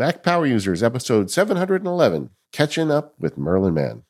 Mac Power Users, episode 711 Catching Up with Merlin Mann.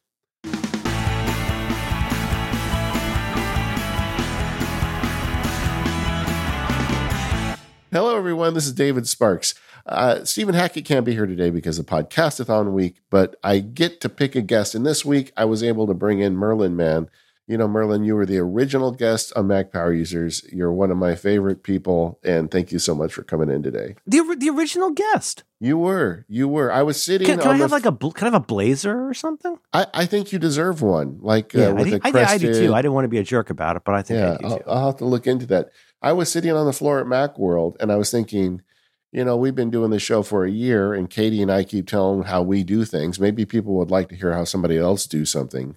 Hello, everyone. This is David Sparks. Uh, Stephen Hackett can't be here today because of Podcastathon week, but I get to pick a guest. And this week, I was able to bring in Merlin Mann. You know, Merlin, you were the original guest on Mac Power Users. You're one of my favorite people, and thank you so much for coming in today. The the original guest. You were, you were. I was sitting. Can, can I have like a kind of a blazer or something? I, I think you deserve one, like Yeah, uh, I, with do, a I, crested. I do too. I didn't want to be a jerk about it, but I think yeah, I do I'll, too. I'll have to look into that. I was sitting on the floor at Macworld, and I was thinking, you know, we've been doing this show for a year, and Katie and I keep telling how we do things. Maybe people would like to hear how somebody else do something.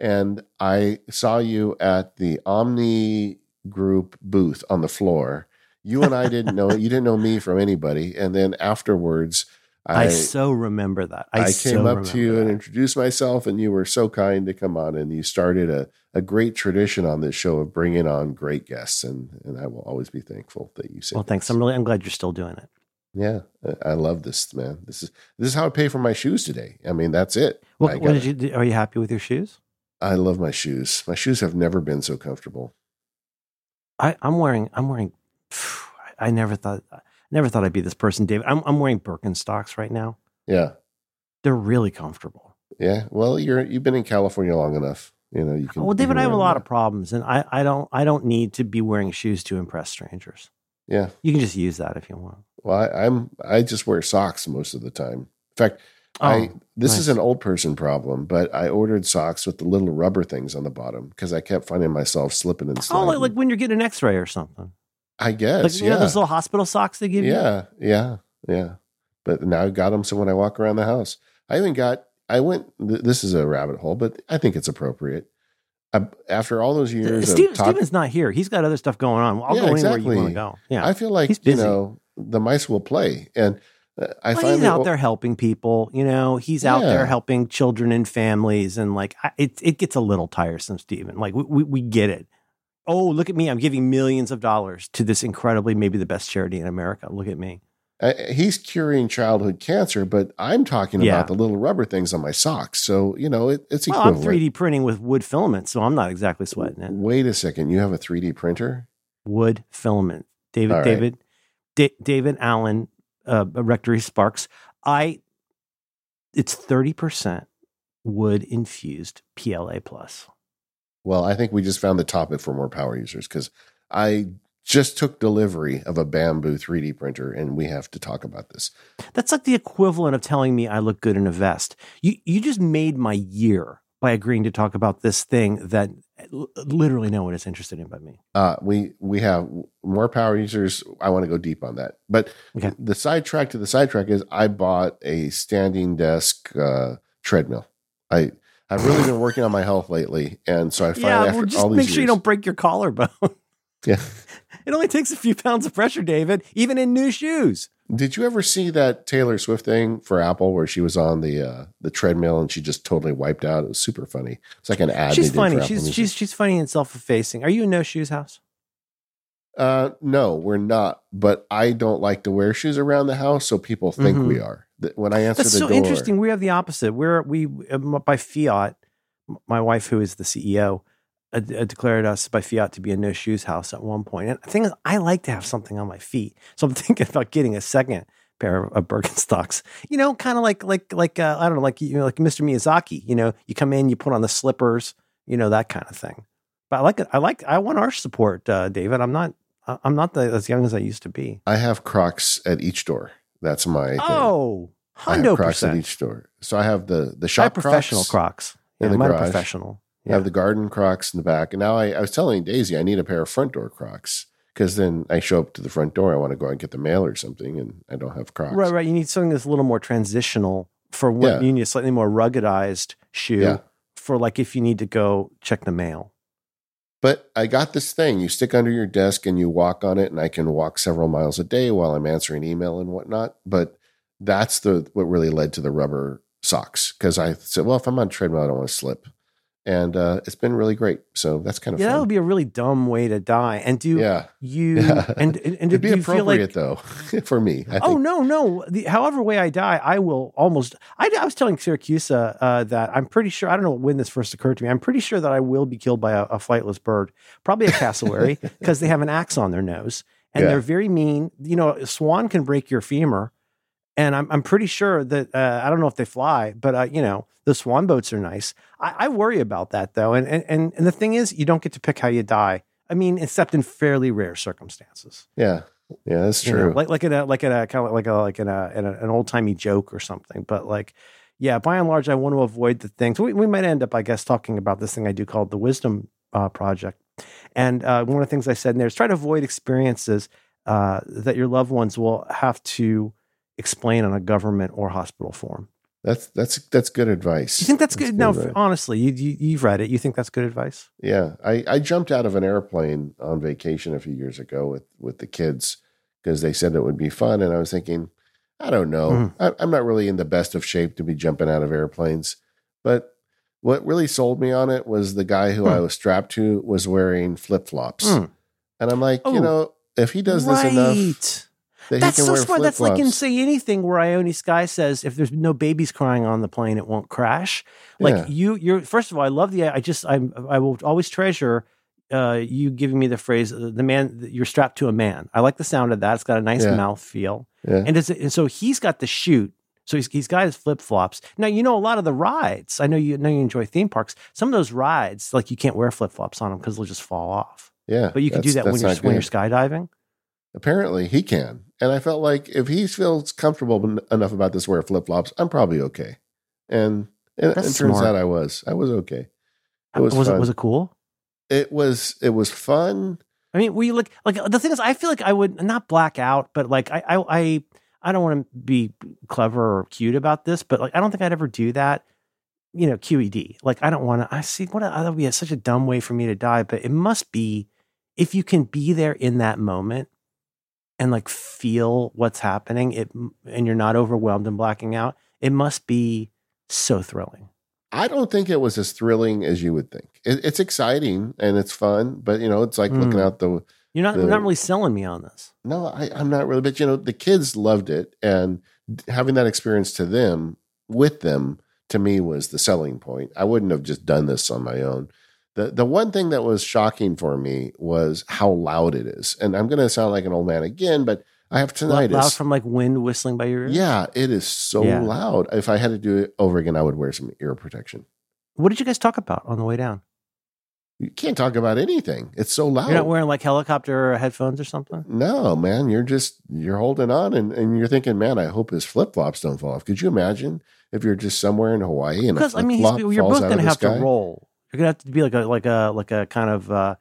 And I saw you at the Omni Group booth on the floor. You and I didn't know you didn't know me from anybody, and then afterwards, I, I so remember that. I, I, came so up to you that. and introduced myself, and you were so kind to come on, and you started a, a great tradition on this show of bringing on great guests, and and I will always be thankful that you said. well, thanks. yes. I'm really I'm glad you're still doing it. yeah, I I love this man. This is this is how I pay for my shoes today. I mean, that's it. What, what gotta- did you? Are you happy with your shoes? I love my shoes. My shoes have never been so comfortable. I, I'm wearing. I'm wearing. I, I never thought. I never thought I'd be this person, David. I'm I'm wearing Birkenstocks right now. Yeah, They're really comfortable. yeah. Well, you're you've been in California long enough. You know you can. Well, David, can I have a lot them. of problems, and I, I don't I don't need to be wearing shoes to impress strangers. Yeah. You can just use that if you want. Well, I, I'm I just wear socks most of the time. In fact, Oh, I this is an old person problem, but I ordered socks with the little rubber things on the bottom because I kept finding myself slipping and Oh, sliding. like, like when you're getting an X-ray or something. I guess, Like you yeah, know those little hospital socks they give you. yeah, yeah, yeah. But now I got them so when I walk around the house, I even got. I went. Th- this is a rabbit hole, but I think it's appropriate. I, after all those years Steve, talking, Steven's not here. He's got other stuff going on. I'll Yeah, go anywhere exactly. you want to go. Yeah, I feel like you know the mice will play, and I well, he's out there helping people. You know, he's out Yeah. there helping children and families, and like I, it, it gets a little tiresome, Steven. Like we, we, we get it. Oh, look at me! I'm giving millions of dollars to this incredibly, maybe the best charity in America. Look at me. Uh, he's curing childhood cancer, but I'm talking Yeah. about the little rubber things on my socks. So you know, it, it's Well, I'm 3D printing with wood filament, so I'm not exactly sweating it. Wait a second, you have a 3D printer? Wood filament. David, right. David, Da- David Allen, uh, Rectory Sparks. I. It's thirty percent wood infused PLA plus. Well, I think we just found the topic for more power users because I just took delivery of a Bambu 3D printer, and we have to talk about this. That's like the equivalent of telling me I look good in a vest. You you just made my year by agreeing to talk about this thing that literally no one is interested in but me. Uh, we we have more power users. I want to go deep on that, but Okay. the sidetrack to the sidetrack is I bought a standing desk uh, treadmill. I I've really been working on my health lately, and so I finally yeah, after well, just all these make sure you don't break your collarbone. Yeah. it only takes a few pounds of pressure, David, even in new shoes. Did you ever see that Taylor Swift thing for Apple where she was on the uh, the treadmill and she just totally wiped out? It was super funny. It's like an ad. she's they did funny. She's she's she's funny and self-effacing. Are you a no shoes house? Uh, no, we're not. But I don't like to wear shoes around the house, so people think Mhm. we are. When I answer That's so door, interesting. We have the opposite. We're we uh, by fiat. My wife, who is the CEO, declared us by fiat to be a no shoes house at one point. And the thing is, I like to have something on my feet, so I'm thinking about getting a second pair of, of Birkenstocks. You know, kind of like like like uh, I don't know, like you know, like Mr. Miyazaki. You know, you come in, you put on the slippers, you know, that kind of thing. But I like it. I like. I want our support, uh, David. I'm not. I'm not the, as young as I used to be. I have Crocs at each door. That's my thing. Oh, have Crocs at each door. So I have the the I shop have professional Crocs. Crocs. in Yeah, the mine garage. professional. I have the garden Crocs in the back. And now I, I was telling Daisy I need a pair of front door Crocs because then I show up to the front door. I want to go and get the mail or something, and I don't have Crocs. Right, right. You need something that's a little more transitional for what Yeah. you need a slightly more ruggedized shoe Yeah. for like if you need to go check the mail. But I got this thing you stick under your desk and you walk on it, and I can walk several miles a day while I'm answering email and whatnot. But that's the what really led to the rubber socks because I said, well, if I'm on a treadmill, I don't want to slip. And uh, it's been really great. So that's kind of Yeah, that would be a really dumb way to die. And do yeah, you Yeah. and and, and it'd be you feel like appropriate though for me. I Oh no, no. The, however way I die, I will almost. I, I was telling Syracuse uh, that I'm pretty sure. I don't know when this first occurred to me. I'm pretty sure that I will be killed by a, a flightless bird, probably a cassowary, because they have an axe on their nose and Yeah. they're very mean. You know, a swan can break your femur, and I'm I'm pretty sure that uh, I don't know if they fly, but uh, you know the swan boats are nice. I, I worry about that though, and, and and the thing is, you don't get to pick how you die. I mean, except in fairly rare circumstances. Yeah, yeah, that's You know, true. like like in a like in a kind of like a like in a, in a an old timey joke or something. But like, yeah, by and large, I want to avoid the things. We we might end up, I guess, talking about this thing I do called the Wisdom uh, Project. And uh, one of the things I said in there is try to avoid experiences uh, that your loved ones will have to explain on a government or hospital form. that's that's that's good advice. You think that's, good? Now, advice. honestly, you, you you've read it. You think that's good advice? Yeah, I, I jumped out of an airplane on vacation a few years ago with with the kids because they said it would be fun, and I was thinking, I don't know, Mhm. I, I'm not really in the best of shape to be jumping out of airplanes. But what really sold me on it was the guy who I Hmm. was strapped to was wearing flip flops, Hmm. and I'm like, Oh. you know, if he does this enough, that That's so smart. That's like in. Say Anything, where Ione Skye says, "If there's no babies crying on the plane, it won't crash." Like Yeah. you, you're first of all, I love the. I just, I, I will always treasure uh, you giving me the phrase, uh, "The man, you're strapped to a man." I like the sound of that. It's got a nice Yeah. mouth feel, Yeah. and, it's, and so he's got the shoot. So he's, he's got his flip flops. Now you know a lot of the rides. I know you know you enjoy theme parks. Some of those rides, like you can't wear flip flops on them because they'll just fall off. yeah, But you can do that when you're when you're skydiving. Apparently, he can, and I felt like if he feels comfortable enough about this wear flip flops, I'm probably okay. And it, it turns out I was. I was okay. It uh, was was it was it cool? It was. It was fun. I mean, we like like the thing is, I feel like I would not black out, but like I I I, I don't want to be clever or cute about this, but like I don't think I'd ever do that. You know, QED. Like I don't want to. I see what that would be such a dumb way for me to die, but it must be if you can be there in that moment and like feel what's happening. It and you're not overwhelmed and blacking out. It must be so thrilling. I don't think it was as thrilling as you would think. It, it's exciting and it's fun, but you know, it's like looking Mm. out the. You're not The- you're not really selling me on this. No, I, I'm not really. But you know, the kids loved it, and having that experience to them with them to me was the selling point. I wouldn't have just done this on my own. The the one thing that was shocking for me was how loud it is, and I'm going to sound like an old man again, but I have tinnitus. loud from like wind whistling by your ears. yeah, it is so Yeah. loud. If I had to do it over again, I would wear some ear protection. What did you guys talk about on the way down? You can't talk about anything. It's so loud. You're not wearing like helicopter or headphones or something? No, man, you're just you're holding on and, and you're thinking, man, I hope his flip flops don't fall off. Could you imagine if you're just somewhere in Hawaii and Because a I mean, you're both going to have to roll. You're to have to be like a like a like a kind of uh,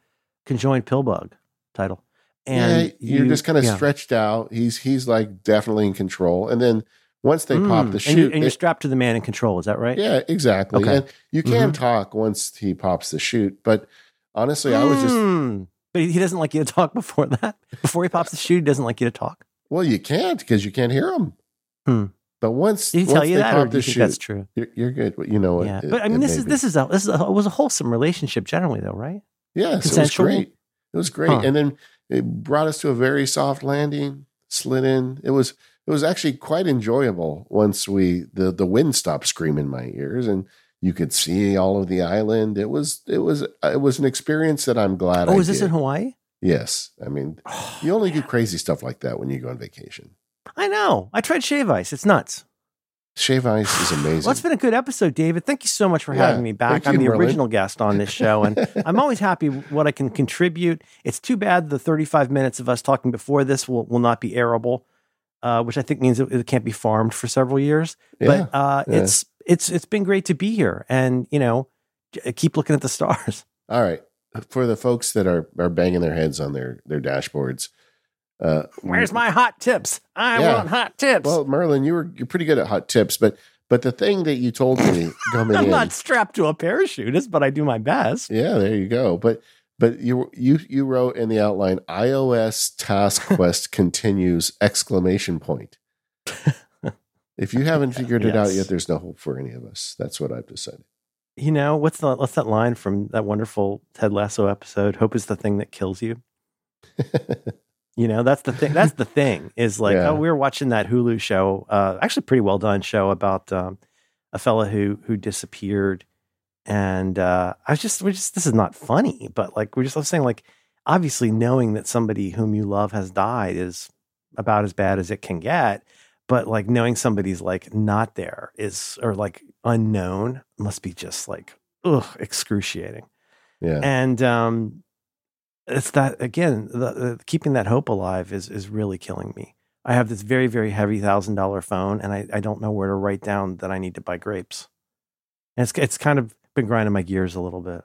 conjoined pill bug title. And yeah, you're you- just kind of yeah. stretched out. He's he's like definitely in control. And then once they pop Mm, the and, you, and you're it- strapped to the man in control. Is that right? yeah, exactly. Okay. And you can Mhm. talk once he pops the chute. But honestly, I was just Mm. But he doesn't like you to talk before that. Before he pops the shoe, he doesn't like you to talk. well, you can't because you can't hear him. Hmm. But once Did he once tell you they that, or do you the think chute, that's true? you're, you're good. You know, yeah, it- but I mean, this is be. this is a this is a, it was a wholesome relationship generally, though, right? Yes, it was great. It was great, Huh. and then it brought us to a very soft landing. Slid in. It was it was actually quite enjoyable once we the the wind stopped screaming in my ears and you could see all of the island. It was it was uh, it was an experience that I'm glad. Oh, I is this did. in Hawaii? Yes, I mean oh, you only do crazy stuff like that when you go on vacation. I know. I tried shave ice. It's nuts. Shave ice is amazing. Well, it's been a good episode, David. Thank you so much for Yeah, having me back. I'm you, the Merlin. original guest on this show, and I'm always happy what I can contribute. It's too bad the 35 minutes of us talking before this will, will not be airable, uh, which I think means it, it can't be farmed for several years. yeah. But uh, yeah. it's it's it's been great to be here, and you know, keep looking at the stars. All right. For the folks that are are banging their heads on their their dashboards, uh, Where's my hot tips? I Yeah. want hot tips. Well, Merlin, you were you're pretty good at hot tips, but but the thing that you told me coming I'm in, not strapped to a parachutist, but I do my best. yeah, there you go. But but you you you wrote in the outline iOS Task Quest continues exclamation point. If you haven't figured it out yet, there's no hope for any of us. That's what I've decided. You know what's the what's that line from that wonderful Ted Lasso episode? Hope is the thing that kills you. You know, that's the thing. That's the thing is like, Yeah. oh, we were watching that Hulu show, uh, actually pretty well done show about um, a fella who who disappeared, and uh, I was just, we're just, this is not funny, but like we're just I was saying, like, obviously knowing that somebody whom you love has died is about as bad as it can get, but like knowing somebody's like not there is or like unknown must be just like ugh excruciating yeah. and um it's that again the, the, keeping that hope alive is is really killing me i have this very very heavy thousand dollar phone and I, I don't know where to write down that i need to buy grapes and it's it's kind of been grinding my gears a little bit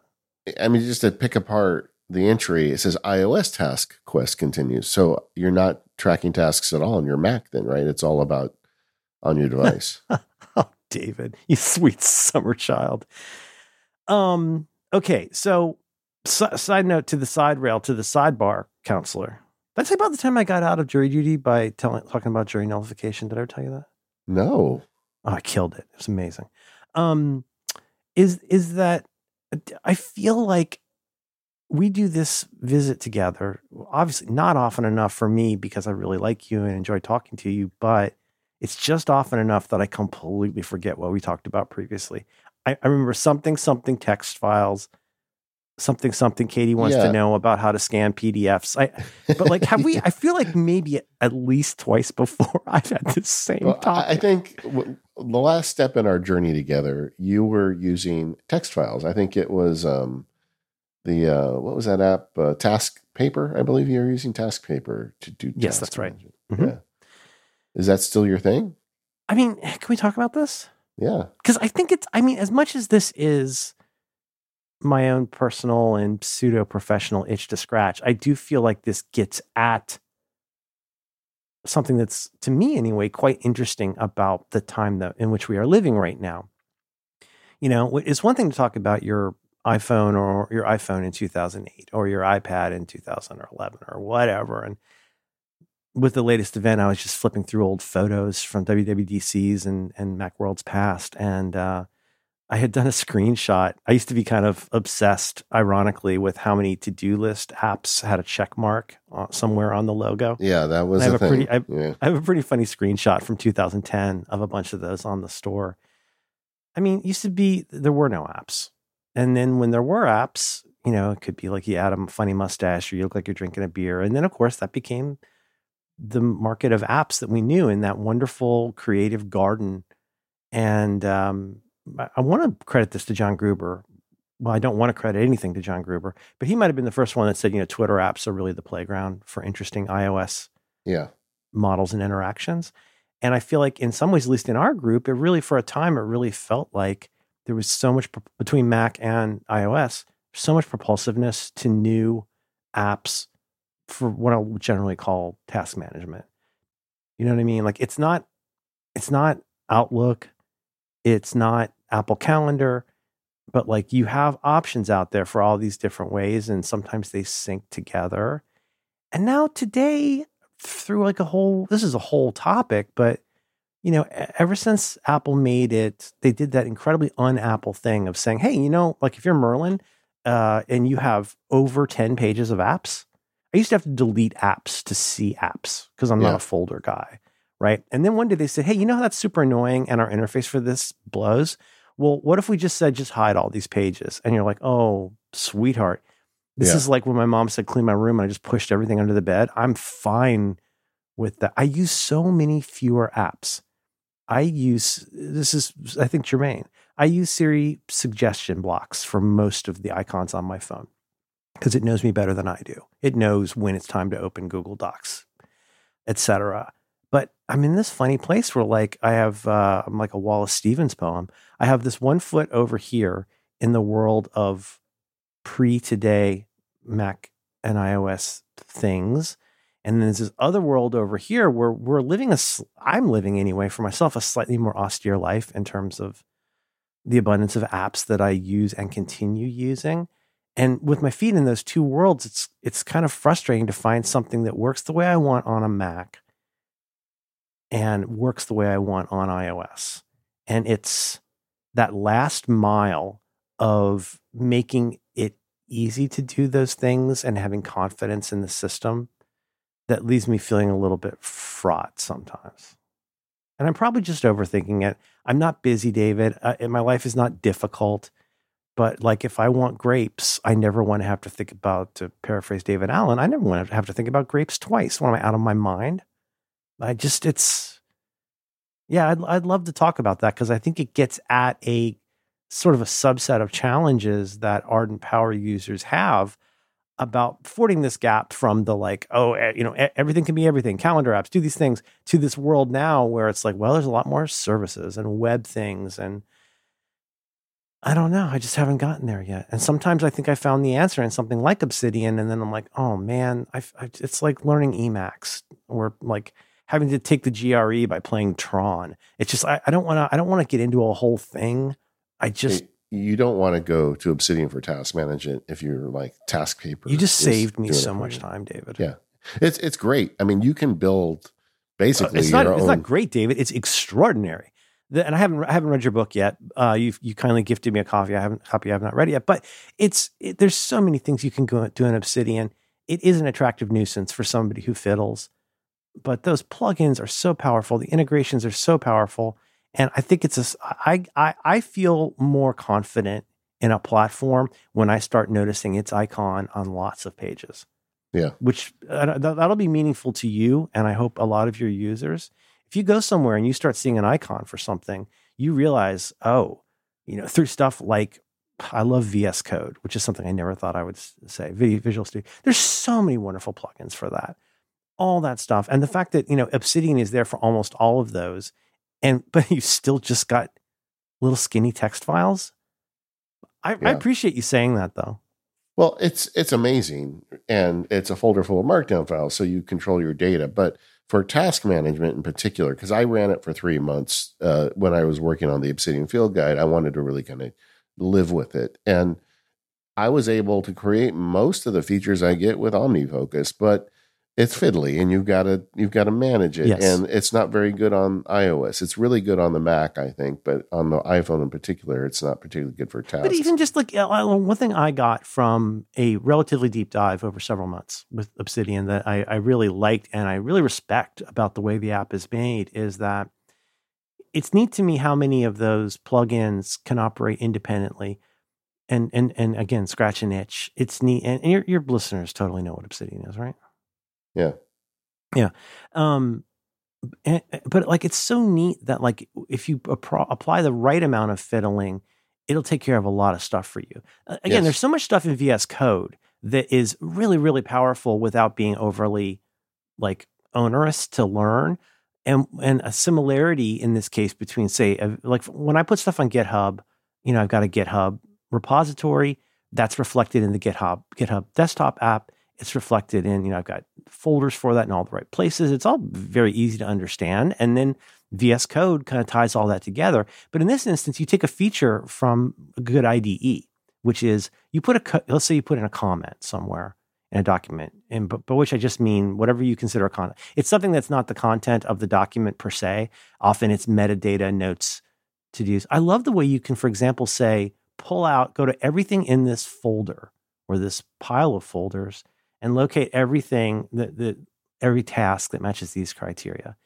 I mean, just to pick apart the entry, it says iOS task quest continues. So you're not tracking tasks at all on your Mac, then, right? It's all about on your device. oh david you sweet summer child um okay so s- side note to the side rail to the sidebar counselor That's about the time i got out of jury duty by telling talking about jury nullification did i ever tell you that no. Oh, I killed it. It's amazing. Um, is is that I feel like we do this visit together. Obviously, not often enough for me because I really like you and enjoy talking to you, but it's just often enough that I completely forget what we talked about previously. I, I remember something, something text files, something, something Katie wants Yeah. to know about how to scan PDFs. I, but like, have we? I feel like maybe at least twice before I've had the same Well, I I think w- the last step in our journey together, you were using text files. I think it was um, the uh, what was that app? Uh, Task Paper, I believe you were using TaskPaper to do. Yes, that's right. Mhm. Yeah, is that still your thing? I mean, can we talk about this? Yeah, Because I think it's, I mean, as much as this is my own personal and pseudo professional itch to scratch, I do feel like this gets at something that's, to me anyway, quite interesting about the time that, in which we are living right now. You know, it's one thing to talk about your iPhone or your iPhone in 2008 or your iPad in 2011 or whatever. And with the latest event, I was just flipping through old photos from WWDCs and, and Macworlds past. And uh, I had done a screenshot. I used to be kind of obsessed, ironically, with how many to do list apps had a check mark uh, somewhere on the logo. yeah, that was I have a thing. pretty- I- yeah, I have a pretty funny screenshot from 2010 of a bunch of those on the store. I mean, it used to be there were no apps. And then when there were apps, you know, it could be like you add a funny mustache or you look like you're drinking a beer. And then, of course, that became the market of apps that we knew in that wonderful creative garden. And um, I, want to credit this to John Gruber. Well, I don't want to credit anything to John Gruber, but he might have been the first one that said, you know, Twitter apps are really the playground for interesting iOS yeah, models and interactions. And I feel like, in some ways, at least in our group, it really, for a time, it really felt like there was so much between Mac and iOS, so much propulsiveness to new apps for what I would generally call task management. You know what I mean? Like it's not, it's not Outlook, it's not Apple Calendar, but like you have options out there for all these different ways, and sometimes they sync together. And now today, through like a whole this is a whole topic but you know ever since apple made it they did that incredibly un-apple thing of saying hey you know like if you're merlin uh, and you have over 10 pages of apps i used to have to delete apps to see apps because i'm Yeah. not a folder guy right and then one day they said hey you know how that's super annoying and our interface for this blows well what if we just said just hide all these pages and you're like oh sweetheart this Yeah. is like when my mom said clean my room and I just pushed everything under the bed. I'm fine with that. I use so many fewer apps. I use this is I think germane. I use Siri suggestion blocks for most of the icons on my phone because it knows me better than I do. It knows when it's time to open Google Docs, etc. But I'm in this funny place where like I have uh, I'm like a Wallace Stevens poem. I have this one foot over here in the world of pre today Mac and iOS things. And then there's this other world over here where we're living a, I'm living anyway for myself, a slightly more austere life in terms of the abundance of apps that I use and continue using. And with my feet in those two worlds, it's it's kind of frustrating to find something that works the way I want on a Mac and works the way I want on iOS. And it's that last mile of making it easy to do those things and having confidence in the system that leaves me feeling a little bit fraught sometimes. And I'm probably just overthinking it. I'm not busy, David. Uh, my life is not difficult. But like, if I want grapes, I never want to have to think about, to paraphrase David Allen, I never want to have to think about grapes twice when I'm out of my mind. I just, it's, yeah, I'd, I'd love to talk about that because I think it gets at a sort of a subset of challenges that ardent power users have about fording this gap from the like, oh, eh, you know, everything can be everything, calendar apps, do these things, to this world now where it's like, well, there's a lot more services and web things. And I don't know. I just haven't gotten there yet. And sometimes I think I found the answer in something like Obsidian. And then I'm like, oh man, I, I, it's like learning Emacs or like having to take the GRE by playing Tron. It's just, I, I don't want to, I don't want to get into a whole thing. I just, you don't want to go to Obsidian for task management if you're like TaskPaper. You just saved me so much time, David. Yeah, it's it's great. I mean, you can build basically. Uh, it's not. It's own... not great, David. It's extraordinary. The, and I haven't I haven't read your book yet. Uh, you you kindly gifted me a copy. I haven't copy. I have not read it yet. But it's it, there's so many things you can go do in Obsidian. It is an attractive nuisance for somebody who fiddles, but those plugins are so powerful. The integrations are so powerful and I think it's a, I, I, I feel more confident in a platform when I start noticing its icon on lots of pages. Yeah. Which uh, that'll be meaningful to you. And I hope a lot of your users. If you go somewhere and you start seeing an icon for something, you realize, oh, you know, through stuff like I love VS Code, which is something I never thought I would say. Visual Studio. There's so many wonderful plugins for that. All that stuff. And the fact that, you know, Obsidian is there for almost all of those and but you still just got little skinny text files. I, yeah. I appreciate you saying that though. Well, it's it's amazing, and it's a folder full of Markdown files, so you control your data. But for task management in particular, because I ran it for three months uh, when I was working on the Obsidian Field Guide, I wanted to really kind of live with it, and I was able to create most of the features I get with OmniFocus, but it's fiddly and you've got to you've got to manage it. Yes. and it's not very good on ios. It's really good on the mac i think but on the iphone in particular it's not particularly good for tasks. But even just like uh, uh, one thing i got from a relatively deep dive over several months with obsidian that i, I really liked and i really respect about the way the app is made is that it's neat to me how many of those plugins can operate independently and and and again scratch an itch. It's neat and, and your, your listeners totally know what obsidian is right yeah. Yeah. Um, and, but like it's so neat that like if you apply the right amount of fiddling, it'll take care of a lot of stuff for you. Uh, again, yes. there's so much stuff in VS Code that is really really powerful without being overly like onerous to learn. And and a similarity in this case between say like when I put stuff on GitHub, you know, I've got a GitHub repository that's reflected in the GitHub GitHub desktop app it's reflected in, you know, I've got folders for that in all the right places. It's all very easy to understand. And then VS Code kind of ties all that together. But in this instance, you take a feature from a good IDE, which is you put a, let's say you put in a comment somewhere in a document, and but, by which I just mean whatever you consider a content. It's something that's not the content of the document per se. Often it's metadata, notes, to dos. I love the way you can, for example, say, pull out, go to everything in this folder or this pile of folders and locate everything that, that every task that matches these criteria.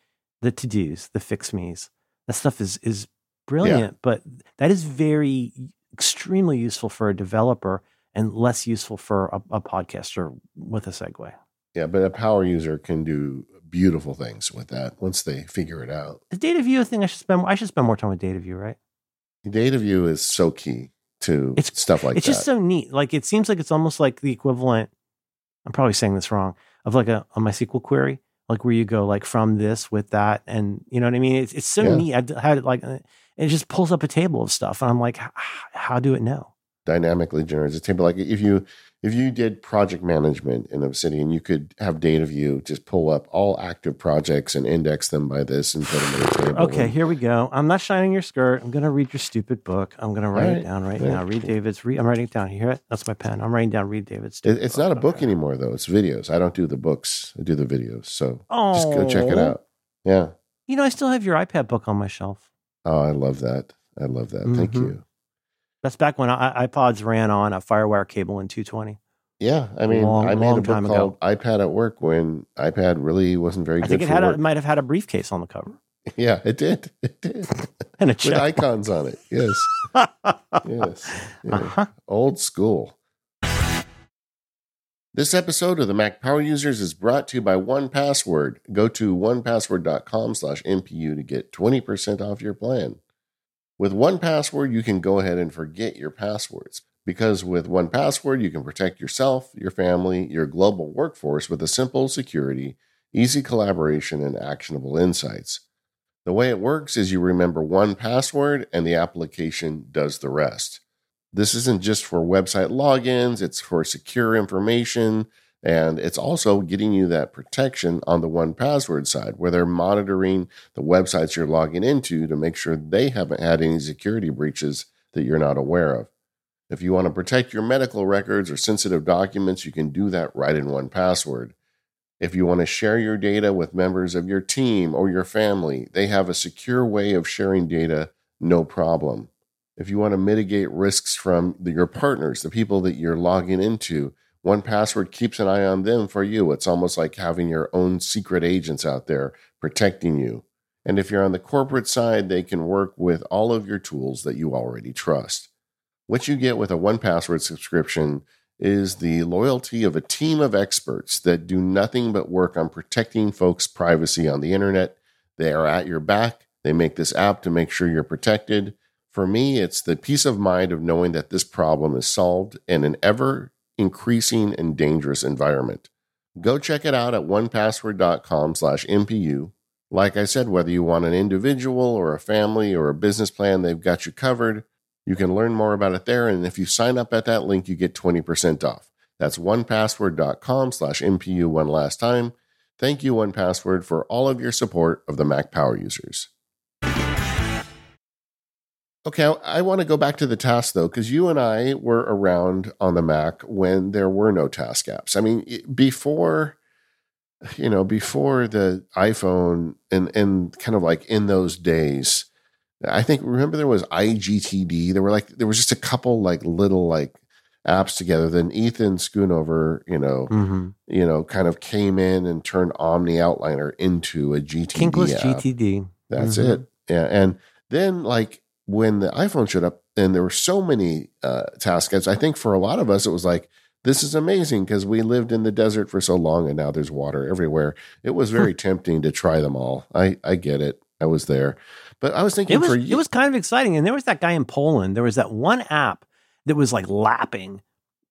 The to-dos the fix me's that stuff is is brilliant yeah. but that is very extremely useful for a developer and less useful for a, a podcaster with a segue. Yeah but a power user can do beautiful things with that once they figure it out. The Dataview thing i should spend i should spend more time with Dataview right? Dataview is so key to it's, stuff like it's that. It's just so neat. Like it seems like it's almost like the equivalent I'm probably saying this wrong, of like a, a MySQL query, like where you go like from this with that. And you know what I mean? It's, it's so yeah. neat. I had it like, it just pulls up a table of stuff. And I'm like, how do it know? Dynamically generates a table. Like if you, if you did project management in Obsidian, you could have Dataview just pull up all active projects and index them by this and put them in a table. Okay, here we go. I'm not shining your skirt. I'm going to read your stupid book. I'm going to write right. it down right yeah. now. Read David's. Read, I'm writing it down. You hear it? That's my pen. I'm writing down. Read David's. It, it's book. not a book okay. anymore though. It's videos. I don't do the books. I do the videos. So oh. just go check it out. Yeah. You know, I still have your iPad book on my shelf. Oh, I love that. I love that. Mm-hmm. Thank you. That's back when I, iPods ran on a FireWire cable in 220. Yeah, I mean, Long- I made a book time ago. called iPad at Work when iPad really wasn't very I good think it had a, it might have had a briefcase on the cover yeah, it did. It did and a with check. icons on it. Yes, yes, yeah. uh-huh. old school. This episode of the Mac Power Users is brought to you by 1Password. Go to onepassword.com/mpu to get 20% off your plan. With 1Password, you can go ahead and forget your passwords because with 1Password, you can protect yourself, your family, your global workforce with a simple security, easy collaboration, and actionable insights. The way it works is you remember one password and the application does the rest. This isn't just for website logins, it's for secure information, and it's also getting you that protection on the 1Password side where they're monitoring the websites you're logging into to make sure they haven't had any security breaches that you're not aware of. If you want to protect your medical records or sensitive documents, you can do that right in 1Password. If you want to share your data with members of your team or your family, they have a secure way of sharing data, no problem. If you want to mitigate risks from your partners, the people that you're logging into, 1Password keeps an eye on them for you. It's almost like having your own secret agents out there protecting you. And if you're on the corporate side, they can work with all of your tools that you already trust. What you get with a 1Password subscription is the loyalty of a team of experts that do nothing but work on protecting folks' privacy on the internet. They are at your back. They make this app to make sure you're protected. For me, it's the peace of mind of knowing that this problem is solved in an ever increasing and dangerous environment. Go check it out at onepassword.com slash MPU. Like I said, whether you want an individual or a family or a business plan, they've got you covered. You can learn more about it there. And if you sign up at that link, you get 20% off. That's onepassword.com slash MPU one last time. Thank you, 1Password, for all of your support of the Mac Power users. Okay, I, I want to go back to the task though, because you and I were around on the Mac when there were no task apps. I mean, before, you know, before the iPhone and and kind of like in those days, I think remember there was iGTD. There were like there was just a couple like little like apps together. Then Ethan Schoonover, you know, Mm-hmm. you know, kind of came in and turned OmniOutliner into a GTD Kinkless app. GTD. That's Mhm. it. Yeah. And then like when the iPhone showed up and there were so many uh, task apps, I think for a lot of us, it was like, this is amazing because we lived in the desert for so long and now there's water everywhere. It was very tempting to try them all. I, I get it. I was there. But I was thinking It was for it was kind of exciting, and there was that guy in Poland. There was that one app that was like lapping.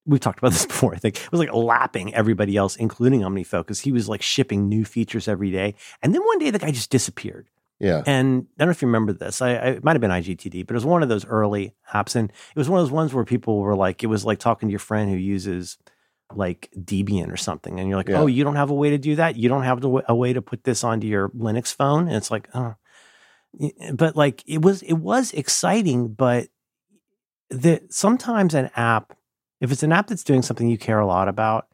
We've talked about this before. I think it was like lapping everybody else, including OmniFocus. He was like shipping new features every day, and then one day the guy just disappeared. Yeah. And I don't know if you remember this. I, I it might have been iGTD, but it was one of those early apps, and it was one of those ones where people were like, it was like talking to your friend who uses like Debian or something, and you're like, Yeah. oh, you don't have a way to do that. You don't have a way to put this onto your Linux phone, and it's like, oh. But like it was, it was exciting, but the sometimes an app, if it's an app that's doing something you care a lot about,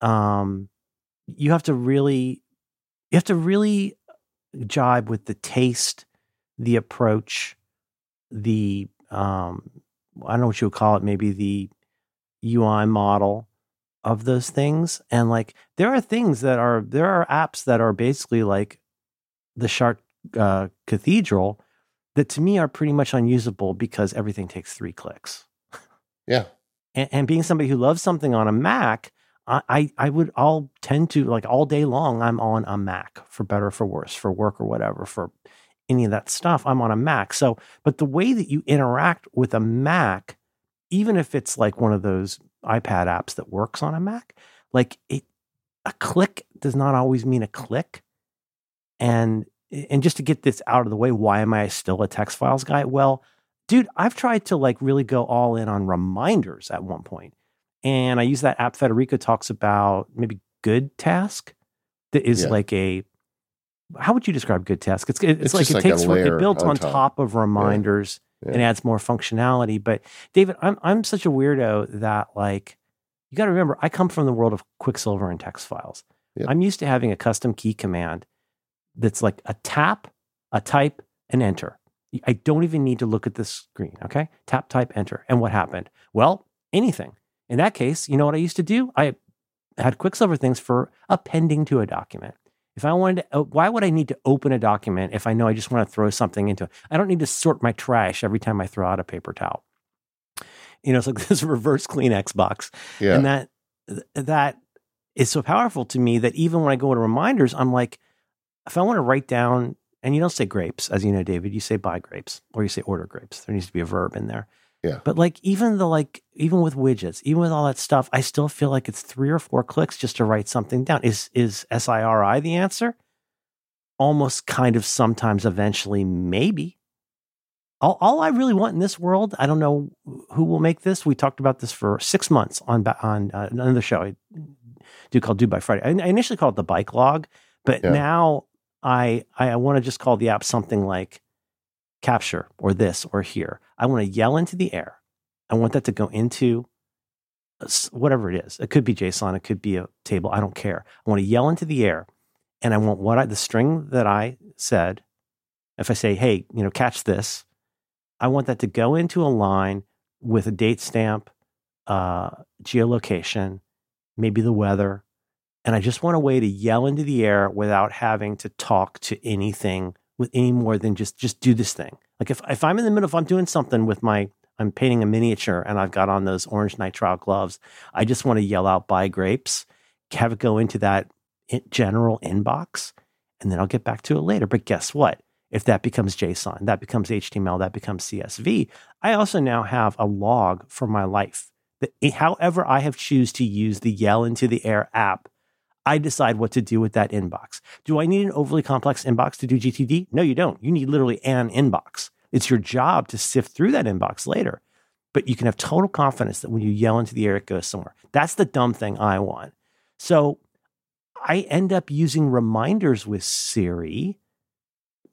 um, you have to really, you have to really jibe with the taste, the approach, the um, I don't know what you would call it, maybe the UI model of those things. And like there are things that are there are apps that are basically like the Shark uh, Cathedral that to me are pretty much unusable because everything takes three clicks. Yeah. And, and being somebody who loves something on a Mac, I, I would all tend to like all day long. I'm on a Mac for better or for worse, for work or whatever, for any of that stuff. I'm on a Mac. So, but the way that you interact with a Mac, even if it's like one of those iPad apps that works on a Mac, like it, a click does not always mean a click. And and just to get this out of the way, why am I still a text files guy? Well, dude, I've tried to like really go all in on reminders at one point. And I use that app Federico talks about maybe GoodTask that is Yeah. like a how would you describe GoodTask? It's it's, It's like it like takes it builds on on top. top, of reminders Yeah. and adds more functionality. But David, I'm I'm such a weirdo that like you got to remember I come from the world of Quicksilver and text files. Yep. I'm used to having a custom key command that's like a tap, a type, and enter. I don't even need to look at the screen. Okay. Tap, type, enter. And what happened? Well, anything. In that case, you know what I used to do? I had Quicksilver things for appending to a document. If I wanted to, oh, why would I need to open a document if I know I just want to throw something into it? I don't need to sort my trash every time I throw out a paper towel. You know, it's like this reverse Kleenex box. Yeah. And that, that is so powerful to me that even when I go into reminders, I'm like, if I want to write down, and you don't say grapes, as you know, David, you say buy grapes or you say order grapes. There needs to be a verb in there. Yeah. But like even the like even with widgets, even with all that stuff, I still feel like it's three or four clicks just to write something down. Is is SIRI the answer? Almost kind of sometimes eventually maybe. All, all I really want in this world, I don't know who will make this. We talked about this for six months on on uh, another show I do called Do by Friday. I, initially called it the bike log, but Yeah. now I I want to just call the app something like capture or this or here. I want to yell into the air. I want that to go into whatever it is. It could be JSON, it could be a table. I don't care. I want to yell into the air, and I want what I the string that I said. If I say, "Hey, you know, catch this," I want that to go into a line with a date stamp, uh, geolocation, maybe the weather, and I just want a way to yell into the air without having to talk to anything with any more than just just do this thing. Like if if I'm in the middle, if I'm doing something with my I'm painting a miniature and I've got on those orange nitrile gloves, I just want to yell out buy grapes, have it go into that general inbox, and then I'll get back to it later. But guess what? If that becomes JSON, that becomes HTML, that becomes CSV, I also now have a log for my life. However I have choose to use the Yell into the Air app, I decide what to do with that inbox. Do I need an overly complex inbox to do GTD? No, you don't. You need literally an inbox. It's your job to sift through that inbox later. But you can have total confidence that when you yell into the air, it goes somewhere. That's the dumb thing I want. So I end up using reminders with Siri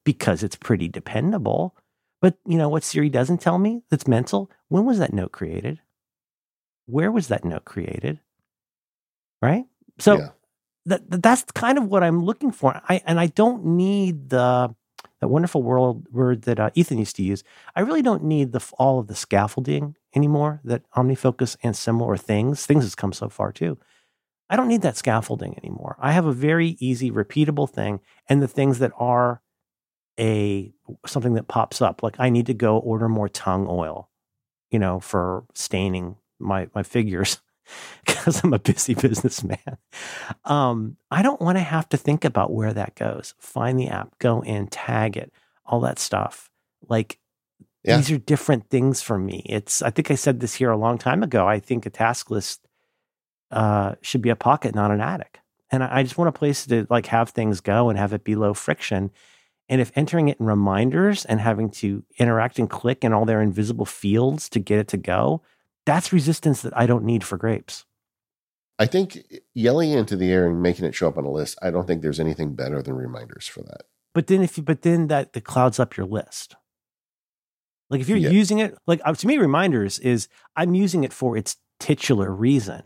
because it's pretty dependable. But you know what Siri doesn't tell me that's mental? When was that note created? Where was that note created? Right? So Yeah. That that- that's kind of what I'm looking for. I and I don't need the that wonderful world word that uh, Ethan used to use. I really don't need the all of the scaffolding anymore that OmniFocus and similar things things has come so far too. I don't need that scaffolding anymore. I have a very easy, repeatable thing, and the things that are a something that pops up, like I need to go order more tung oil, you know, for staining my my figures because I'm a busy businessman. Um, I don't want to have to think about where that goes. Find the app, go in, tag it, all that stuff. Like Yeah. these are different things for me. It's I think I said this here a long time ago. I think a task list uh, should be a pocket, not an attic. And I I just want a place to like have things go and have it be low friction. And if entering it in reminders and having to interact and click in all their invisible fields to get it to go, that's resistance that I don't need for grapes. I think yelling into the air and making it show up on a list, I don't think there's anything better than reminders for that. But then if you, but then that the clouds up your list. Like if you're Yeah. using it, like uh, to me, reminders is I'm using it for its titular reason,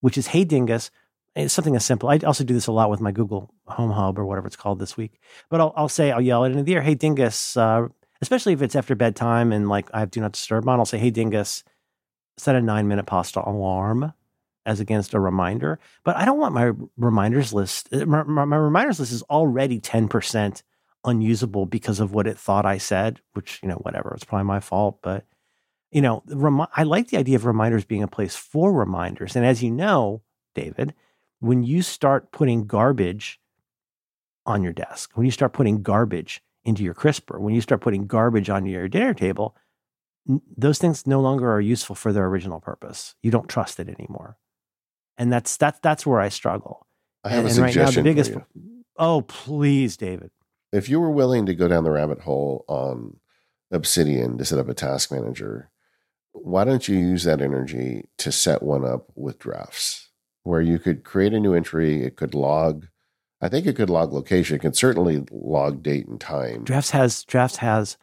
which is, hey, dingus. It's something as simple. I also do this a lot with my Google Home Hub or whatever it's called this week. But I'll, I'll say, I'll yell it into the air, hey, dingus, uh, especially if it's after bedtime and like I have do not disturb on, I'll say, hey, dingus, set a nine minute pasta alarm as against a reminder. But I don't want my reminders list. uh, My, my, reminders list is already 10% unusable because of what it thought I said, which, you know, whatever, it's probably my fault. But, you know, remi- I like the idea of reminders being a place for reminders. And as you know, David, when you start putting garbage on your desk, when you start putting garbage into your crisper, when you start putting garbage on your dinner table, those things no longer are useful for their original purpose. You don't trust it anymore. And that's that's that's where I struggle. I have and, a and right now suggestion the biggest. Oh, please, David. If you were willing to go down the rabbit hole on Obsidian to set up a task manager, why don't you use that energy to set one up with drafts where you could create a new entry? It could log, I think it could log location. It could certainly log date and time. Drafts has Drafts has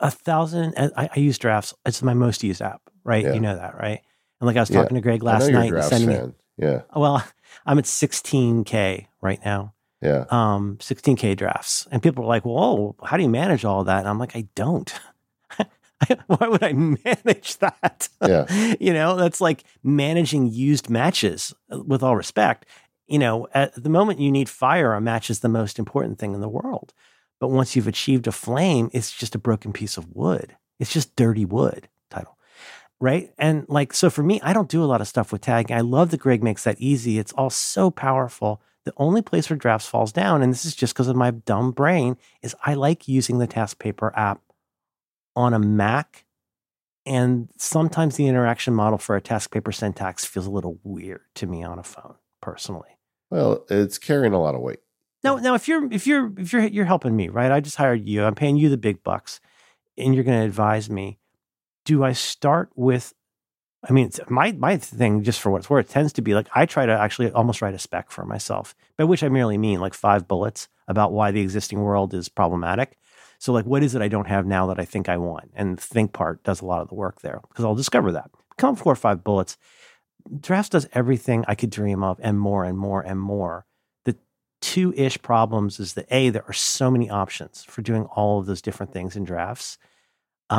a thousand. I, I use Drafts. It's my most used app, right? Yeah. You know that, right? And like I was Yeah. talking to Greg last night, and sending me. Yeah. Well, I'm at 16k right now. Yeah. um, 16K drafts. And people are like, well, how do you manage all that? And I'm like, I don't. Why would I manage that? Yeah. you know, that's like managing used matches uh, with all respect. You know, at the moment you need fire, a match is the most important thing in the world. But once you've achieved a flame, it's just a broken piece of wood. It's just dirty wood title. Right. And like, so for me, I don't do a lot of stuff with tagging. I love that Greg makes that easy. It's all so powerful. The only place where drafts falls down, and this is just because of my dumb brain, is I like using the TaskPaper app on a Mac. And sometimes the interaction model for a TaskPaper syntax feels a little weird to me on a phone, personally. Well, it's carrying a lot of weight. No, now if you're if you're if you're you're helping me, right? I just hired you. I'm paying you the big bucks, and you're going to advise me. Do I start with? I mean, my my thing, just for what it's worth, tends to be like I try to actually almost write a spec for myself, by which I merely mean like five bullets about why the existing world is problematic. So, like, what is it I don't have now that I think I want? And the think part does a lot of the work there because I'll discover that. Come four or five bullets. Drafts does everything I could dream of and more and more and more. Two ish problems is that A, there are so many options for doing all of those different things in drafts. Um,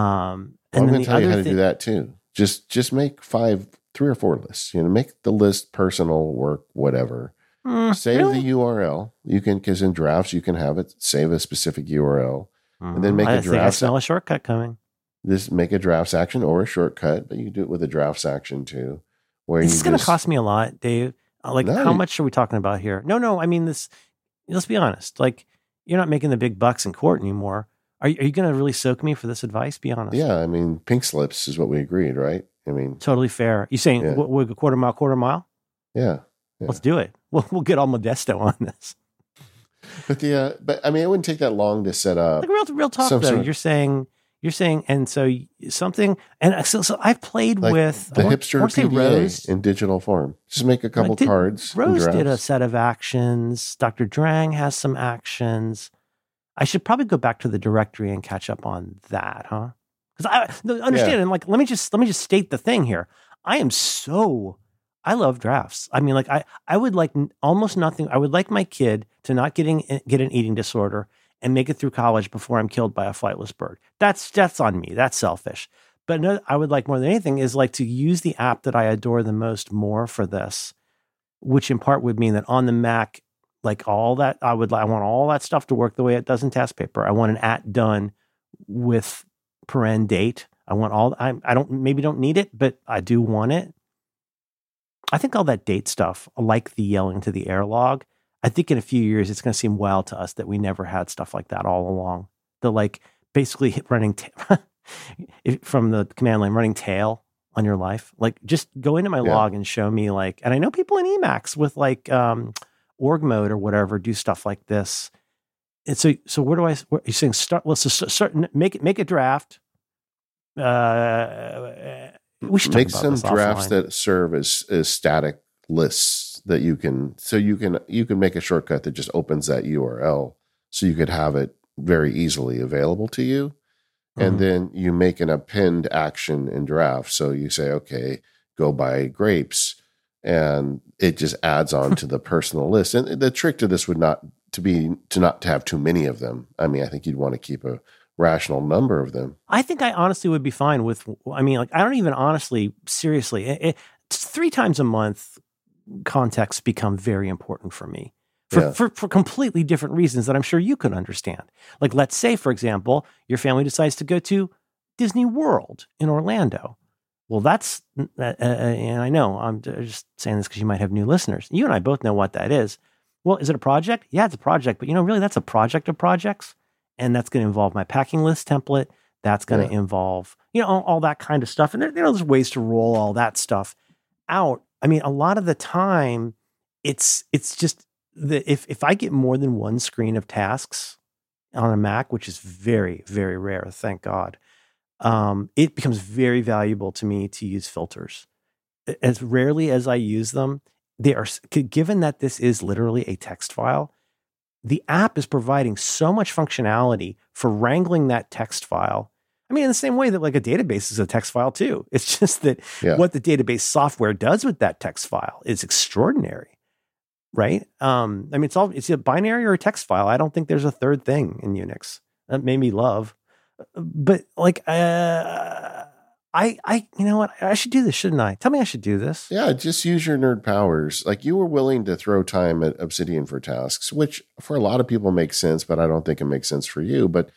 Well, I'm then going the to tell you other how to thing- do that too. Just just make five, three or four lists. You know, make the list personal, work, whatever. Mm, Save really? the URL. You can because in drafts you can have it save a specific URL. and then Mm, make a I I draft. smell a shortcut coming. This make a drafts action or a shortcut, but you can do it with a drafts action too. Where This is going to cost me a lot, Dave. Uh, Like, No, how you- much are we talking about here? No, no. I mean, this. Let's be honest. Like, you're not making the big bucks in court anymore. Are you, are you going to really soak me for this advice? Be honest. Yeah, I mean, pink slips is what we agreed, right? I mean, Totally fair. You saying Yeah. what, what, a quarter mile, quarter mile? yeah. Yeah. Let's do it. We'll we'll get all Modesto on this. But the uh, but I mean, it wouldn't take that long to set up. Like real real talk though. sort of- You're saying you're saying, and so something, and so, so I've played Like with the want- hipster PDA Rose. in digital form. Just make a couple did- cards. and Rose did a set of actions. Dr. Drang has some actions. I should probably go back to the directory and catch up on that, huh? Because I no, understand and like let me just let me just state the thing here. I am so I love drafts. I mean, like I I would like almost nothing. I would like my kid to not getting eh, get an eating disorder and make it through college before I'm killed by a flightless bird. That's that's on me. That's selfish. But I would like more than anything is like to use the app that I adore the most more for this, which in part would mean that on the Mac, like all that, I would I want all that stuff to work the way it does in TaskPaper. I want an at done with paren date. I want all I I don't maybe don't need it, but I do want it. I think all that date stuff, like the yelling to the air log, I think in a few years it's going to seem wild to us that we never had stuff like that all along. The like basically running if- from the command line running tail on your life. Like just go into my Yeah. log and show me like, and I know people in Emacs with like um, org mode or whatever do stuff like this. And so, so where do I? What, you're saying start? Let's start. Make it. Make a draft. Uh, we should talk make some drafts offline. that serve as, as static lists that you can so you can you can make a shortcut that just opens that URL so you could have it very easily available to you and Mhm. then you make an append action in draft so you say okay go buy grapes and it just adds on to the personal list and the trick to this would not to be to not to have too many of them i mean i think you'd want to keep a rational number of them I think I honestly would be fine with. I mean, like I don't even honestly, seriously, it, it- three times a month. Contexts become very important for me for, Yeah. for for completely different reasons that I'm sure you can understand. Like, let's say, for example, your family decides to go to Disney World in Orlando. Well, that's uh, uh, and I know I'm just saying this because you might have new listeners. You and I both know what that is. Well, is it a project? Yeah, it's a project, but you know, really, that's a project of projects, and that's going to involve my packing list template. That's going to involve, you know, all, all that kind of stuff. And there, there's ways to roll all that stuff out. I mean, a lot of the time, it's it's just that if if I get more than one screen of tasks on a Mac, which is very very rare, thank God, um, it becomes very valuable to me to use filters. As rarely as I use them, they are given that this is literally a text file. The app is providing so much functionality for wrangling that text file. I mean, in the same way that like a database is a text file too. It's just that Yeah. what the database software does with that text file is extraordinary. right? Um, I mean, it's all it's a binary or a text file. I don't think there's a third thing in Unix. That made me love, but like, uh, I, I, you know what? I should do this, shouldn't I? Tell me I should do this. Yeah, just use your nerd powers. Like you were willing to throw time at Obsidian for tasks, which for a lot of people makes sense, but I don't think it makes sense for you. But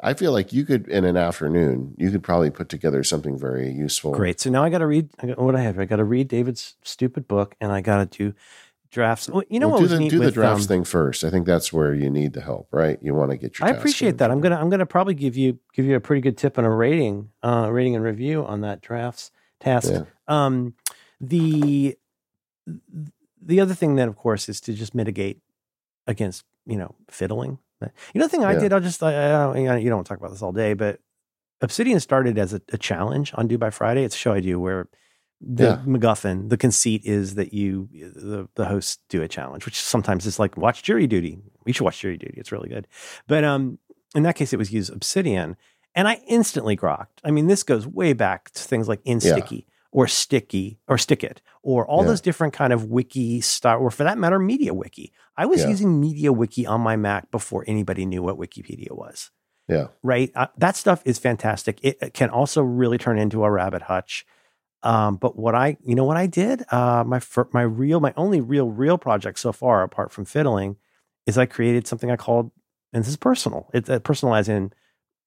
I feel like you could, in an afternoon, you could probably put together something very useful. Great. So now I got to read I got, what I have. I got to read David's stupid book, and I got to do drafts. Well, you know well, what do was the, neat do the drafts um, thing first. I think that's where you need the help, right? You want to get your. I appreciate in. that. I'm gonna I'm gonna probably give you give you a pretty good tip and a rating, uh, rating and review on that drafts task. Yeah. Um, the the other thing then, of course, is to just mitigate against you know fiddling. But, You know, the thing I Yeah. did, I'll just I, I you, don't want to talk about this all day, but Obsidian started as a, a challenge on Do by Friday. It's a show I do where the Yeah. MacGuffin, the conceit is that you the the hosts do a challenge, which sometimes is like watch jury duty. We should watch jury duty. It's really good. But um, in that case, it was use Obsidian, and I instantly grokked. I mean, this goes way back to things like InSticky or Sticky or stick it or all Yeah. those different kind of wiki style, or for that matter, MediaWiki. I was Yeah. using MediaWiki on my Mac before anybody knew what Wikipedia was. Yeah. Right, uh, that stuff is fantastic. It, it can also really turn into a rabbit hutch. Um, but what I, you know, what I did, uh, my my real, my only real, real project so far, apart from fiddling, is I created something I called, and this is personal. It's uh, personal as in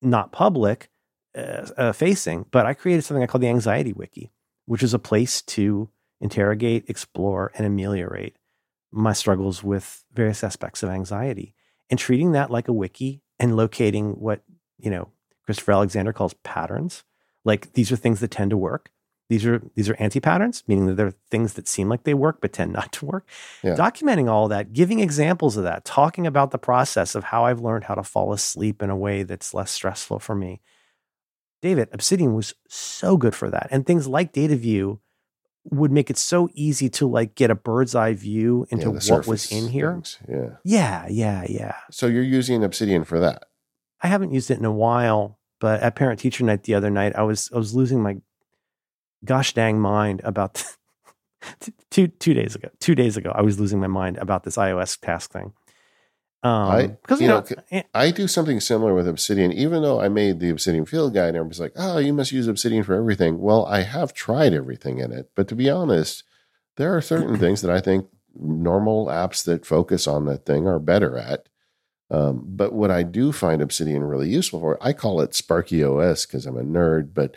not public uh, uh, facing, but I created something I called the Anxiety Wiki, which is a place to interrogate, explore, and ameliorate my struggles with various aspects of anxiety, and treating that like a wiki and locating what you know Christopher Alexander calls patterns. Like these are things that tend to work. These are these are anti-patterns, meaning that they're things that seem like they work but tend not to work. Yeah. Documenting all that, giving examples of that, talking about the process of how I've learned how to fall asleep in a way that's less stressful for me. David, Obsidian was so good for that. And things like Dataview would make it so easy to like get a bird's eye view into Yeah, what was in here. things. Yeah. Yeah, yeah, yeah. So you're using Obsidian for that. I haven't used it in a while, but at parent teacher night the other night, I was I was losing my gosh dang mind about two two days ago. Two days ago, I was losing my mind about this iOS task thing. Um, I- because you know, know, eh, I do something similar with Obsidian, even though I made the Obsidian Field Guide, and everybody's like, oh, you must use Obsidian for everything. Well, I have tried everything in it. But to be honest, there are certain things that I think normal apps that focus on that thing are better at. Um, but what I do find Obsidian really useful for, I call it Sparky OS because I'm a nerd. But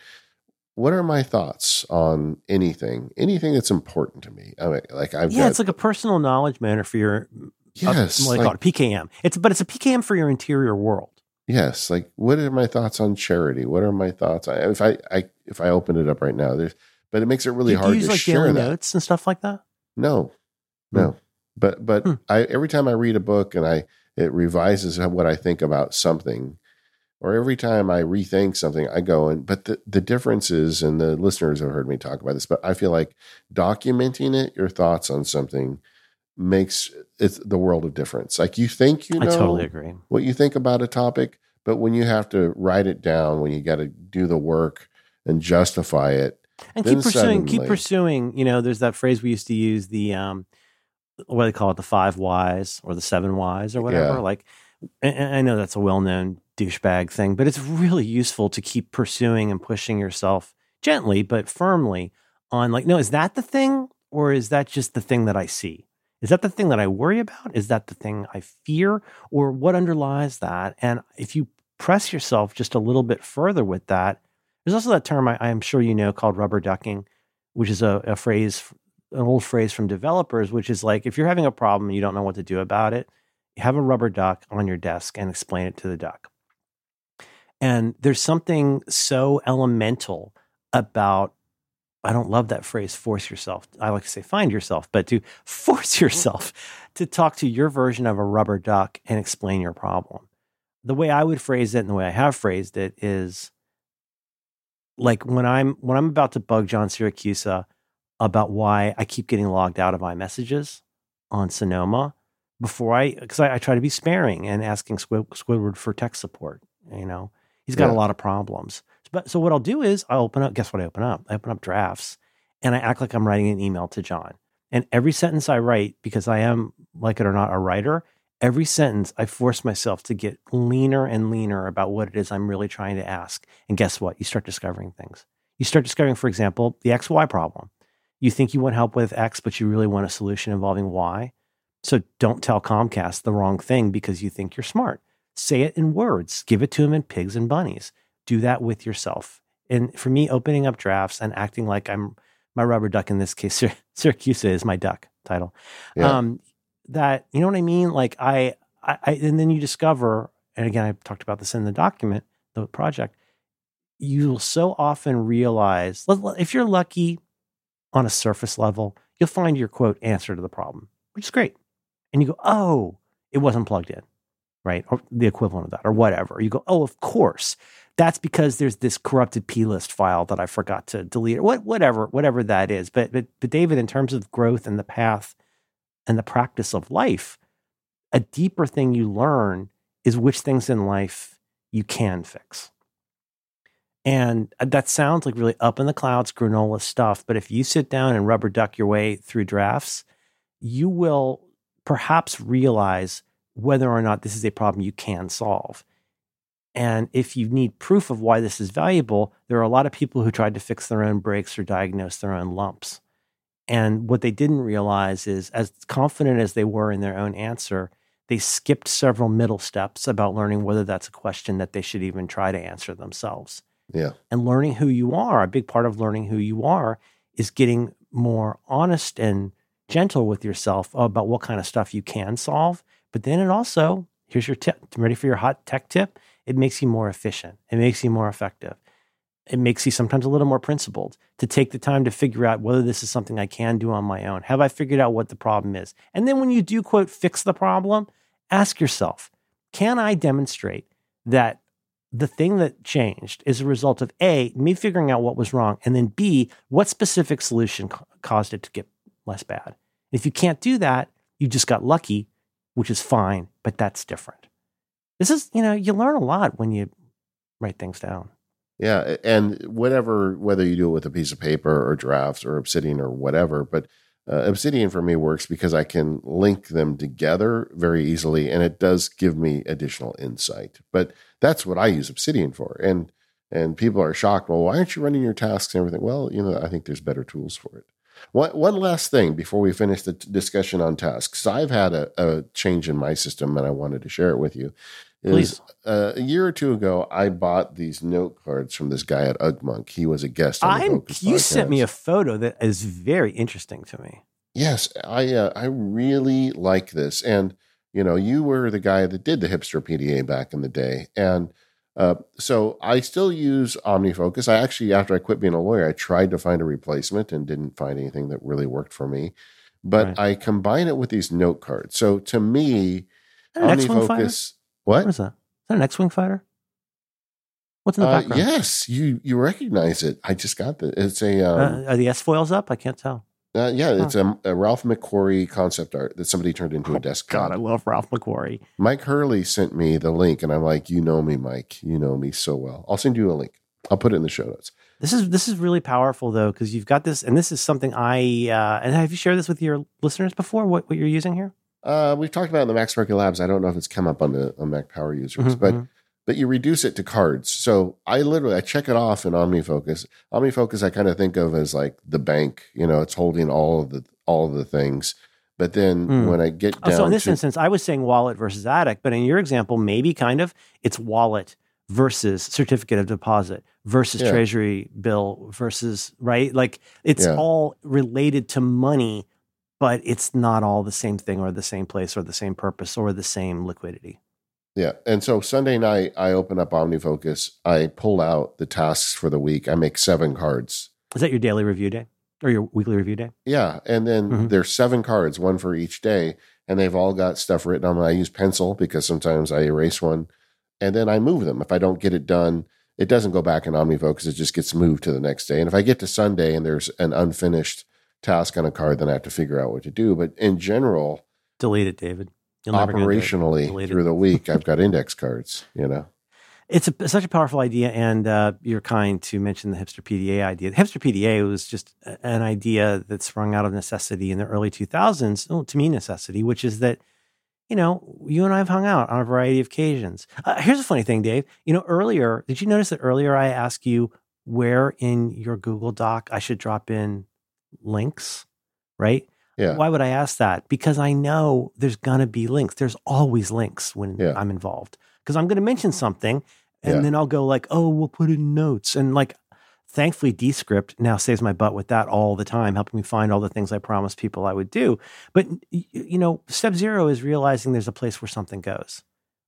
what are my thoughts on anything, anything that's important to me? I mean, like I've yeah, got, it's like a personal knowledge manner for your yes, like, it, PKM. It's but it's a PKM for your interior world. Yes, like what are my thoughts on charity? What are my thoughts? I, if I, I if I open it up right now, there's but it makes it really do, do hard you use to like share that. notes and stuff like that? No, no. But but Hmm. I every time I read a book and I it revises what I think about something, or every time I rethink something, I go and but the the difference is, and the listeners have heard me talk about this, but I feel like documenting it, your thoughts on something, makes it's the world of difference. Like you think you know I totally agree. what you think about a topic, but when you have to write it down, when you got to do the work and justify it, and keep pursuing keep pursuing you know there's that phrase we used to use the um what do they call it the five whys or the seven whys or whatever Yeah. like i know that's a well-known douchebag thing but it's really useful to keep pursuing and pushing yourself gently but firmly on like no is that the thing or is that just the thing that i see is that the thing that i worry about? Is that the thing i fear? Or what underlies that? And if you press yourself just a little bit further with that there's also that term I, I'm sure you know called rubber ducking, which is a, a phrase, an old phrase from developers, which is like if you're having a problem and you don't know what to do about it, have a rubber duck on your desk and explain it to the duck. And there's something so elemental about, I don't love that phrase, force yourself. I like to say find yourself, but to force yourself to talk to your version of a rubber duck and explain your problem. The way I would phrase it and the way I have phrased it is like when I'm when I'm about to bug John Siracusa about why I keep getting logged out of iMessages on Sonoma before I because I, I try to be sparing and asking Squidward for tech support. You know, he's got Yeah. a lot of problems. But so what I'll do is I'll open up. Guess what? I open up. I open up drafts and I act like I'm writing an email to John. And every sentence I write, because I am, like it or not, a writer, every sentence I force myself to get leaner and leaner about what it is I'm really trying to ask. And guess what? You start discovering things. You start discovering, for example, the XY problem. You think you want help with X, but you really want a solution involving Y. So don't tell Comcast the wrong thing because you think you're smart. Say it in words, give it to them in pigs and bunnies. Do that with yourself. And for me, opening up drafts and acting like I'm my rubber duck in this case, Syracuse is my duck title. Yeah. Um, that you know what I mean? Like I, I, I, and then you discover, and again, I talked about this in the document, the project. You'll so often realize, if you're lucky on a surface level, you'll find your quote answer to the problem, which is great. And you go, oh, it wasn't plugged in, right? Or the equivalent of that, or whatever. You go, oh, of course that's because there's this corrupted plist file that I forgot to delete. What, whatever, whatever that is. But, but, but David, in terms of growth and the path and the practice of life, a deeper thing you learn is which things in life you can fix. And that sounds like really up in the clouds granola stuff. But if you sit down and rubber duck your way through drafts, you will perhaps realize whether or not this is a problem you can solve. And if you need proof of why this is valuable, there are a lot of people who tried to fix their own breaks or diagnose their own lumps. And what they didn't realize is, as confident as they were in their own answer, they skipped several middle steps about learning whether that's a question that they should even try to answer themselves. Yeah. And learning who you are, a big part of learning who you are is getting more honest and gentle with yourself about what kind of stuff you can solve. But then it also, here's your tip. I'm Ready for your hot tech tip? It makes you more efficient. It makes you more effective. It makes you sometimes a little more principled to take the time to figure out whether this is something I can do on my own. Have I figured out what the problem is? And then when you do, quote, fix the problem, ask yourself, can I demonstrate that the thing that changed is a result of A, me figuring out what was wrong, and then B, what specific solution caused it to get less bad? If you can't do that, you just got lucky, which is fine, but that's different. This is, you know, you learn a lot when you write things down. Yeah, and whatever, whether you do it with a piece of paper or drafts or Obsidian or whatever, but uh, Obsidian for me works because I can link them together very easily, and it does give me additional insight. But that's what I use Obsidian for, and and people are shocked. Well, why aren't you running your tasks and everything? Well, you know, I think there's better tools for it. One, one last thing before we finish the t- discussion on tasks. I've had a, a, change in my system and I wanted to share it with you. Is, uh, a year or two ago, I bought these note cards from this guy at Ugmonk. He was a guest Focus You podcast. sent me a photo that is very interesting to me. Yes, I uh, I really like this, and you know, you were the guy that did the hipster PDA back in the day, and uh, so I still use OmniFocus. I actually, after I quit being a lawyer, I tried to find a replacement and didn't find anything that really worked for me. But right. I combine it with these note cards. So to me, OmniFocus. What? What is that? Is that an X-wing fighter? What's in the uh, background? Yes, you you recognize it. I just got the. It's a. Uh, um, uh, are the S foils up? I can't tell. Uh, yeah, it's a, a, Ralph McQuarrie concept art that somebody turned into oh, a desk. God, I love Ralph McQuarrie. Mike Hurley sent me the link, and I'm like, you know me, Mike. You know me so well. I'll send you a link. I'll put it in the show notes. This is this is really powerful though because you've got this, and this is something I uh, and have you shared this with your listeners before? What what you're using here? Uh, we've talked about in the MacSparky Labs. I don't know if it's come up on the on Mac Power users, mm-hmm, but mm-hmm but you reduce it to cards. So I literally I check it off in OmniFocus. OmniFocus I kind of think of as like the bank. You know, it's holding all of the all of the things. But then mm. when I get down, oh, so in this to, instance, I was saying wallet versus attic, but in your example, maybe kind of it's wallet versus certificate of deposit versus yeah. treasury bill versus right. Like it's yeah. all related to money, but it's not all the same thing or the same place or the same purpose or the same liquidity. Yeah. And so Sunday night, I open up OmniFocus. I pull out the tasks for the week. I make seven cards. Is that your daily review day or your weekly review day? Yeah. And then mm-hmm. there's seven cards, one for each day. And they've all got stuff written on them. I use pencil because sometimes I erase one and then I move them. If I don't get it done, it doesn't go back in OmniFocus. It just gets moved to the next day. And if I get to Sunday and there's an unfinished task on a card, then I have to figure out what to do. But in general, delete it, David operationally through the week, I've got index cards, you know. It's a, such a powerful idea, and uh, you're kind to mention the hipster PDA idea. The hipster PDA was just an idea that sprung out of necessity in the early 2000s, well, to me, necessity, which is that, you know, you and I have hung out on a variety of occasions. Uh, here's a funny thing, Dave. You know, earlier, did you notice that earlier I asked you where in your Google Doc I should drop in links, right? Yeah. Why would I ask that? Because I know there's going to be links. There's always links when Yeah. I'm involved because I'm going to mention mm. something and Yeah. then I'll go like, oh, we'll put in notes. And like, thankfully, Descript now saves my butt with that all the time, helping me find all the things I promised people I would do. But, you know, step zero is realizing there's a place where something goes,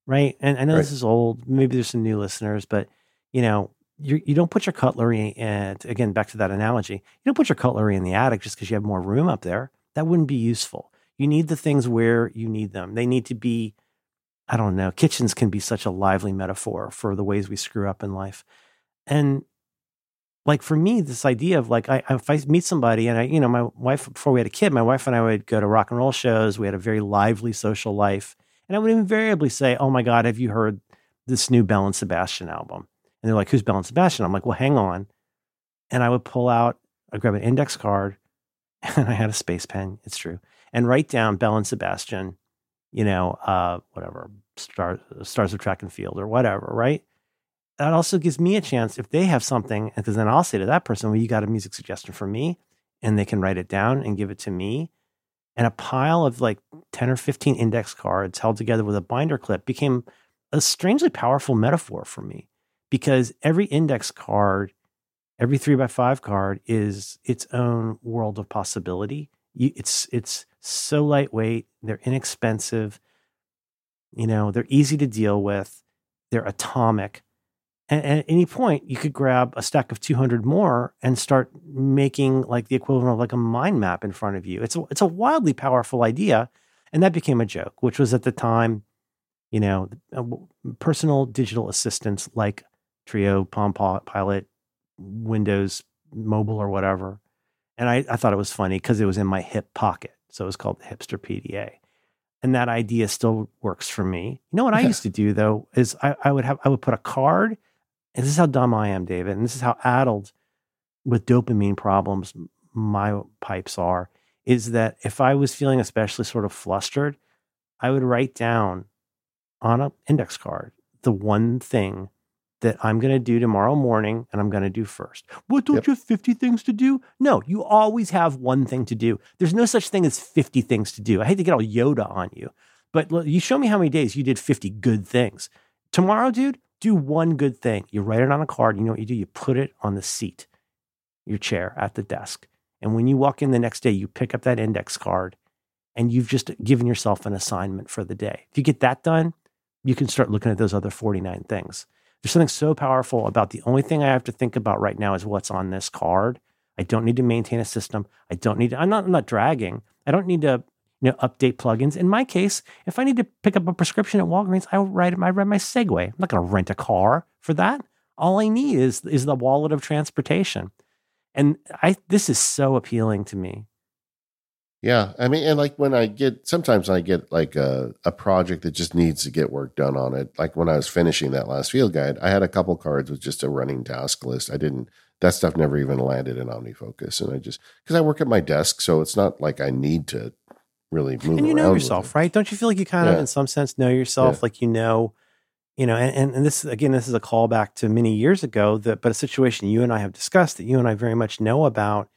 right? And I know this is old. Maybe there's some new listeners, but, you know, you, you don't put your cutlery and again back to that analogy you don't put your cutlery in the attic just because you have more room up there that wouldn't be useful. You need the things where you need them. They need to be i don't know kitchens can be such a lively metaphor for the ways we screw up in life. And like for me this idea of like I, if i meet somebody and i you know my wife before we had a kid my wife and i would go to rock and roll shows. We had a very lively social life. And i would invariably say oh my god have you heard this new bell and sebastian album? And they're like, who's Bell and Sebastian? I'm like, well, hang on. And I would pull out, I'd grab an index card, and I had a space pen, it's true, and write down Bell and Sebastian, you know, uh, whatever, star, Stars of Track and Field or whatever, right? That also gives me a chance if they have something, because then I'll say to that person, well, you got a music suggestion for me, and they can write it down and give it to me. And a pile of like 10 or 15 index cards held together with a binder clip became a strangely powerful metaphor for me because every index card, every three by five card is its own world of possibility. You, it's it's so lightweight. They're inexpensive. You know, they're easy to deal with. They're atomic. And, at any point, you could grab a stack of 200 more and start making like the equivalent of like a mind map in front of you. It's a, it's a wildly powerful idea. And that became a joke, which was at the time, you know, uh, personal digital assistants like Treo, Palm Pilot, Windows Mobile, or whatever. And I, I thought it was funny because it was in my hip pocket. So it was called the Hipster PDA. And that idea still works for me. You know what I used to do though is I, I would have I would put a card, and this is how dumb I am, David, and this is how addled with dopamine problems my pipes are, is that if I was feeling especially sort of flustered, I would write down on an index card the one thing that I'm going to do tomorrow morning and I'm going to do first. What, don't Yep. you have 50 things to do? No, you always have one thing to do. There's no such thing as 50 things to do. I hate to get all Yoda on you, but look, you show me how many days you did 50 good things. Tomorrow, dude, do one good thing. You write it on a card. You know what you do? You put it on the seat, your chair at the desk. And when you walk in the next day, you pick up that index card and you've just given yourself an assignment for the day. If you get that done, you can start looking at those other 49 things. There's something so powerful about the only thing I have to think about right now is what's on this card. I don't need to maintain a system. I don't need to, I'm not, I'm not dragging. I don't need to you know, update plugins. In my case, if I need to pick up a prescription at Walgreens, I ride I ride my Segway. I'm not going to rent a car for that. All I need is is the wallet of transportation. And I this is so appealing to me. Yeah, I mean, and like when I get sometimes I get like a, a project that just needs to get work done on it. Like when I was finishing that last field guide, I had a couple cards with just a running task list. I didn't that stuff never even landed in OmniFocus, and I just because I work at my desk, so it's not like I need to really move. and you know yourself, right? Don't you feel like you kind of, in some sense, know yourself? Yeah. Like you know, you know, and, and, and this again, this is a callback to many years ago, that but a situation you and I have discussed that you and I very much know about.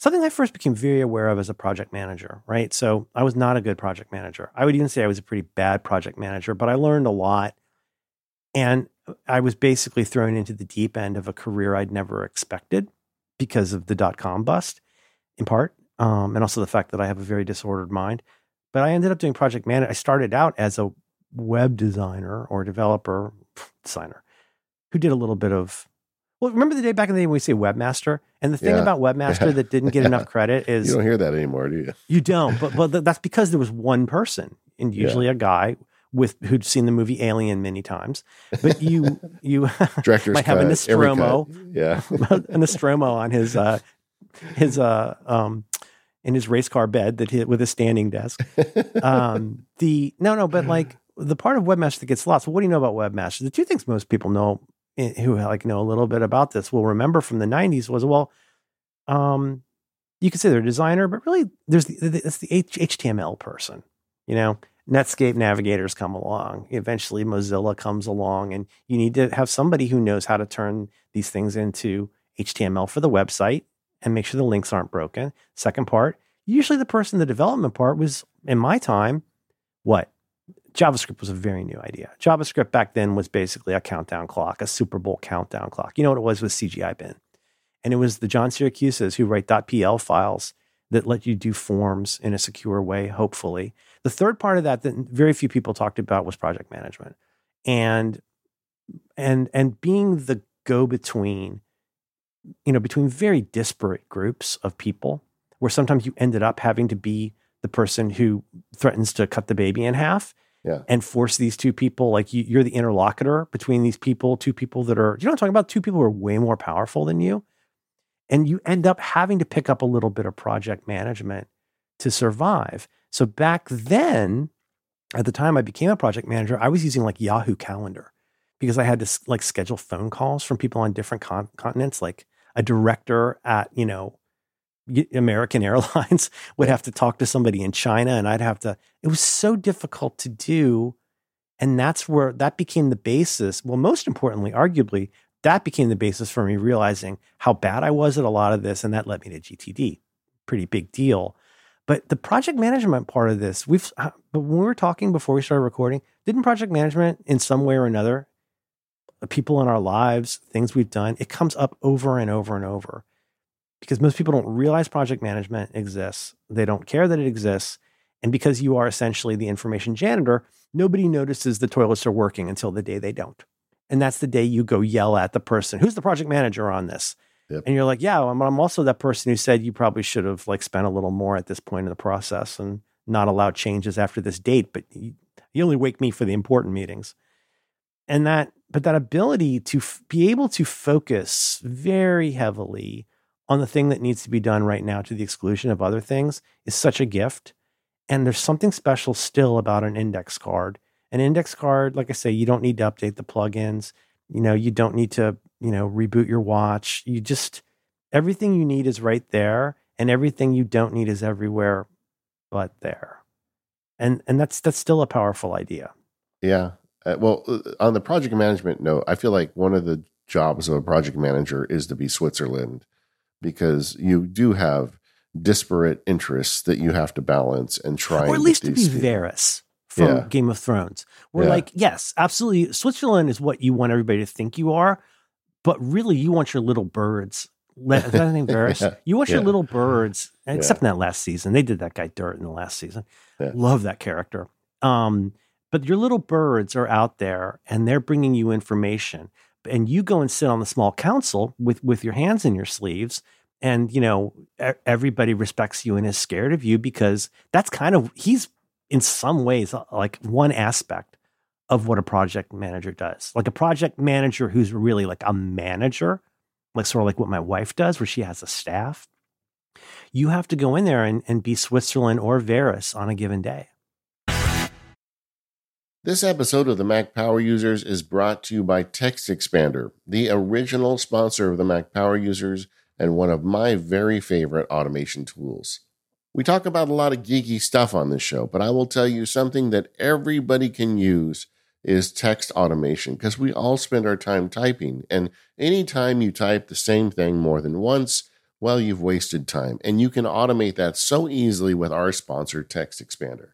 Something I first became very aware of as a project manager, right? So I was not a good project manager. I would even say I was a pretty bad project manager, but I learned a lot. And I was basically thrown into the deep end of a career I'd never expected because of the dot com bust, in part, um, and also the fact that I have a very disordered mind. But I ended up doing project management. I started out as a web designer or developer designer who did a little bit of. Well, remember the day back in the day when we say webmaster? And the thing Yeah. about webmaster Yeah. that didn't get enough credit is You don't hear that anymore, do you? you don't, but but that's because there was one person, and Yeah. usually a guy with who'd seen the movie Alien many times. But you you Director's might have a cut, every. Nostromo, Yeah, a Nostromo on his uh his uh um in his race car bed that he, with a standing desk. Um the no no, but like the part of Webmaster that gets lost. Well, what do you know about Webmaster? The two things most people know who like know a little bit about this will remember from the 90s was well, um, you could say they're a designer, but really there's the, it's the HTML person. You know, Netscape navigators come along. Eventually, Mozilla comes along, and you need to have somebody who knows how to turn these things into HTML for the website and make sure the links aren't broken. Second part, usually the person the development part was in my time, what? JavaScript was a very new idea. JavaScript back then was basically a countdown clock, a Super Bowl countdown clock. You know what it was with CGI bin. And it was the John Siracusa's who write .pl files that let you do forms in a secure way, hopefully. The third part of that that very few people talked about was project management. And and and being the go-between, you know, between very disparate groups of people, where sometimes you ended up having to be the person who threatens to cut the baby in half Yeah. and force these two people like you, you're the interlocutor between these people two people that are you know i'm talking about? Two people who are way more powerful than you. And you end up having to pick up a little bit of project management to survive. So back then at the time i became a project manager i was using like yahoo calendar because i had to like schedule phone calls from people on different con- continents like a director at you know American Airlines would have to talk to somebody in China and I'd have to it was so difficult to do and that's where that became the basis well most importantly arguably that became the basis for me realizing how bad I was at a lot of this and that led me to GTD pretty big deal. But the project management part of this we've uh, but when we were talking before we started recording didn't project management in some way or another uh, people in our lives things we've done it comes up over and over and over because most people don't realize project management exists. They don't care that it exists. And because you are essentially the information janitor, nobody notices the toilets are working until the day they don't. And that's the day you go yell at the person who's the project manager on this. Yep. And you're like, yeah, I'm, I'm also that person who said you probably should have like spent a little more at this point in the process and not allow changes after this date. But you, you only wake me for the important meetings. And that, but that ability to f- be able to focus very heavily on the thing that needs to be done right now to the exclusion of other things is such a gift. And there's something special still about an index card. An index card, like I say, you don't need to update the plugins. You know, you don't need to, you know, reboot your watch. You just, everything you need is right there. And everything you don't need is everywhere but there. And, and that's, that's still a powerful idea. Yeah. Uh, well, uh, on the project management note, I feel like one of the jobs of a project manager is to be Switzerland because you do have disparate interests that you have to balance and try or and at least to be Varys from Yeah. Game of Thrones. We're Yeah. like, yes, absolutely. Switzerland is what you want everybody to think you are, but really, you want your little birds. Is that name Varys? Yeah. You want your little birds, except in that last season. They did that guy dirt in the last season. Love that character. Um, but your little birds are out there and they're bringing you information. And you go and sit on the small council with with your hands in your sleeves and you know everybody respects you and is scared of you because that's kind of he's in some ways uh, like one aspect of what a project manager does. Like a project manager who's really like a manager like sort of like what my wife does where she has a staff. You have to go in there and, and be switzerland or Varys on a given day This episode of the Mac Power Users is brought to you by TextExpander, the original sponsor of the Mac Power Users and one of my very favorite automation tools. We talk about a lot of geeky stuff on this show, but I will tell you something that everybody can use is text automation because we all spend our time typing. And anytime you type the same thing more than once, well, you've wasted time. And you can automate that so easily with our sponsor, TextExpander.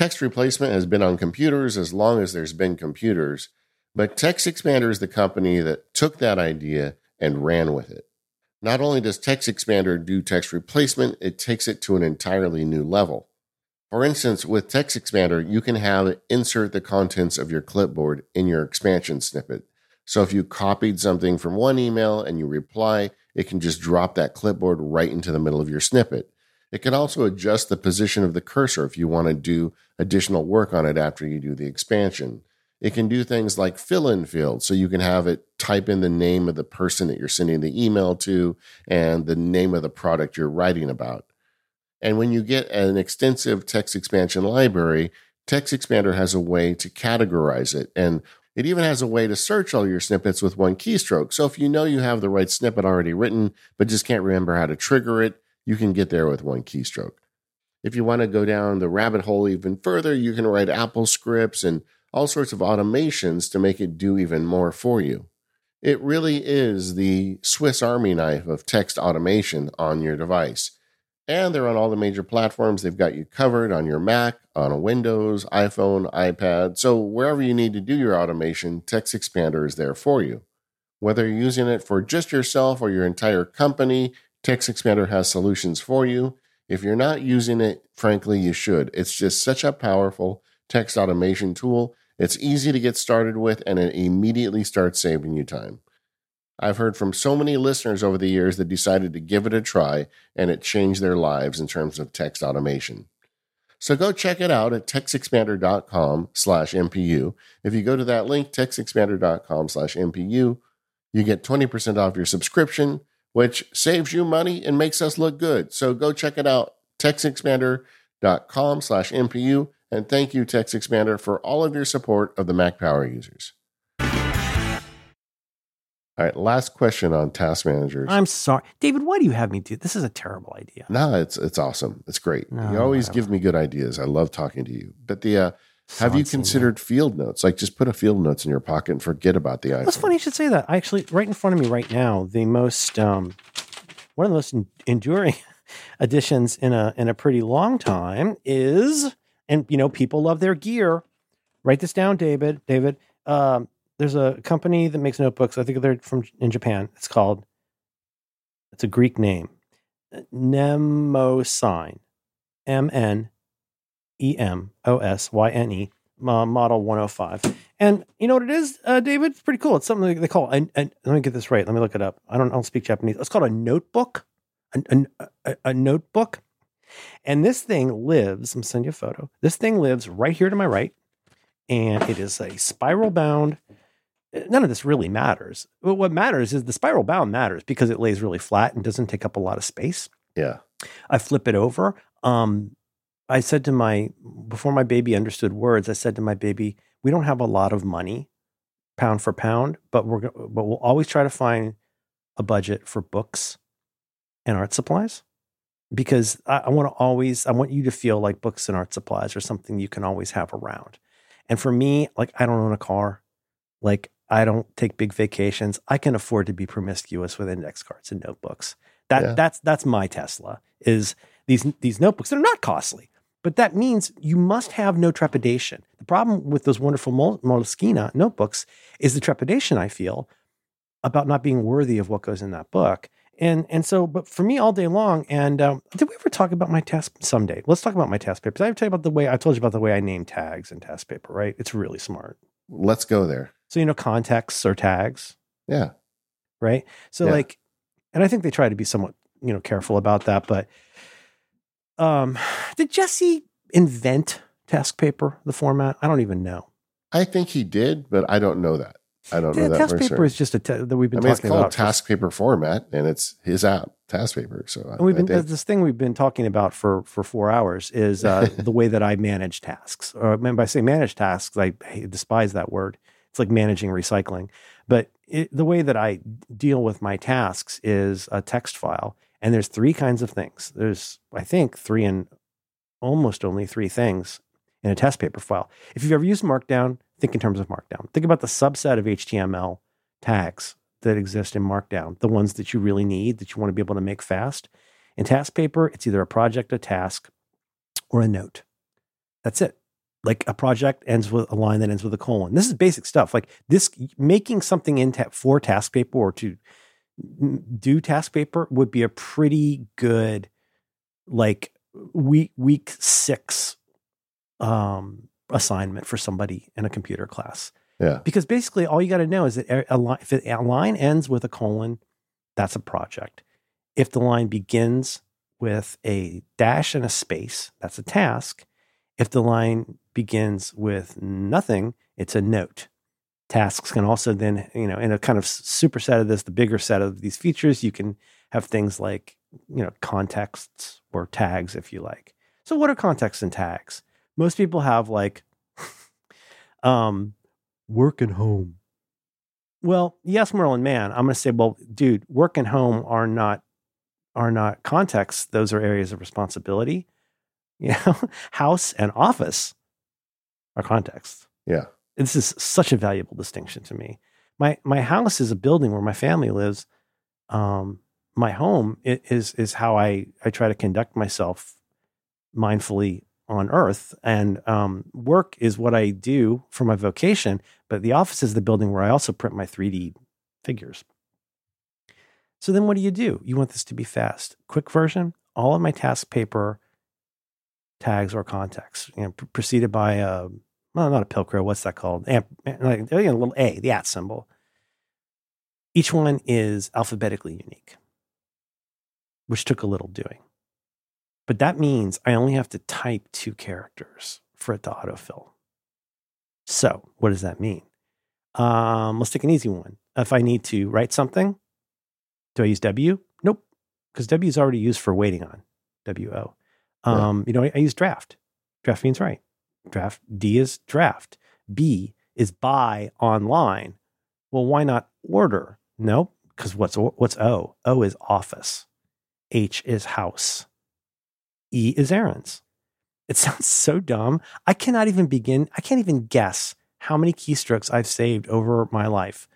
Text replacement has been on computers as long as there's been computers, but TextExpander is the company that took that idea and ran with it. Not only does TextExpander do text replacement, it takes it to an entirely new level. For instance, with TextExpander, you can have it insert the contents of your clipboard in your expansion snippet. So if you copied something from one email and you reply, it can just drop that clipboard right into the middle of your snippet. It can also adjust the position of the cursor if you want to do additional work on it after you do the expansion. It can do things like fill in fields, so you can have it type in the name of the person that you're sending the email to and the name of the product you're writing about. And when you get an extensive text expansion library, TextExpander has a way to categorize it and it even has a way to search all your snippets with one keystroke. So if you know you have the right snippet already written, but just can't remember how to trigger it, you can get there with one keystroke. If you want to go down the rabbit hole even further, you can write Apple scripts and all sorts of automations to make it do even more for you. It really is the Swiss Army knife of text automation on your device. And they're on all the major platforms. They've got you covered on your Mac, on a Windows, iPhone, iPad. So wherever you need to do your automation, TextExpander is there for you. Whether you're using it for just yourself or your entire company, TextExpander has solutions for you. If you're not using it, frankly, you should. It's just such a powerful text automation tool. It's easy to get started with, and it immediately starts saving you time. I've heard from so many listeners over the years that decided to give it a try and it changed their lives in terms of text automation. So go check it out at textexpander.com slash MPU. If you go to that link, textexpander.com slash MPU, you get 20% off your subscription, which saves you money and makes us look good. So go check it out, textexpander.com slash MPU. And thank you, TextExpander, for all of your support of the Mac Power users. All right, last question on task managers. I'm sorry, David. Why do you have me do this? Is a terrible idea. No, it's it's awesome. It's great. No, you always whatever. give me good ideas. I love talking to you. But the uh, have you considered field notes? Like just put a field notes in your pocket and forget about the iPhone. That's funny you should say that. I actually, right in front of me right now, the most um, one of the most enduring additions in a in a pretty long time is, and you know, people love their gear. Write this down, David. David, um, there's a company that makes notebooks. I think they're from in Japan. It's called. It's a Greek name, Mnemosyne, M N E M O S Y N E, model 105. And you know what it is, uh, David? It's pretty cool. It's something they call, And let me get this right. Let me look it up. I don't, I don't speak Japanese. It's called a notebook, a, a, a- a notebook. And this thing lives, I'm sending you a photo. This thing lives right here to my right. And it is a spiral bound. None of this really matters. But what matters is the spiral bound matters because it lays really flat and doesn't take up a lot of space. yeah. I flip it over. Um, I said to my before my baby understood words, I said to my baby, "We don't have a lot of money, pound for pound, but we're but we'll always try to find a budget for books and art supplies." Because I, I want to always, I want you to feel like books and art supplies are something you can always have around. And for me, like I don't own a car, like I don't take big vacations. I can afford to be promiscuous with index cards and notebooks. That Yeah. that's that's my Tesla. Is these these notebooks? They're not costly, but that means you must have no trepidation. The problem with those wonderful Mol- Moleskine notebooks is the trepidation I feel about not being worthy of what goes in that book. And and so, but for me, all day long. And um, did we ever talk about my task someday? Let's talk about my TaskPapers. I ever tell you about the way I told you about the way I name tags in TaskPaper, right? It's really smart. Let's go there. So you know, contexts or tags, Yeah. right? So Yeah. like, and I think they try to be somewhat you know careful about that. But um, did Jesse invent TaskPaper, the format? I don't even know. I think he did, but I don't know that. I don't know that TaskPaper sure. is just a te- that we've I been mean, it's called TaskPaper format, and it's his app, TaskPaper. So I, And we've I been think, this thing we've been talking about for for four hours is uh, the way that I manage tasks. Or when I say manage tasks, I, I despise that word. It's like managing recycling. But it, the way that I deal with my tasks is a text file, and there's three kinds of things. There's I think three and almost only three things in a TaskPaper file. If you've ever used Markdown, think in terms of Markdown. Think about the subset of HTML tags that exist in Markdown, the ones that you really need that you want to be able to make fast. In TaskPaper, it's either a project, a task, or a note. That's it. Like a project ends with a line that ends with a colon. This is basic stuff. Like this, making something in ta- for TaskPaper or to do TaskPaper would be a pretty good, like week week six um, assignment for somebody in a computer class. Yeah. Because basically, all you got to know is that a- a line, if a line ends with a colon, that's a project. If the line begins with a dash and a space, that's a task. If the line begins with nothing, it's a note. Tasks can also then, you know, in a kind of superset of this, the bigger set of these features, you can have things like, you know, contexts or tags, if you like. So, what are contexts and tags? most people have like um work and home. Well, yes, Merlin Mann, I'm gonna say, well, dude, work and home are not are not contexts, those are areas of responsibility. You know, house and office are contexts. Yeah. This is such a valuable distinction to me. My my house is a building where my family lives. Um, my home is is how I I try to conduct myself mindfully on earth and um, work is what I do for my vocation but the office is the building where I also print my 3D figures. So then what do you do? You want this to be fast. Quick version, all of my TaskPaper tags or contexts, you know, pr- preceded by a well, not a pilcrow, what's that called? Amp, like a little A, the at symbol. Each one is alphabetically unique, which took a little doing. But that means I only have to type two characters for it to autofill. So, what does that mean? Um, let's take an easy one. If I need to write something, do I use W? Nope, because W is already used for waiting on. W O. Um, You know, I, I use draft. Draft means write. Draft D is draft. B is buy online. Well, why not order? No, because what's what's O? O is office. H is house. E is errands. It sounds so dumb. I cannot even begin, I can't even guess how many keystrokes I've saved over my life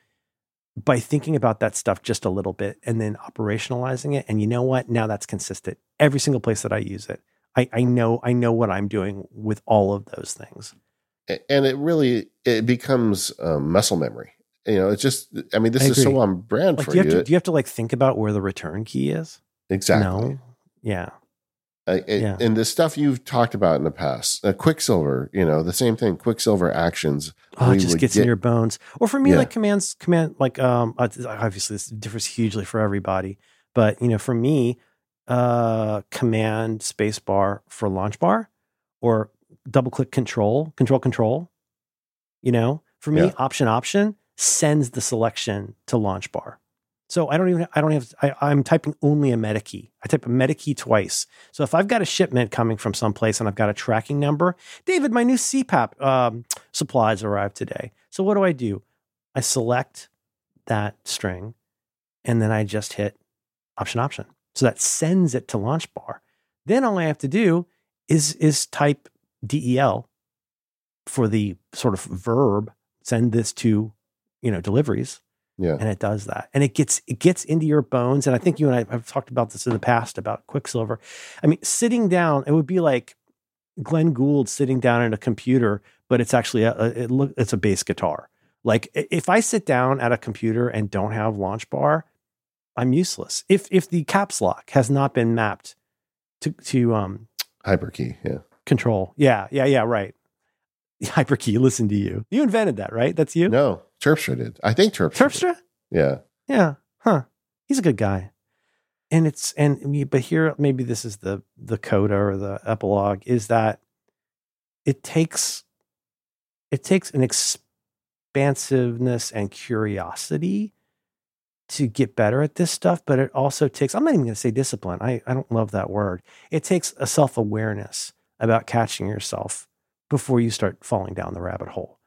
by thinking about that stuff just a little bit and then operationalizing it. And you know what? Now that's consistent. Every single place that I use it. I, I know I know what I'm doing with all of those things. And it really it becomes um, muscle memory. You know, it's just. I mean, this I is so on brand Like, for do you you. have to do you have to like think about where the return key is? exactly. No. Yeah. Uh, it- Yeah. And the stuff you've talked about in the past, uh, Quicksilver. You know, the same thing. Quicksilver actions. Oh, it just gets in your bones. Or for me, Yeah. like commands, command, like um, uh, obviously this differs hugely for everybody, but you know, for me, uh, command space bar for LaunchBar, or double click control, control control. You know, for me, Yeah. option option sends the selection to LaunchBar. So I don't even I don't have I, I'm typing only a meta key. I type a meta key twice. So if I've got a shipment coming from someplace and I've got a tracking number, David, my new CPAP um, supplies arrived today. So what do I do? I select that string and then I just hit option option. So that sends it to LaunchBar. Then all I have to do is is type del for the sort of verb send this to you know deliveries. Yeah. and it does that. And it gets it gets into your bones. And i think you and i have talked about this in the past about quicksilver. I mean sitting down it would be like glenn gould sitting down at a computer but it's actually a, a it look it's a bass guitar. Like if i sit down at a computer and don't have LaunchBar i'm useless if if the caps lock has not been mapped to to um Hyperkey. Yeah. control yeah yeah yeah right hyperkey listen to you you invented that right that's you No, Terpstra did. I think Terpstra. terpstra Yeah. Yeah. Huh. He's a good guy. And it's and we- but here maybe this is the the coda or the epilogue is that it takes it takes an expansiveness and curiosity to get better at this stuff, but it also takes I'm not even going to say discipline. I I don't love that word. It takes a self-awareness about catching yourself before you start falling down the rabbit hole.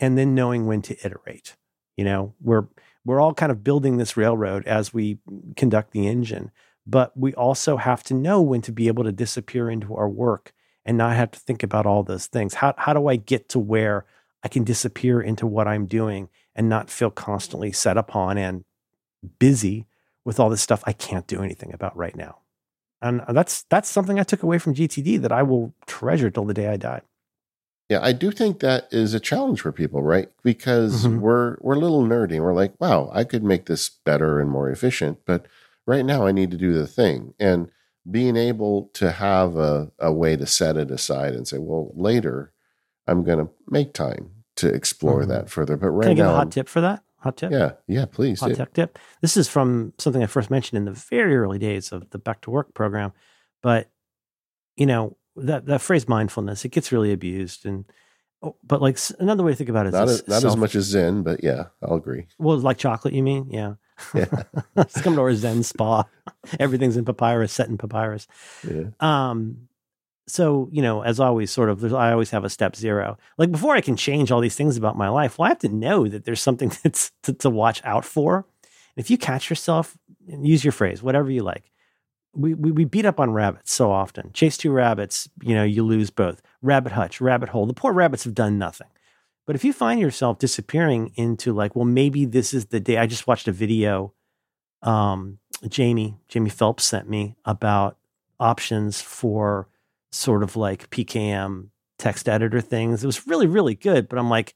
And then knowing when to iterate. You know, we're we're all kind of building this railroad as we conduct the engine, but we also have to know when to be able to disappear into our work and not have to think about all those things. How how do I get to where I can disappear into what I'm doing and not feel constantly set upon and busy with all this stuff I can't do anything about right now. And that's that's something I took away from GTD that I will treasure till the day I die. Yeah, I do think that is a challenge for people, right? Because Mhm. we're we're a little nerdy. We're like, wow, I could make this better and more efficient, but right now I need to do the thing. And being able to have a, a way to set it aside and say, well, later I'm gonna make time to explore Mhm. that further. But right Can I give now a hot tip for that? Hot tip? Yeah, yeah, please. hot tech tip. This is from something I first mentioned in the very early days of the Back to Work program. But you know that that phrase mindfulness it gets really abused, and oh, but like another way to think about it is Not as, not as much as Zen, but yeah, I'll agree. Well, like chocolate, you mean? Yeah. Yeah. Let's come to our Zen spa. Everything's in papyrus, set in papyrus. Yeah. Um, so you know, as always, sort of, I always have a step zero. Like before, I can change all these things about my life. Well, I have to know that there's something that's to, to watch out for. If you catch yourself, use your phrase, whatever you like. We, we we beat up on rabbits so often. Chase two rabbits, you know, you lose both. Rabbit hutch, rabbit hole. The poor rabbits have done nothing. But if you find yourself disappearing into like, well, maybe this is the day. I just watched a video. Um, Jamie Jamie Phelps sent me about options for sort of like PKM text editor things. It was really, really good, but I'm like,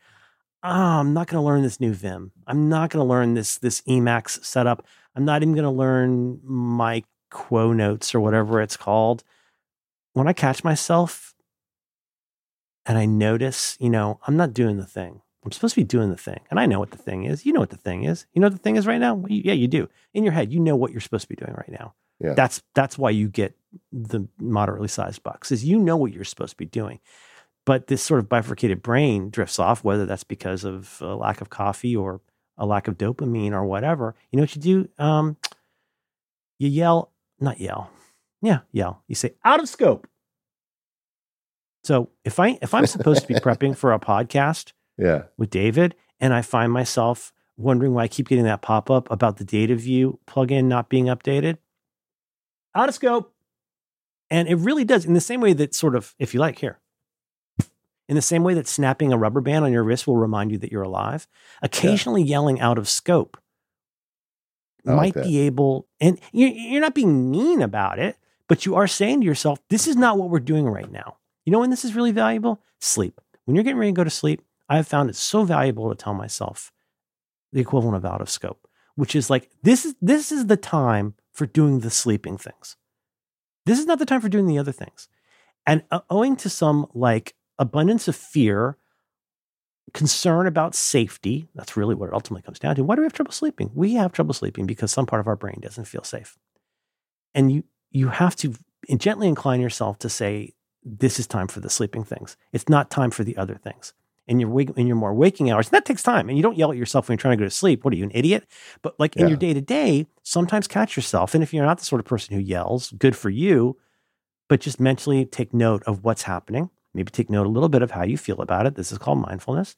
oh, I'm not going to learn this new Vim. I'm not going to learn this this Emacs setup. I'm not even going to learn my Quo notes or whatever it's called. When I catch myself and I notice, you know, I'm not doing the thing. I'm supposed to be doing the thing. And I know what the thing is. You know what the thing is. You know what the thing is right now? Yeah, you do. In your head, you know what you're supposed to be doing right now. Yeah. That's that's why you get the moderately sized bucks is you know what you're supposed to be doing. But this sort of bifurcated brain drifts off, whether that's because of a lack of coffee or a lack of dopamine or whatever. You know what you do? Um, you yell, not yell. Yeah, yell. You say out of scope. So if I if I'm supposed to be prepping for a podcast Yeah. with David and I find myself wondering why I keep getting that pop up about the Dataview plugin not being updated, out of scope. And it really does, in the same way that sort of, if you like, here, in the same way that snapping a rubber band on your wrist will remind you that you're alive, occasionally yelling out of scope I might that. be able, and you're, you're not being mean about it, but you are saying to yourself, this is not what we're doing right now. You know when this is really valuable? Sleep. When you're getting ready to go to sleep, I have found it so valuable to tell myself the equivalent of out of scope, which is like this is this is the time for doing the sleeping things. This is not the time for doing the other things. And uh, owing to some like abundance of fear, concern about safety, that's really what it ultimately comes down to. Why do we have trouble sleeping? We have trouble sleeping because some part of our brain doesn't feel safe. And you you have to gently incline yourself to say this is time for the sleeping things. It's not time for the other things. In your wake, in your more waking hours, and that takes time. And you don't yell at yourself when you're trying to go to sleep. What are you, an idiot? But like in your day to day, sometimes catch yourself. And if you're not the sort of person who yells, good for you. But just mentally take note of what's happening. Maybe take note a little bit of how you feel about it. This is called mindfulness.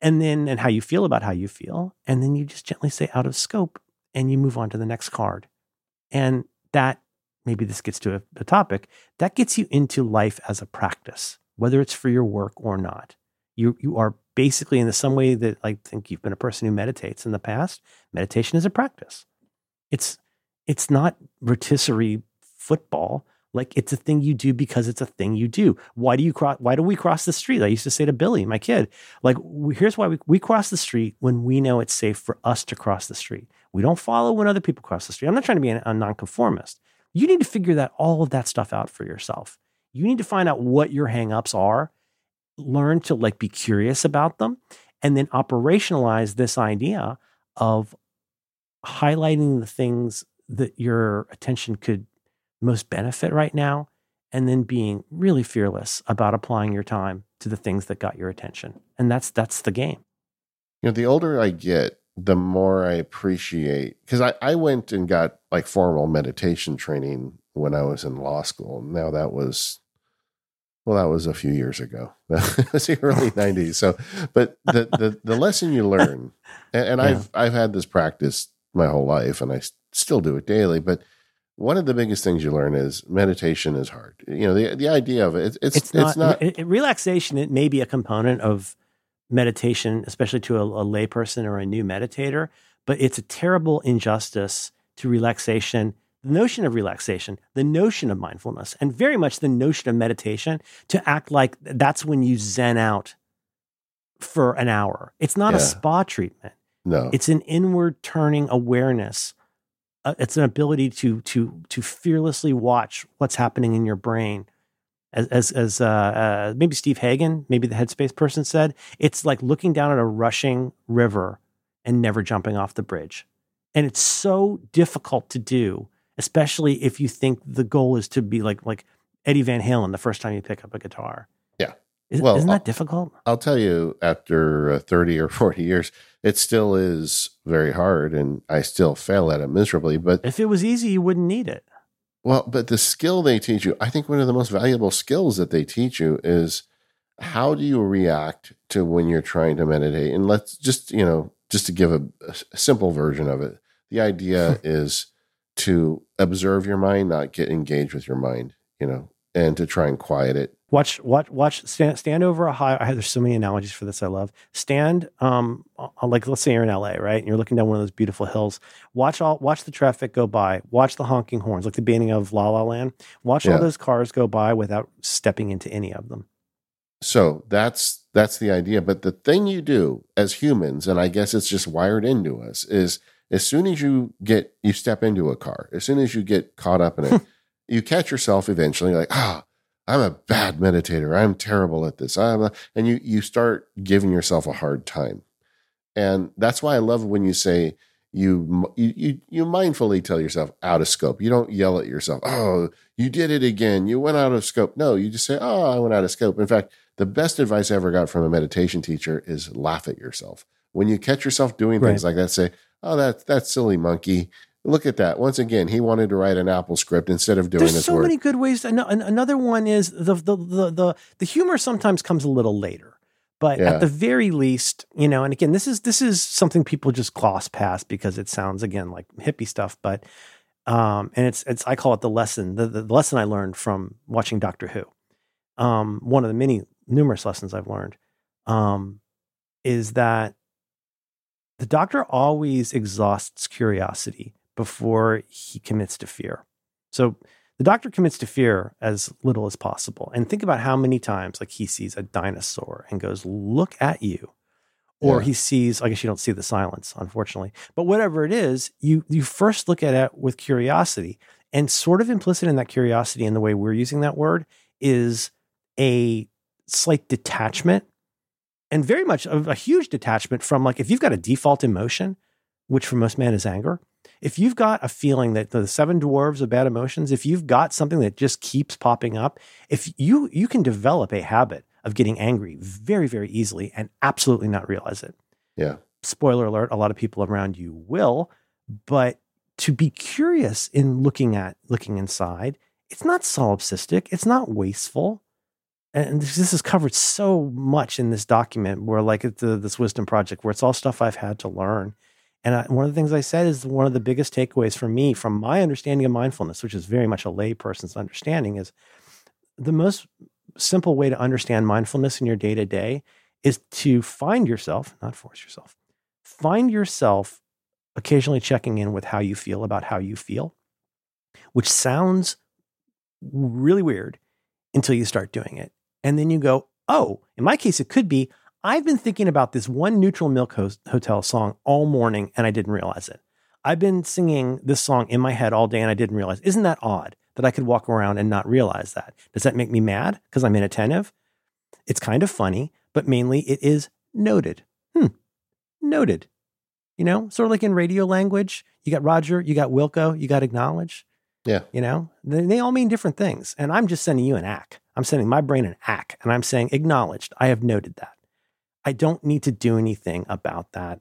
And then and how you feel about how you feel. And then you just gently say out of scope and you move on to the next card. And that maybe this gets to a, a topic that gets you into life as a practice, whether it's for your work or not. You you are basically in the some way that I think you've been a person who meditates in the past. Meditation is a practice. It's it's not rotisserie football. Like it's a thing you do because it's a thing you do. Why do you cross? Why do we cross the street? I used to say to Billy, my kid, like we, here's why we, we cross the street when we know it's safe for us to cross the street. We don't follow when other people cross the street. I'm not trying to be a, a nonconformist. You need to figure that all of that stuff out for yourself. You need to find out what your hangups are, learn to like be curious about them, and then operationalize this idea of highlighting the things that your attention could most benefit right now, and then being really fearless about applying your time to the things that got your attention. And that's that's the game. You know, the older I get, the more I appreciate because I, I went and got like formal meditation training when I was in law school. Now that was well, that was a few years ago. That was the early nineties. So but the, the the lesson you learn and, and Yeah. I've I've had this practice my whole life and I still do it daily, but one of the biggest things you learn is meditation is hard. You know, the the idea of it, it's it's, It's, not, not it- it- relaxation. It may be a component of meditation, especially to a, a layperson or a new meditator, but it's a terrible injustice to relaxation. The notion of relaxation, the notion of mindfulness, and very much the notion of meditation to act like that's when you zen out for an hour. It's not a spa treatment. no. It's an inward turning awareness. Uh, it's an ability to to to fearlessly watch what's happening in your brain. As as, as uh, uh, maybe Steve Hagen, maybe the Headspace person said, it's like looking down at a rushing river and never jumping off the bridge. And it's so difficult to do, especially if you think the goal is to be like like Eddie Van Halen the first time you pick up a guitar. Yeah. Is, Well, isn't that uh, difficult? I'll tell you, after uh, 30 or 40 years, it still is very hard and I still fail at it miserably. But If it was easy, you wouldn't need it. Well, but the skill they teach you, I think one of the most valuable skills that they teach you is how do you react to when you're trying to meditate? And let's just, you know, just to give a, a simple version of it, the idea is to observe your mind, not get engaged with your mind, you know, and to try and quiet it Watch, watch, watch. Stand, stand over a high. I have, there's so many analogies for this. I love. Stand, um, like let's say you're in LA, right, and you're looking down one of those beautiful hills. Watch all, watch the traffic go by. Watch the honking horns, like the beginning of La La Land. Watch yeah. all those cars go by without stepping into any of them. So that's that's the idea. But the thing you do as humans, and I guess it's just wired into us, is as soon as you get you step into a car, as soon as you get caught up in it, you catch yourself eventually like ah I'm a bad meditator. I'm terrible at this. I'm and you you start giving yourself a hard time. And that's why I love when you say you you you mindfully tell yourself out of scope. You don't yell at yourself, "Oh, you did it again. You went out of scope." No, you just say, "Oh, I went out of scope." In fact, the best advice I ever got from a meditation teacher is laugh at yourself. When you catch yourself doing right. things like that, say, "Oh, that that silly monkey." Look at that. Once again, he wanted to write an Apple script instead of doing it. There's so work. many good ways. To, another one is the, the the the the humor sometimes comes a little later, but yeah. at the very least, you know. And again, this is this is something people just gloss past because it sounds again like hippie stuff. But um, and it's it's I call it the lesson the, the lesson I learned from watching Doctor Who. Um, one of the many numerous lessons I've learned um, is that the doctor always exhausts curiosity before he commits to fear. So the doctor commits to fear as little as possible. And think about how many times like he sees a dinosaur and goes, "Look at you." Or yeah. he sees, I guess you don't see the silence, unfortunately. But whatever it is, you you first look at it with curiosity. And sort of implicit in that curiosity in the way we're using that word is a slight detachment and very much a, a huge detachment from like if you've got a default emotion, which for most men is anger, if you've got a feeling that the seven dwarves of bad emotions, if you've got something that just keeps popping up, if you you can develop a habit of getting angry very very easily and absolutely not realize it. Yeah. Spoiler alert, a lot of people around you will, but to be curious in looking at looking inside, it's not solipsistic, it's not wasteful. And this is covered so much in this document where like the, this wisdom project where it's all stuff I've had to learn and I, one of the things I said is one of the biggest takeaways for me from my understanding of mindfulness, which is very much a layperson's understanding, is the most simple way to understand mindfulness in your day to day is to find yourself, not force yourself, find yourself occasionally checking in with how you feel about how you feel, which sounds really weird until you start doing it. And then you go, oh, in my case, it could be I've been thinking about this one Neutral Milk Hotel song all morning and I didn't realize it. I've been singing this song in my head all day and I didn't realize. Isn't that odd that I could walk around and not realize that? Does that make me mad because I'm inattentive? It's kind of funny, but mainly it is noted. Hmm, noted. You know, sort of like in radio language, you got Roger, you got Wilco, you got acknowledge. Yeah. You know, they, they all mean different things. And I'm just sending you an ack. I'm sending my brain an ack and I'm saying acknowledged. I have noted that. I don't need to do anything about that.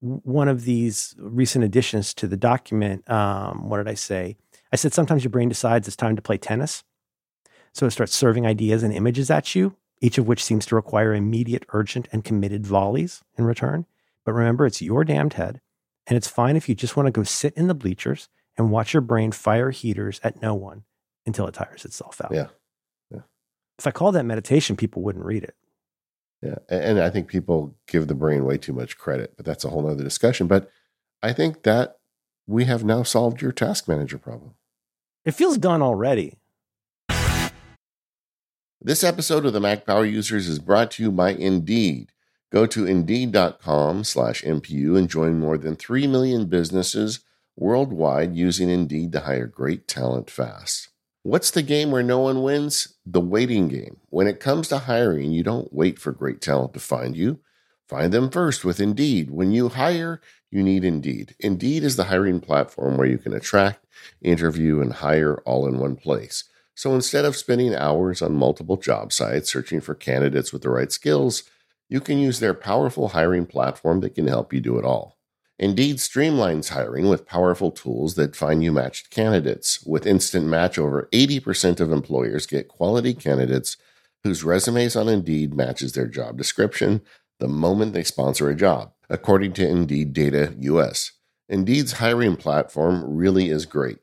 One of these recent additions to the document, um, what did I say? I said sometimes your brain decides it's time to play tennis. So it starts serving ideas and images at you, each of which seems to require immediate, urgent, and committed volleys in return. But remember, it's your damned head. And it's fine if you just want to go sit in the bleachers and watch your brain fire heaters at no one until it tires itself out. Yeah. If I called that meditation, people wouldn't read it. Yeah. And I think people give the brain way too much credit, but that's a whole other discussion. But I think that we have now solved your task manager problem. It feels done already. This episode of the Mac Power Users is brought to you by Indeed. Go to indeed.com slash MPU and join more than 3 million businesses worldwide using Indeed to hire great talent fast. What's the game where no one wins? The waiting game. When it comes to hiring, you don't wait for great talent to find you. Find them first with Indeed. When you hire, you need Indeed. Indeed is the hiring platform where you can attract, interview, and hire all in one place. So instead of spending hours on multiple job sites searching for candidates with the right skills, you can use their powerful hiring platform that can help you do it all. Indeed streamlines hiring with powerful tools that find you matched candidates. With Instant Match, over 80% of employers get quality candidates whose resumes on Indeed matches their job description the moment they sponsor a job, according to Indeed Data US. Indeed's hiring platform really is great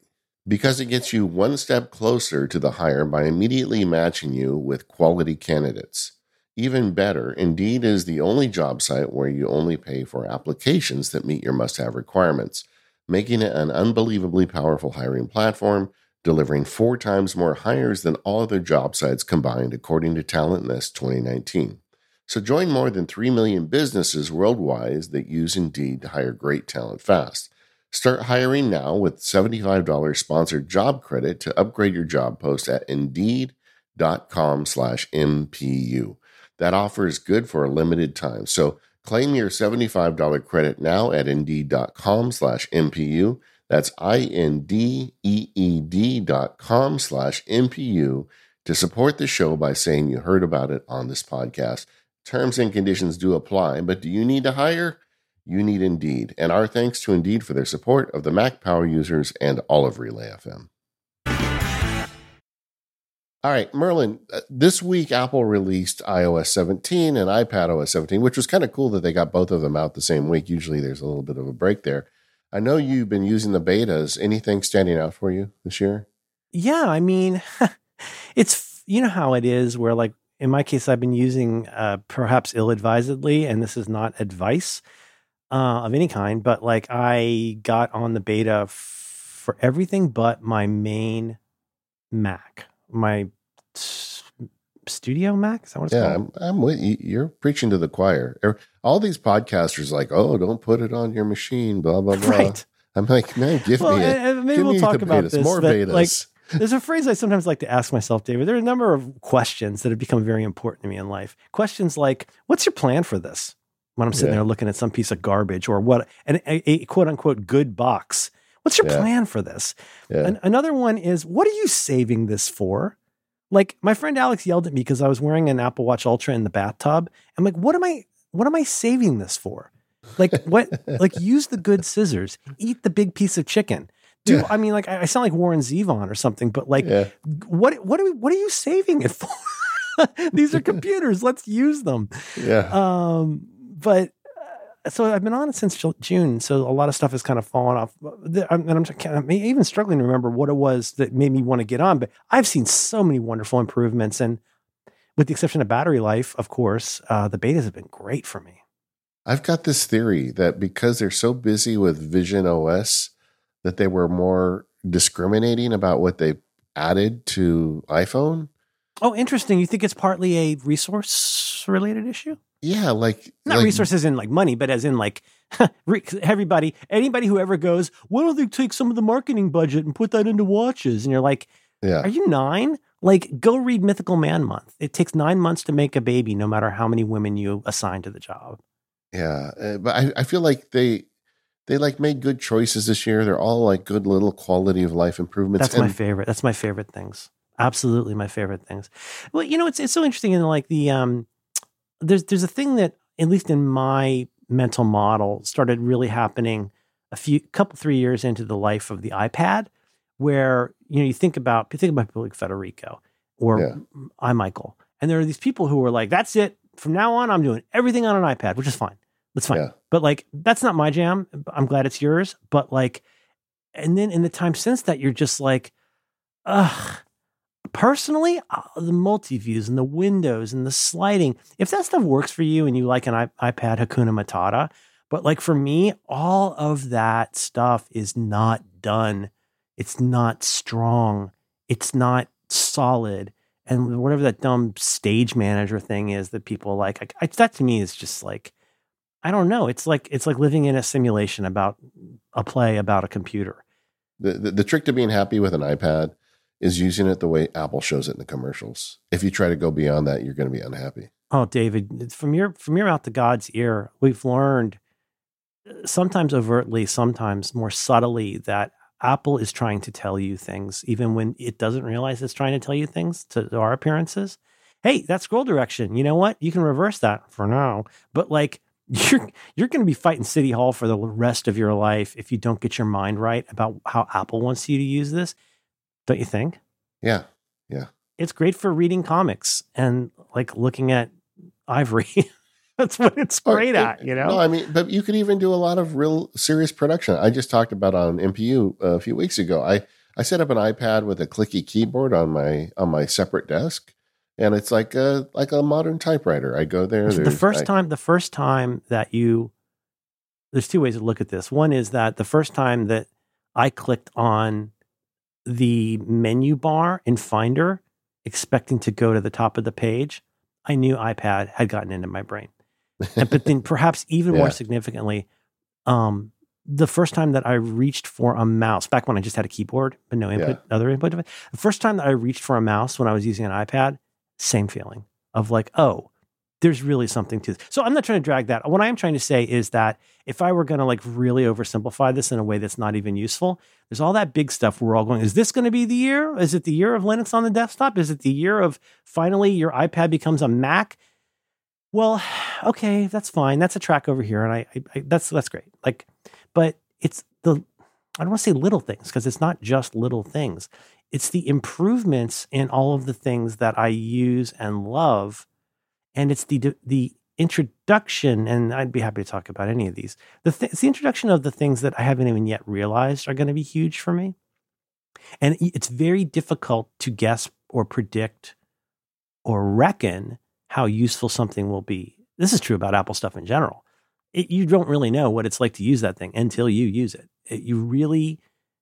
because it gets you one step closer to the hire by immediately matching you with quality candidates. Even better, Indeed is the only job site where you only pay for applications that meet your must have requirements, making it an unbelievably powerful hiring platform, delivering four times more hires than all other job sites combined, according to TalentNest 2019. So join more than 3 million businesses worldwide that use Indeed to hire great talent fast. Start hiring now with $75 sponsored job credit to upgrade your job post at indeed.com slash MPU. That offer is good for a limited time. So claim your $75 credit now at indeed.com slash MPU. That's I-N-D-E-E-D dot com slash MPU to support the show by saying you heard about it on this podcast. Terms and conditions do apply, but do you need to hire? You need Indeed. And our thanks to Indeed for their support of the Mac Power users and all of Relay FM. All right, Merlin, uh, this week Apple released iOS 17 and iPad OS 17, which was kind of cool that they got both of them out the same week. Usually there's a little bit of a break there. I know you've been using the betas. Anything standing out for you this year? Yeah, I mean, it's you know how it is where like in my case I've been using uh, perhaps ill-advisedly and this is not advice uh, of any kind, but like I got on the beta f- for everything but my main Mac my studio Mac. Is that what it's yeah, called? I'm, I'm with you. You're preaching to the choir. Er, all these podcasters like, oh, don't put it on your machine, blah blah blah. Right. I'm like, man, give well, me it. Maybe we'll talk about betas, this. More betas. Like, there's a phrase I sometimes like to ask myself, David. There are a number of questions that have become very important to me in life. Questions like, "What's your plan for this?" When I'm sitting yeah. there looking at some piece of garbage, or what, an, a, a quote unquote good box. What's your yeah. plan for this? Yeah. An, another one is, what are you saving this for? Like my friend Alex yelled at me because I was wearing an Apple Watch Ultra in the bathtub. I'm like, what am I what am I saving this for? Like what like use the good scissors, eat the big piece of chicken. Do yeah. I mean like I, sound like Warren Zevon or something, but like what what are we, what are you saving it for? These are computers. Let's use them. Yeah. Um, but so I've been on it since June, so a lot of stuff has kind of fallen off. And I'm, I'm, even struggling to remember what it was that made me want to get on. But I've seen so many wonderful improvements, and with the exception of battery life, of course, uh, the betas have been great for me. I've got this theory that because they're so busy with Vision OS, that they were more discriminating about what they added to iPhone. Oh, interesting. You think it's partly a resource related issue? Yeah, like not like, resources in like money, but as in like everybody, anybody who ever goes, why don't they take some of the marketing budget and put that into watches? And you're like, yeah. are you nine? Like, go read Mythical Man Month. It takes nine months to make a baby, no matter how many women you assign to the job. Yeah, uh, but I, I feel like they they like made good choices this year. They're all like good little quality of life improvements. That's and, my favorite. That's my favorite things. Absolutely my favorite things. Well, you know, it's it's so interesting in like the um there's there's a thing that at least in my mental model started really happening a few couple three years into the life of the iPad, where you know you think about you think about people like Federico or yeah. I Michael, and there are these people who are like, that's it. From now on, I'm doing everything on an iPad, which is fine. That's fine. Yeah. But like, that's not my jam. I'm glad it's yours. But like, and then in the time since that, you're just like, ugh, personally, uh, the multi views and the windows and the sliding, if that stuff works for you and you like an iPad Hakuna Matata, but like for me, all of that stuff is not done. It's not strong. It's not solid. And whatever that dumb stage manager thing is that people like, I, that to me is just like, I don't know. It's like it's like living in a simulation about a play about a computer. The, the, the trick to being happy with an iPad is using it the way Apple shows it in the commercials. If you try to go beyond that, you're going to be unhappy. Oh, David, from your from your mouth to God's ear, we've learned uh, sometimes overtly, sometimes more subtly that Apple is trying to tell you things, even when it doesn't realize it's trying to tell you things to, our appearances. Hey, that scroll direction. You know what? You can reverse that for now. But like you're you're going to be fighting City Hall for the rest of your life if you don't get your mind right about how Apple wants you to use this. Don't you think? Yeah, yeah. It's great for reading comics and like looking at ivory. That's what it's oh, great at, you know. No, I mean, but you could even do a lot of real serious production. I just talked about on MPU uh, a few weeks ago. I I set up an iPad with a clicky keyboard on my on my separate desk, and it's like a like a modern typewriter. I go there. the first I, time, the first time that you, there's two ways to look at this. One is that the first time that I clicked on the menu bar in Finder, expecting to go to the top of the page, I knew iPad had gotten into my brain. And, but then, perhaps even Yeah. more significantly, um, the first time that I reached for a mouse, back when I just had a keyboard but no input, other input device, the first time that I reached for a mouse when I was using an iPad, same feeling of like, oh, there's really something to this. So I'm not trying to drag that. What I am trying to say is that if I were going to like really oversimplify this in a way that's not even useful, there's all that big stuff we're all going, is this going to be the year? Is it the year of Linux on the desktop? Is it the year of finally your iPad becomes a Mac? Well, okay, that's fine. That's a track over here. And I, I, I that's, that's great. Like, but it's the, I don't want to say little things because it's not just little things. It's the improvements in all of the things that I use and love. And it's the, the introduction, and I'd be happy to talk about any of these. The th- it's the introduction of the things that I haven't even yet realized are going to be huge for me. And it's very difficult to guess or predict or reckon how useful something will be. This is true about Apple stuff in general. It, you don't really know what it's like to use that thing until you use it. it you really,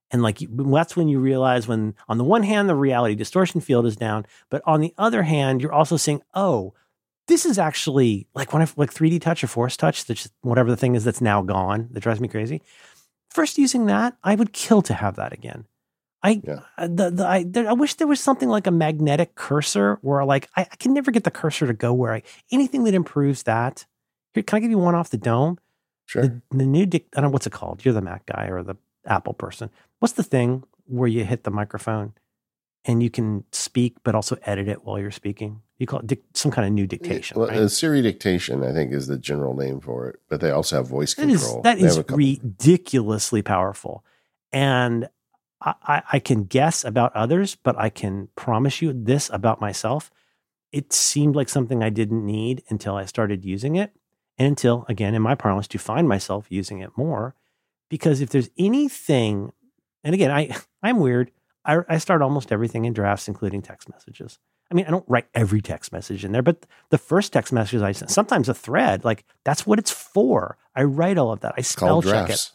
and like that's when you realize when, on the one hand, the reality distortion field is down, but on the other hand, you're also saying, oh, this is actually like when I like 3D touch or force touch, that's whatever the thing is that's now gone that drives me crazy. First using that, I would kill to have that again. I Yeah. uh, the, the I there, I wish there was something like a magnetic cursor where like I, I can never get the cursor to go where I anything that improves that. Here, can I give you one off the dome? Sure. The, the new dic- I don't know what's it called. You're the Mac guy or the Apple person. What's the thing where you hit the microphone and you can speak but also edit it while you're speaking? You call it dic- some kind of new dictation. Well, right? uh, Siri dictation, I think, is the general name for it. But they also have voice That is control. that They is ridiculously powerful, and I, I, I can guess about others, but I can promise you this about myself: it seemed like something I didn't need until I started using it, and until again, in my parlance, to find myself using it more. Because if there's anything, and again, I I'm weird. I, I start almost everything in drafts, including text messages. I mean, I don't write every text message in there, but the first text messages I send, sometimes a thread, like that's what it's for. I write all of that. I spell check it.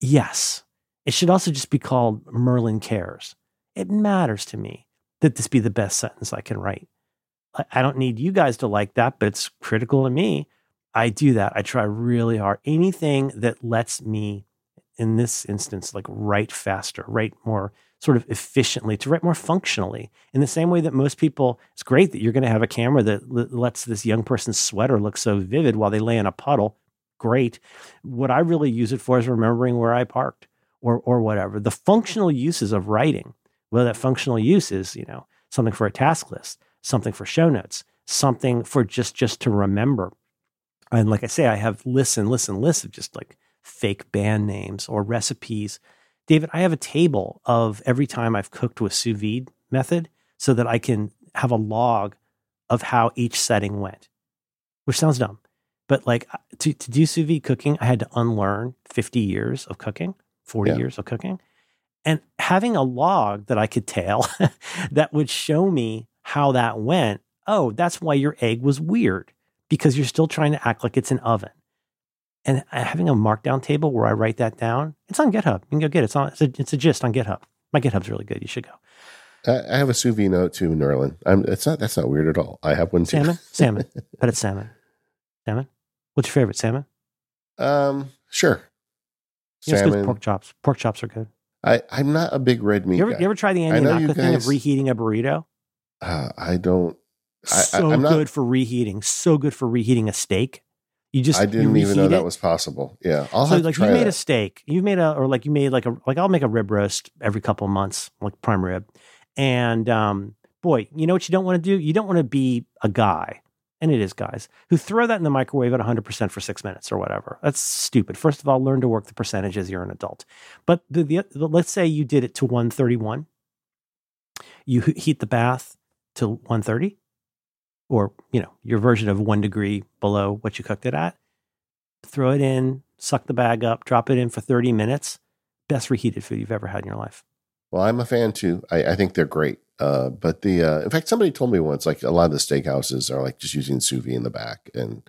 Yes. It should also just be called Merlin Cares. It matters to me that this be the best sentence I can write. I, I don't need you guys to like that, but it's critical to me. I do that. I try really hard. Anything that lets me, in this instance, like write faster, write more sort of efficiently, to write more functionally. In the same way that most people, it's great that you're going to have a camera that l- lets this young person's sweater look so vivid while they lay in a puddle. Great. What I really use it for is remembering where I parked or or whatever. The functional uses of writing, whether that functional use is, you know, something for a task list, something for show notes, something for just just to remember. And like I say, I have lists and lists and lists of just like fake band names or recipes. David, I have a table of every time I've cooked with sous vide method so that I can have a log of how each setting went, which sounds dumb. But like uh, to, to do sous vide cooking, I had to unlearn 50 years of cooking, 40 Yeah. years of cooking. And having a log that I could tail that would show me how that went. Oh, that's why your egg was weird because you're still trying to act like it's an oven. And having a markdown table where I write that down, it's on GitHub. You can go get it. It's on. It's a, it's a gist on GitHub. My GitHub's really good. You should go. I, I have a sous vide note too, Merlin. I'm, it's not. That's not weird at all. I have one too. Salmon, salmon, but it's salmon. Salmon. What's your favorite salmon? Um, sure. You know, Salmon. pork chops. Pork chops are good. I, I'm not a big red meat You ever, guy. you ever try the I Andy Ihnatko thing of reheating a burrito? Uh, I don't. I, I, So not. good for reheating. So good for reheating a steak. You just I didn't even know that it. was possible. Yeah, I'll so have like to try you made that. a steak, you made a or like you made like a like I'll make a rib roast every couple of months, like prime rib. And um boy, you know what you don't want to do? You don't want to be a guy and it is guys, who throw that in the microwave at 100% for six minutes or whatever. That's stupid. First of all, learn to work the percentages. You're an adult. But the, the, let's say you did it to 131. You heat the bath to 130 or, you know, your version of one degree below what you cooked it at. Throw it in, suck the bag up, drop it in for 30 minutes. Best reheated food you've ever had in your life. Well, I'm a fan too. I, I think they're great. Uh, but the uh, in fact, somebody told me once like a lot of the steakhouses are like just using sous vide in the back, and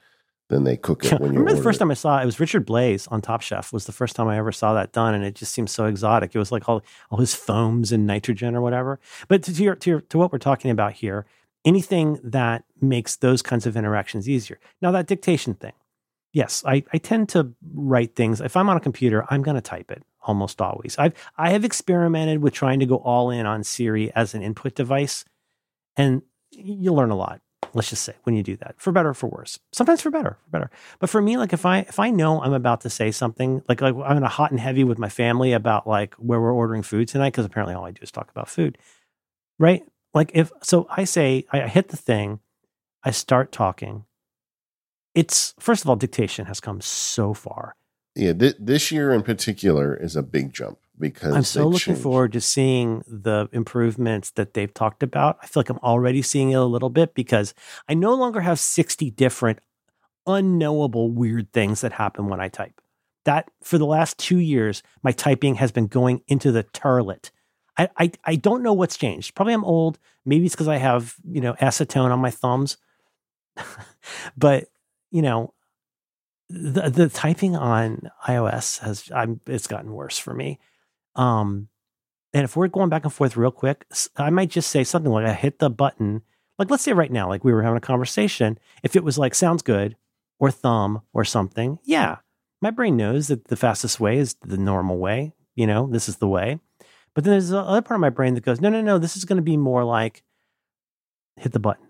then they cook it when you. remember the first it. time I saw it, it was Richard Blais on Top Chef. Was the first time I ever saw that done, and it just seemed so exotic. It was like all all his foams and nitrogen or whatever. But to to, your, to, your, to what we're talking about here, anything that makes those kinds of interactions easier. Now that dictation thing, yes, I, I tend to write things. If I'm on a computer, I'm going to type it almost always. I've I have experimented with trying to go all in on Siri as an input device, and you learn a lot. Let's just say when you do that, for better or for worse. Sometimes for better, for better. But for me, like if I if I know I'm about to say something, like, like I'm in a hot and heavy with my family about like where we're ordering food tonight, because apparently all I do is talk about food, right? Like if so, I say I hit the thing, I start talking. It's first of all, dictation has come so far yeah, th- this year in particular is a big jump because I'm so looking changed. forward to seeing the improvements that they've talked about. I feel like I'm already seeing it a little bit because I no longer have 60 different unknowable weird things that happen when I type. That for the last two years, my typing has been going into the turlet. I, I, I don't know what's changed. Probably I'm old. Maybe it's because I have, you know, acetone on my thumbs. but, you know, the the typing on iOS has I'm it's gotten worse for me. Um, and if we're going back and forth real quick, I might just say something like I hit the button. Like let's say right now, like we were having a conversation. If it was like sounds good or thumb or something, yeah, my brain knows that the fastest way is the normal way. You know, this is the way. But then there's another part of my brain that goes, no, no, no, this is going to be more like hit the button.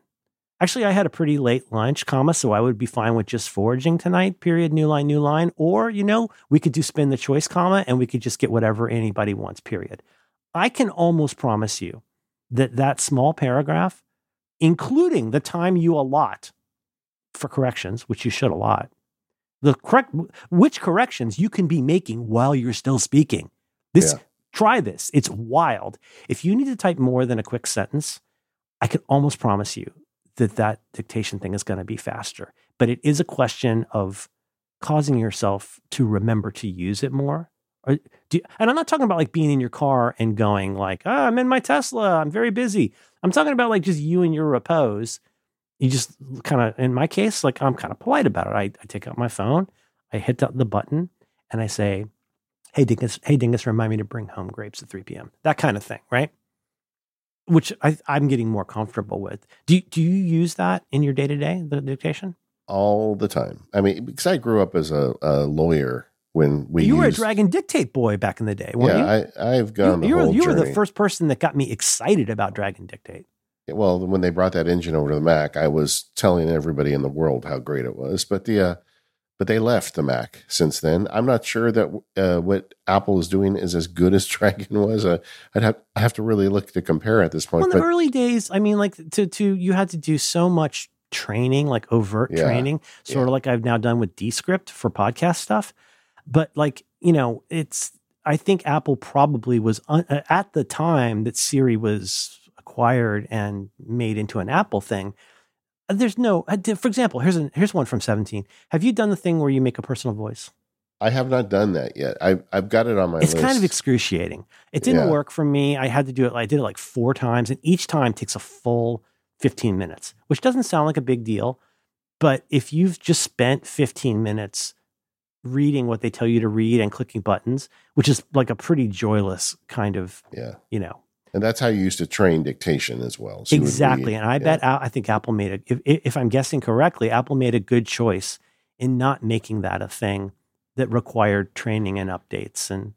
Actually, I had a pretty late lunch, comma, so I would be fine with just foraging tonight, period, new line, new line. Or, you know, we could do spin the choice, comma, and we could just get whatever anybody wants, period. I can almost promise you that that small paragraph, including the time you allot for corrections, which you should allot, the correct, which corrections you can be making while you're still speaking. This, yeah. Try this. It's wild. If you need to type more than a quick sentence, I can almost promise you that that dictation thing is going to be faster. But it is a question of causing yourself to remember to use it more. You, and I'm not talking about like being in your car and going like, oh, I'm in my Tesla, I'm very busy. I'm talking about like just you and your repose. You just kind of, in my case, like I'm kind of polite about it. I, I take out my phone, I hit the, the button, and I say, "Hey Dingus, hey Dingus, remind me to bring home grapes at 3 p.m." That kind of thing, right? which I, am getting more comfortable with. Do you, do you use that in your day to day, the dictation? All the time. I mean, because I grew up as a, a lawyer when we. You used, were a Dragon Dictate boy back in the day, yeah, you? I, I've gone you, the whole You were the first person that got me excited about Dragon Dictate. Well, when they brought that engine over to the Mac, I was telling everybody in the world how great it was. But the uh, but they left the Mac since then. I'm not sure that uh, what Apple is doing is as good as Dragon was. Uh, I'd have I have to really look to compare at this point. Well, in the early days, I mean, like to to you had to do so much training, like overt yeah, training, sort yeah. of like I've now done with Descript for podcast stuff. But like you know, it's I think Apple probably was un, uh, at the time that Siri was acquired and made into an Apple thing there's no uh, for example here's a, here's one from 17 have you done the thing where you make a personal voice? I have not done that yet. I've, I've got it on my it's list. kind of excruciating. It didn't yeah. work for me. I had to do it i did it like four times and each time takes a full 15 minutes which doesn't sound like a big deal but if you've just spent 15 minutes reading what they tell you to read and clicking buttons which is like a pretty joyless kind of yeah. you know and that's how you used to train dictation as well. So exactly. and I yeah. bet I think Apple made it. If, if I'm guessing correctly, Apple made a good choice in not making that a thing that required training and updates. And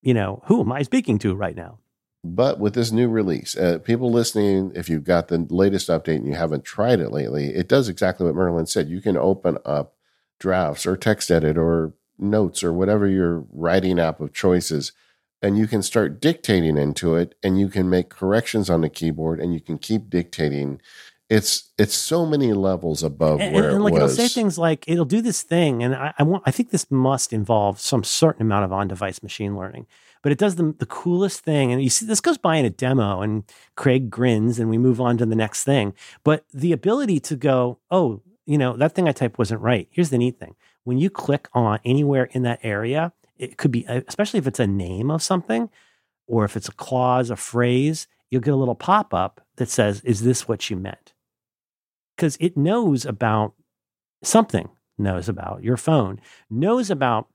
you know, who am I speaking to right now? But with this new release, uh, people listening, if you've got the latest update and you haven't tried it lately, it does exactly what Merlin said. You can open up drafts or text edit or notes or whatever your writing app of choice is and you can start dictating into it and you can make corrections on the keyboard and you can keep dictating it's it's so many levels above and, where and, it like was. it'll say things like it'll do this thing, and I, I want I think this must involve some certain amount of on-device machine learning. But it does the the coolest thing, and you see this goes by in a demo, and Craig grins, and we move on to the next thing. But the ability to go, oh, you know, that thing I typed wasn't right. Here's the neat thing: when you click on anywhere in that area, it could be, uh, especially if it's a name of something, or if it's a clause, a phrase, you'll get a little pop up that says, "Is this what you meant?" because it knows about something, knows about your phone, knows about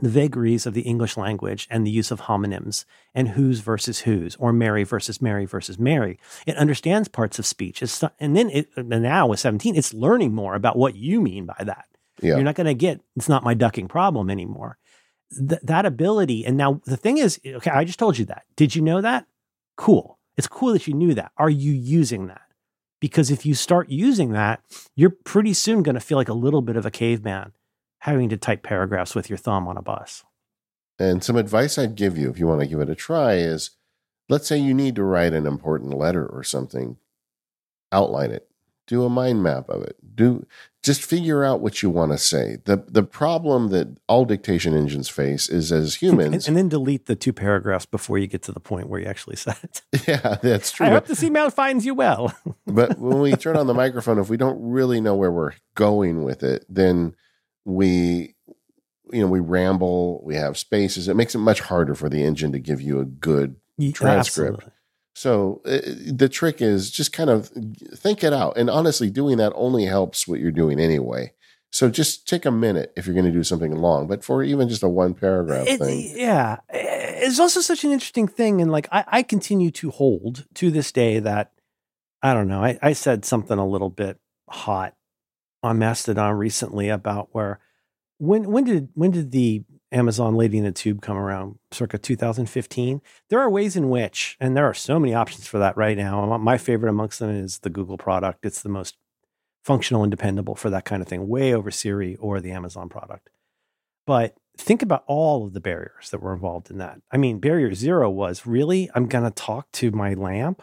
the vagaries of the English language and the use of homonyms and whose versus whose or Mary versus Mary versus Mary. It understands parts of speech. It's, and then it, and now with 17, it's learning more about what you mean by that. Yeah. You're not going to get, it's not my ducking problem anymore. Th- that ability. And now the thing is, okay, I just told you that. Did you know that? Cool. It's cool that you knew that. Are you using that? Because if you start using that, you're pretty soon going to feel like a little bit of a caveman having to type paragraphs with your thumb on a bus. And some advice I'd give you if you want to give it a try is let's say you need to write an important letter or something, outline it, do a mind map of it, do just figure out what you want to say. The the problem that all dictation engines face is as humans and, and, then delete the two paragraphs before you get to the point where you actually said it. Yeah, that's true. I hope this email finds you well. but when we turn on the microphone, if we don't really know where we're going with it, then we you know we ramble we have spaces it makes it much harder for the engine to give you a good transcript Absolutely. So uh, the trick is just kind of think it out and honestly doing that only helps what you're doing anyway so just take a minute if you're going to do something long but for even just a one paragraph It- thing yeah. It's also such an interesting thing. And like, I, I continue to hold to this day that, I don't know, I, I said something a little bit hot on Mastodon recently about where, when, when did, when did the Amazon Lady in a Tube come around? Circa 2015. There are ways in which, and there are so many options for that right now. My favorite amongst them is the Google product. It's the most functional and dependable for that kind of thing, way over Siri or the Amazon product. But think about all of the barriers that were involved in that. I mean, barrier zero was really, I'm going to talk to my lamp.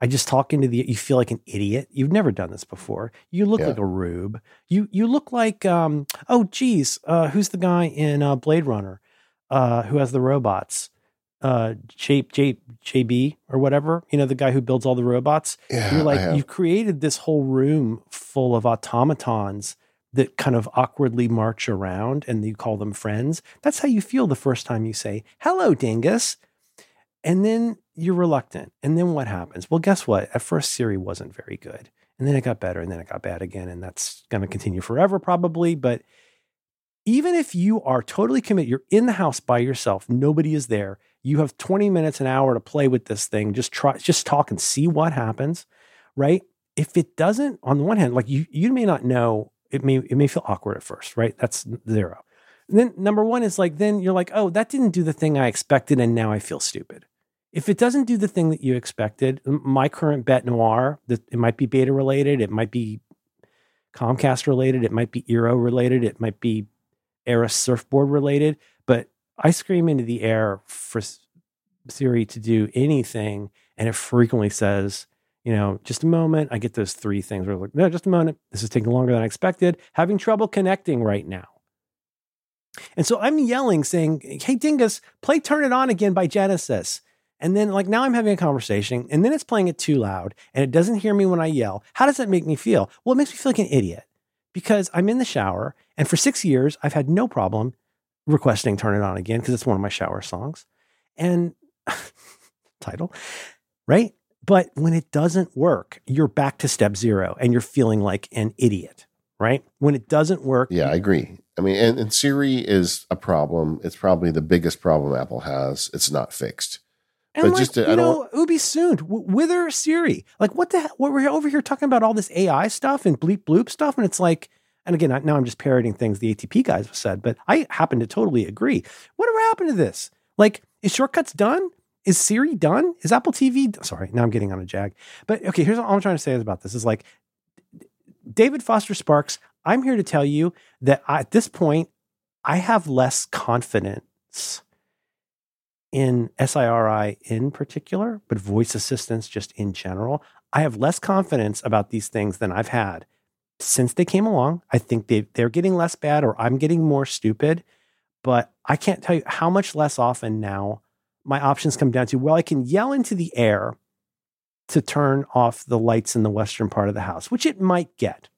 I just talk into the, you feel like an idiot. You've never done this before. You look Yeah. like a rube. You, you look like, um, oh, geez, uh, who's the guy in uh, Blade Runner uh, who has the robots? Uh, J, J, JB or whatever, you know, the guy who builds all the robots yeah you're like you've created this whole room full of automatons that kind of awkwardly march around and you call them friends that's how you feel the first time you say hello dingus and then you're reluctant. And then what happens? Well guess what? At first siri wasn't very good. And then it got better. And then it got bad again. And that's going to continue forever probably. But even if you are totally committed you're in the house by yourself. Nobody is there. You have 20 minutes an hour to play with this thing. Just try just talk and see what happens right? If it doesn't on the one hand like you you may not know. It may it may feel awkward at first right? That's zero. And then number one is like then you're like oh that didn't do the thing i expected and now i feel stupid if it doesn't do the thing that you expected my current bet noir that it might be beta related it might be comcast related it might be eero related it might be Arris surfboard related, but I scream into the air for Siri to do anything, and it frequently says, you know, just a moment. I get those three things where like, no, just a moment. This is taking longer than I expected. Having trouble connecting right now. And so I'm yelling, saying, Hey, Dingus, play Turn It On Again by Genesis. And then, like, now I'm having a conversation, and then it's playing it too loud, and it doesn't hear me when I yell. How does that make me feel? Well, it makes me feel like an idiot because I'm in the shower, and for six years, I've had no problem requesting Turn It On Again because it's one of my shower songs. And title, right? But when it doesn't work, you're back to step zero and you're feeling like an idiot, right? When it doesn't work, yeah i agree i mean and, and siri is a problem it's probably the biggest problem apple has it's not fixed And But like, just to- you I know, Ubi soon, wither Siri. Like, what the hell? We're over here talking about all this AI stuff and bleep bloop stuff. And it's like, and again, now I'm just parroting things the ATP guys have said, but I happen to totally agree. Whatever happened to this? Like, is Shortcuts done? Is Siri done? Is Apple TV? Sorry, now I'm getting on a jag. But okay, here's all I'm trying to say about this is like, David Foster Sparks, I'm here to tell you that I, at this point, I have less confidence in SIRI in particular, but voice assistants just in general. I have less confidence about these things than I've had since they came along. I think they they're getting less bad or I'm getting more stupid, but I can't tell you how much less often now my options come down to well, I can yell into the air to turn off the lights in the western part of the house, which it might get,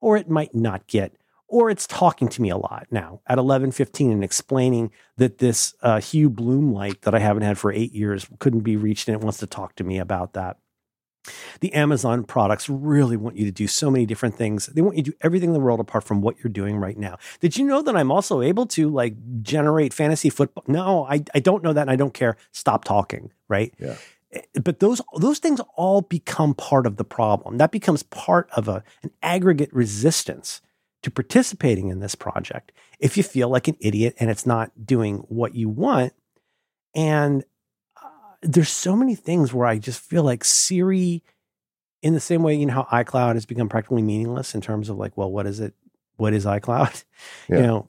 or it might not get, or it's talking to me a lot now at 11:15 and explaining that this uh, Hue Bloom light that I haven't had for eight years couldn't be reached, and it wants to talk to me about that. The Amazon products really want you to do so many different things. They want you to do everything in the world apart from what you're doing right now. Did you know that I'm also able to like generate fantasy football? No, I, I don't know that and I don't care. Stop talking, right? Yeah. Eh, but those those things all become part of the problem. That becomes part of a, an aggregate resistance to participating in this project if you feel like an idiot and it's not doing what you want. And uh, there's so many things where I just feel like Siri, in the same way, you know, how iCloud has become practically meaningless in terms of like, well, what is it? What is iCloud? Yeah. You know,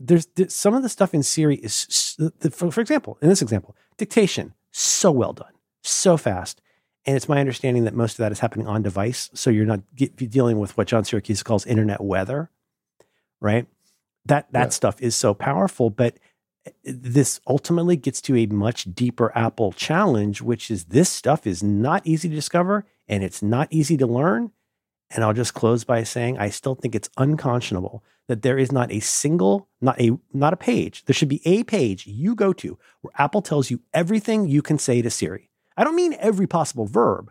there's, there's, some of the stuff in Siri is, for, for example, in this example, dictation, so well done, so fast. And it's my understanding that most of that is happening on device. So you're not get, dealing with what John Siracusa calls internet weather, right? That that yeah. stuff is so powerful, but eh, this ultimately gets to a much deeper Apple challenge, which is this stuff is not easy to discover and it's not easy to learn. And I'll just close by saying I still think it's unconscionable that there is not a single, not a not a page. There should be a page you go to where Apple tells you everything you can say to Siri. I don't mean every possible verb.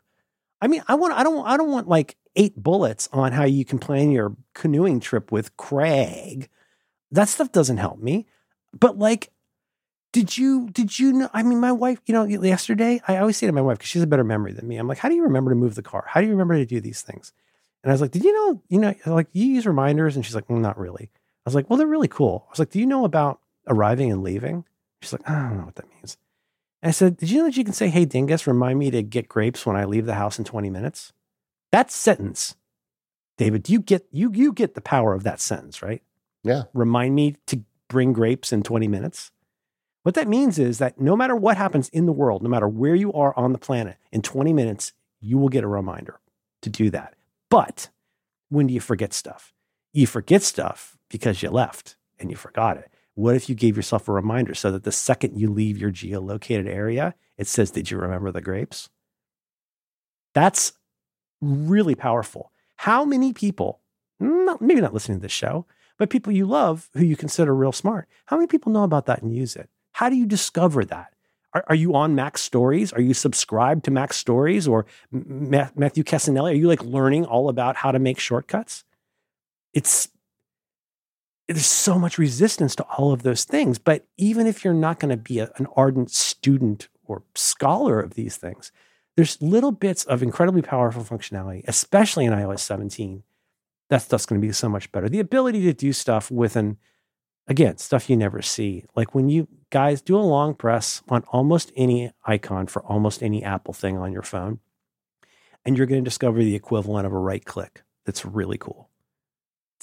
I mean I want I don't I don't want like eight bullets on how you can plan your canoeing trip with Craig. That stuff doesn't help me. But like, did you did you know? I mean, my wife, you know, yesterday I always say to my wife because she's a better memory than me. I'm like, how do you remember to move the car? How do you remember to do these things? And I was like, did you know? You know, like you use reminders, and she's like, well, not really. I was like, well, they're really cool. I was like, do you know about arriving and leaving? She's like, I don't know what that means. And I said, did you know that you can say, hey, dingus, remind me to get grapes when I leave the house in 20 minutes? That sentence, David, do you get you you get the power of that sentence, right? Yeah. Remind me to bring grapes in 20 minutes. What that means is that no matter what happens in the world, no matter where you are on the planet, in 20 minutes, you will get a reminder to do that. But when do you forget stuff? You forget stuff because you left and you forgot it. What if you gave yourself a reminder so that the second you leave your geolocated area, it says, Did you remember the grapes? That's really powerful. How many people, not, maybe not listening to this show, but people you love who you consider real smart. How many people know about that and use it? How do you discover that? Are, are you on MacStories? Are you subscribed to MacStories or Ma- Matthew Cassinelli? Are you like learning all about how to make shortcuts? It's there's so much resistance to all of those things. But even if you're not going to be a, an ardent student or scholar of these things, there's little bits of incredibly powerful functionality, especially in iOS 17, that stuff's going to be so much better. The ability to do stuff with an, again, stuff you never see. Like when you guys do a long press on almost any icon for almost any Apple thing on your phone, and you're going to discover the equivalent of a right click that's really cool.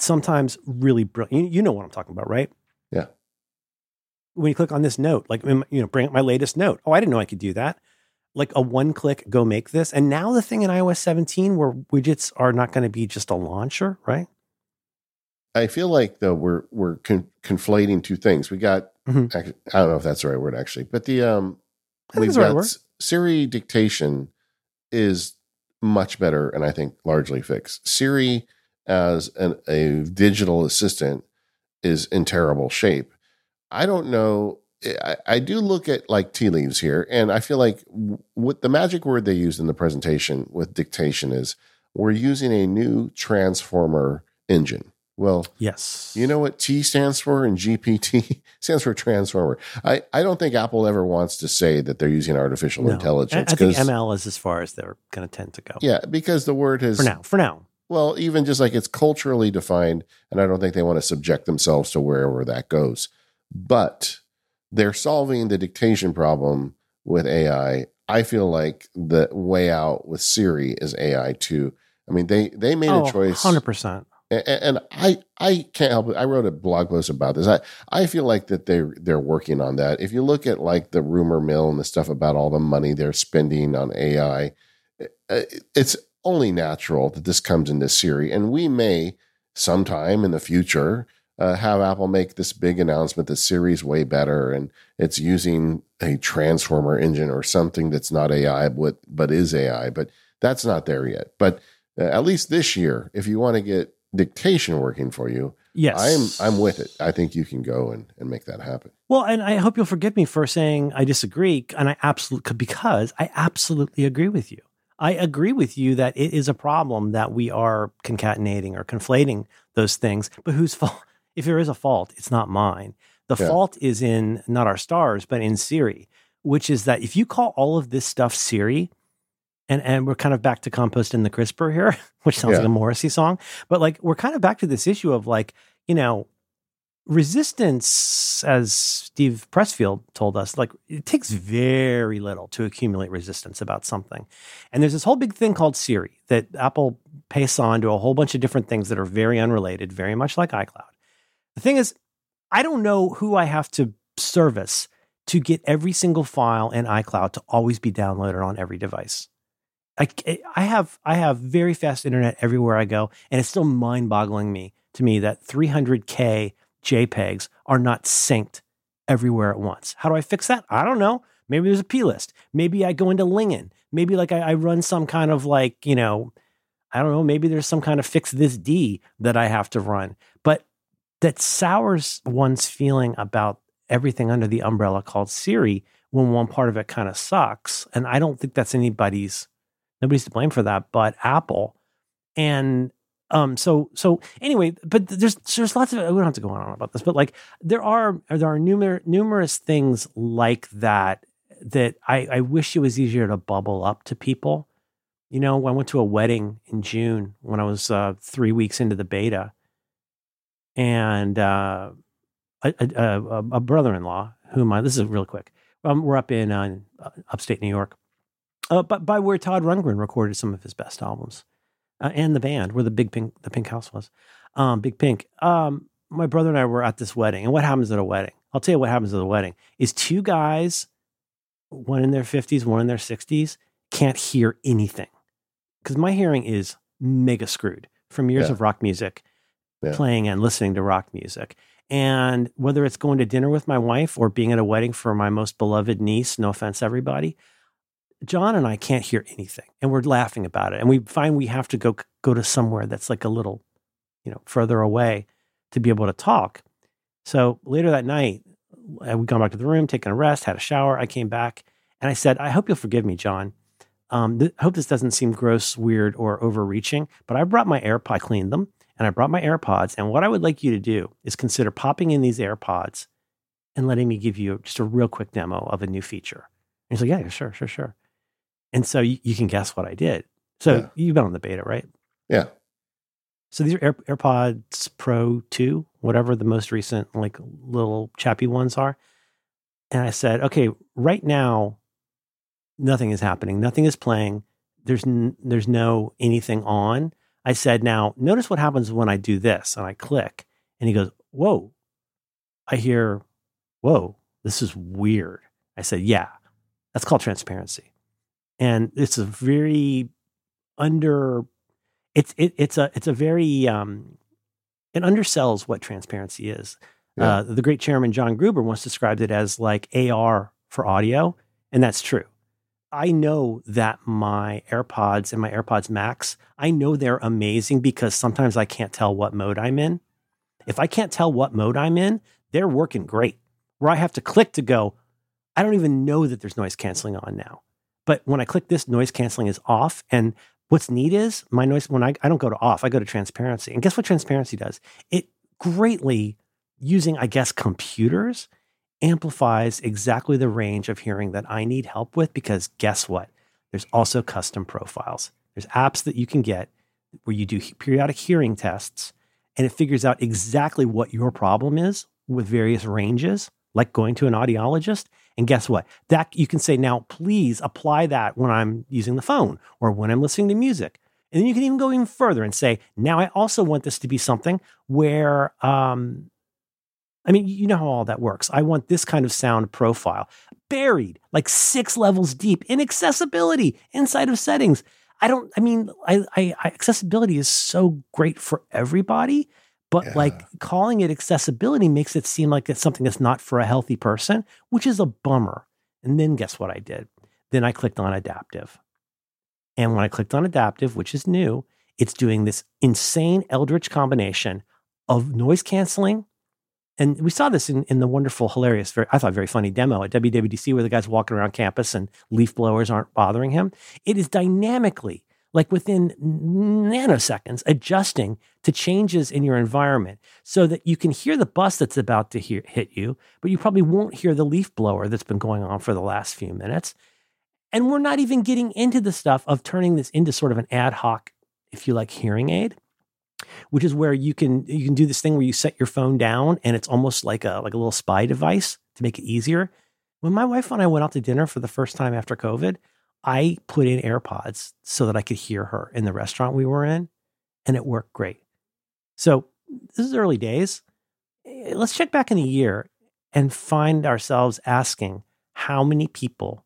Sometimes really brilliant. You know what I'm talking about, right? Yeah. When you click on this note, like, you know, bring up my latest note. Oh, I didn't know I could do that like a one click go make this. And now the thing in iOS 17 where widgets are not going to be just a launcher, right? I feel like though we're we're con- conflating two things. We got mm-hmm. actually, I don't know if that's the right word actually, but the um we've got right Siri dictation is much better and I think largely fixed. Siri as an, a digital assistant is in terrible shape. I don't know I, I, do look at like tea leaves here, and I feel like what the magic word they used in the presentation with dictation is we're using a new transformer engine. Well, yes. You know what T stands for in GPT? stands for transformer. I, I don't think Apple ever wants to say that they're using artificial no. intelligence. I, I think ML is as far as they're going to tend to go. Yeah, because the word has for now. For now. Well, even just like it's culturally defined, and I don't think they want to subject themselves to wherever that goes. But they're solving the dictation problem with AI. I feel like the way out with Siri is AI too. I mean, they they made oh, a choice, hundred percent. And, I I can't help it. I wrote a blog post about this. I I feel like that they they're working on that. If you look at like the rumor mill and the stuff about all the money they're spending on AI, it's only natural that this comes into Siri, and we may sometime in the future uh, have Apple make this big announcement that Siri's way better and it's using a transformer engine or something that's not AI but but is AI. But that's not there yet. But uh, at least this year, if you want to get dictation working for you, Yes. I'm I'm with it. I think you can go and, and make that happen. Well, and I hope you'll forgive me for saying I disagree, and I absolutely because I absolutely agree with you. I agree with you that it is a problem that we are concatenating or conflating those things. But whose fault? If there is a fault, it's not mine. The Yeah. fault is in not our stars, but in Siri, which is that if you call all of this stuff Siri, and and we're kind of back to compost in the crisper here, which sounds Yeah. like a Morrissey song, but like we're kind of back to this issue of like you know resistance, as Steve Pressfield told us, like it takes hmm. very little to accumulate resistance about something. And there's this whole big thing called Siri that Apple pastes on to a whole bunch of different things that are very unrelated, very much like iCloud. The thing is, I don't know who I have to service to get every single file in iCloud to always be downloaded on every device. I, I have I have very fast internet everywhere I go, and it's still mind-boggling me to me that 300k JPEGs are not synced everywhere at once. How do I fix that? I don't know. Maybe there's a P list. Maybe I go into Lingon. Maybe like I, I run some kind of like you know, I don't know. Maybe there's some kind of fix this D that I have to run, but that sours one's feeling about everything under the umbrella called Siri when one part of it kind of sucks. And I don't think that's anybody's nobody's to blame for that but Apple. And um so so anyway, but there's there's lots of we don't have to go on about this, but like there are there are numer- numerous things like that that I, I wish it was easier to bubble up to people. You know, I went to a wedding in June when I was uh, three weeks into the beta, and uh, a, a, a, brother-in-law whom I this is real quick. Um, we're up in uh, upstate New York, uh, but by where Todd Rundgren recorded some of his best albums, uh, and the band where the Big Pink the Pink House was, um, Big Pink. Um, my brother and I were at this wedding, and what happens at a wedding? I'll tell you what happens at a wedding is two guys, one in their fifties, one in their sixties, can't hear anything because my hearing is mega screwed from years Yeah. of rock music, Yeah. playing and listening to rock music. And whether it's going to dinner with my wife or being at a wedding for my most beloved niece, no offense, everybody, John and I can't hear anything, and we're laughing about it. And we find we have to go go to somewhere that's like a little, you know, further away to be able to talk. So later that night, uh, we gone back to the room, taken a rest, had a shower. I came back, and I said, "I hope you'll forgive me, John. Um, th- I hope this doesn't seem gross, weird, or overreaching, but I brought my AirPod, I cleaned them, and I brought my AirPods. And what I would like you to do is consider popping in these AirPods and letting me give you just a real quick demo of a new feature. And he's like, yeah, sure, sure, sure. And so you, you can guess what I did. So Yeah. you've been on the beta, right? Yeah. So these are Air, AirPods Pro 2, whatever the most recent, like little chappy ones are. And I said, okay, right now, nothing is happening. Nothing is playing. There's, n- there's no anything on. I said, now notice what happens when I do this and I click. And he goes, whoa. I hear, whoa, this is weird. I said, yeah, that's called transparency. And it's a very under it's it, it's a it's a very um it undersells what transparency is. Yeah. Uh, the great chairman John Gruber once described it as like AR for audio, and that's true. I know that my AirPods and my AirPods Max, I know they're amazing because sometimes I can't tell what mode I'm in. If I can't tell what mode I'm in, they're working great. Where I have to click to go, I don't even know that there's noise canceling on now. But when I click this, noise canceling is off. And what's neat is my noise, when I, I don't go to off, I go to transparency. And guess what transparency does? It greatly, using, I guess, computers, amplifies exactly the range of hearing that I need help with because guess what? There's also custom profiles. There's apps that you can get where you do periodic hearing tests and it figures out exactly what your problem is with various ranges, like going to an audiologist. And guess what? That you can say, now please apply that when I'm using the phone or when I'm listening to music. And then you can even go even further and say, now I also want this to be something where um, I mean, you know how all that works. I want this kind of sound profile buried like six levels deep in accessibility inside of settings. I don't, I mean, I, I, I accessibility is so great for everybody, but Yeah. like calling it accessibility makes it seem like it's something that's not for a healthy person, which is a bummer. And then guess what I did? Then I clicked on adaptive. And when I clicked on adaptive, which is new, it's doing this insane eldritch combination of noise canceling. And we saw this in, in the wonderful, hilarious, very, I thought very funny demo at WWDC where the guy's walking around campus and leaf blowers aren't bothering him. It is dynamically, like within nanoseconds, adjusting to changes in your environment so that you can hear the bus that's about to hear, hit you, but you probably won't hear the leaf blower that's been going on for the last few minutes. And we're not even getting into the stuff of turning this into sort of an ad hoc, if you like, hearing aid, which is where you can you can do this thing where you set your phone down and it's almost like a like a little spy device to make it easier. When my wife and I went out to dinner for the first time after COVID, I put in AirPods so that I could hear her in the restaurant we were in, and it worked great. So this is early days. Eh, Let's check back in a year and find ourselves asking how many people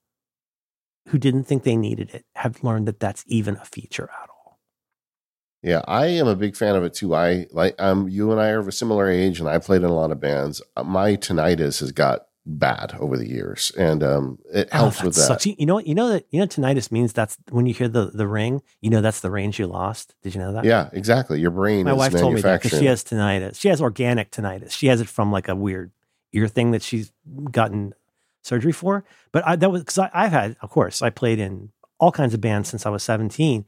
who didn't think they needed it have learned that that's even a feature at all. Yeah, I am a big fan of it too. I like um you and I are of a similar age and I played in a lot of bands. Uh, My tinnitus has got bad over the years and um it helps Oh, with that sucks. You know what? You know that you know tinnitus means that's when you hear the the ring. You know that's the range you lost. Did you know that? Yeah, exactly. Your brain My is wife told me that because she has tinnitus. She has organic tinnitus. She has it from like a weird ear thing that she's gotten surgery for. But I, that was because I've had, of course, I played in all kinds of bands since I was 17.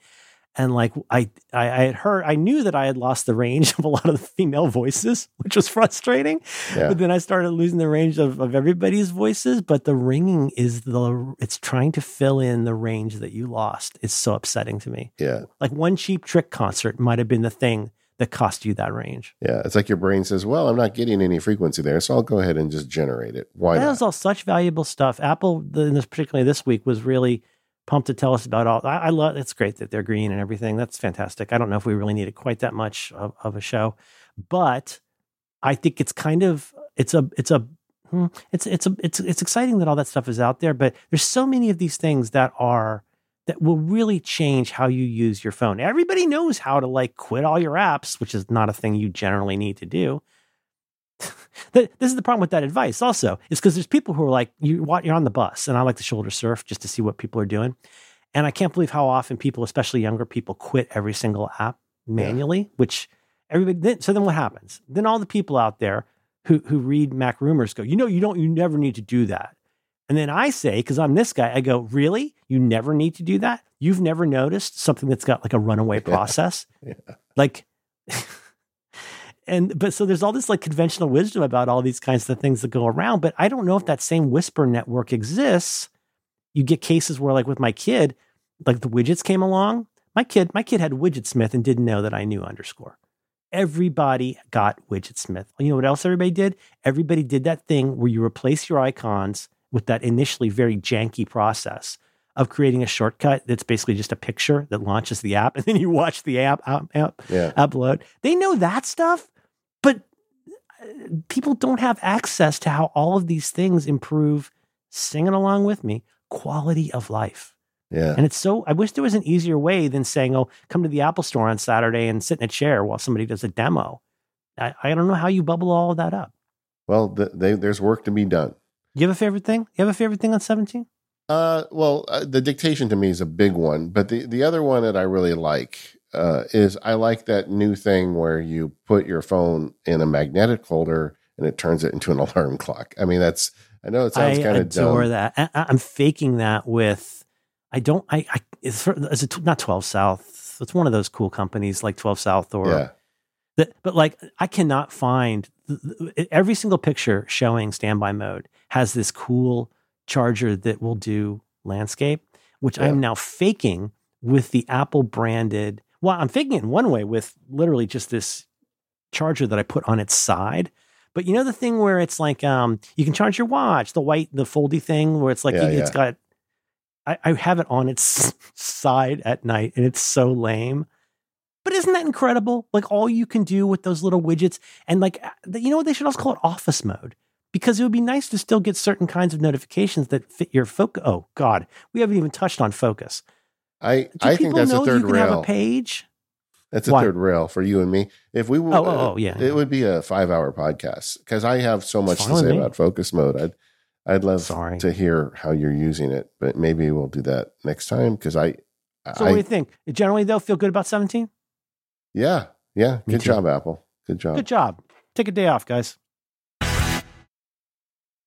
And like I, I, I had heard, I knew that I had lost the range of a lot of the female voices, which was frustrating. Yeah. But then I started losing the range of, of everybody's voices. But the ringing is the, it's trying to fill in the range that you lost. It's so upsetting to me. yeah. Like one cheap trick concert might have been the thing that cost you that range. Yeah. It's like your brain says, Well, I'm not getting any frequency there, so I'll go ahead and just generate it. Why that not? was all such valuable stuff. Apple, the, in this, particularly this week, was really pumped to tell us about all. I, I love. It's great that they're green and everything. That's fantastic. I don't know if we really needed quite that much of, of a show, but I think it's kind of it's a it's a hmm, it's it's a it's it's exciting that all that stuff is out there. But there's so many of these things that are that will really change how you use your phone. Everybody knows how to like quit all your apps, which is not a thing you generally need to do. Th- this is the problem with that advice also is because there's people who are like you you're on the bus and i like to shoulder surf just to see what people are doing. And i can't believe how often people especially younger people quit every single app manually which everybody then, so then what happens? Then all the people out there who who read mac rumors go you know you don't you never need to do that. And then i say because i'm this guy i go really? You never need to do that? You've never noticed something that's got like a runaway process? Yeah. like and but so there's all this like conventional wisdom about all these kinds of things that go around but i don't know if that same whisper network exists. You get cases where like with my kid like the widgets came along. My kid my kid had widgetsmith and didn't know that i knew underscore. Everybody got widgetsmith you know what else everybody did? Everybody did that thing where you replace your icons with that initially very janky process of creating a shortcut that's basically just a picture that launches the app and then you watch the app app, app Yeah. upload. They know that stuff, people don't have access to how all of these things improve, singing along with me, quality of life. Yeah. And it's so, I wish there was an easier way than saying, oh, come to the Apple store on Saturday and sit in a chair while somebody does a demo. I, I don't know how you bubble all of that up. Well, th they, there's work to be done. You have a favorite thing? You have a favorite thing on 17? Uh, well, uh, the dictation to me is a big one, but the the other one that I really like uh, is I like that new thing where you put your phone in a magnetic holder and it turns it into an alarm clock. I mean, that's I know it sounds I kind of adore dumb. that. I, I'm faking that with. I don't. I. I it's, for, it's a, not 12 South. It's one of those cool companies like 12 South or. Yeah, That, but like, I cannot find every single picture showing standby mode has this cool charger that will do landscape, which I am now faking with the Apple branded. Well, I'm faking it in one way with literally just this charger that I put on its side. But you know the thing where it's like um you can charge your watch, the white, the foldy thing where it's like Yeah, it's yeah. got I, I have it on its side at night and it's so lame. But isn't that incredible? Like all you can do with those little widgets and like uh, you know what they should also call it office mode because it would be nice to still get certain kinds of notifications that fit your focus. Oh God, we haven't even touched on focus. I Do I think that's know a third you can rail. have a page? That's a Why? third rail for you and me. If we, Oh, oh, oh, yeah. it would be a five-hour podcast because I have so much to say me. about focus mode. I'd, I'd love Sorry. to hear how you're using it, but maybe we'll do that next time because I, So I, what do you think? Generally, they'll feel good about 17. yeah, yeah. Me Good too. job, Apple. Good job. Good job. Take a day off, guys.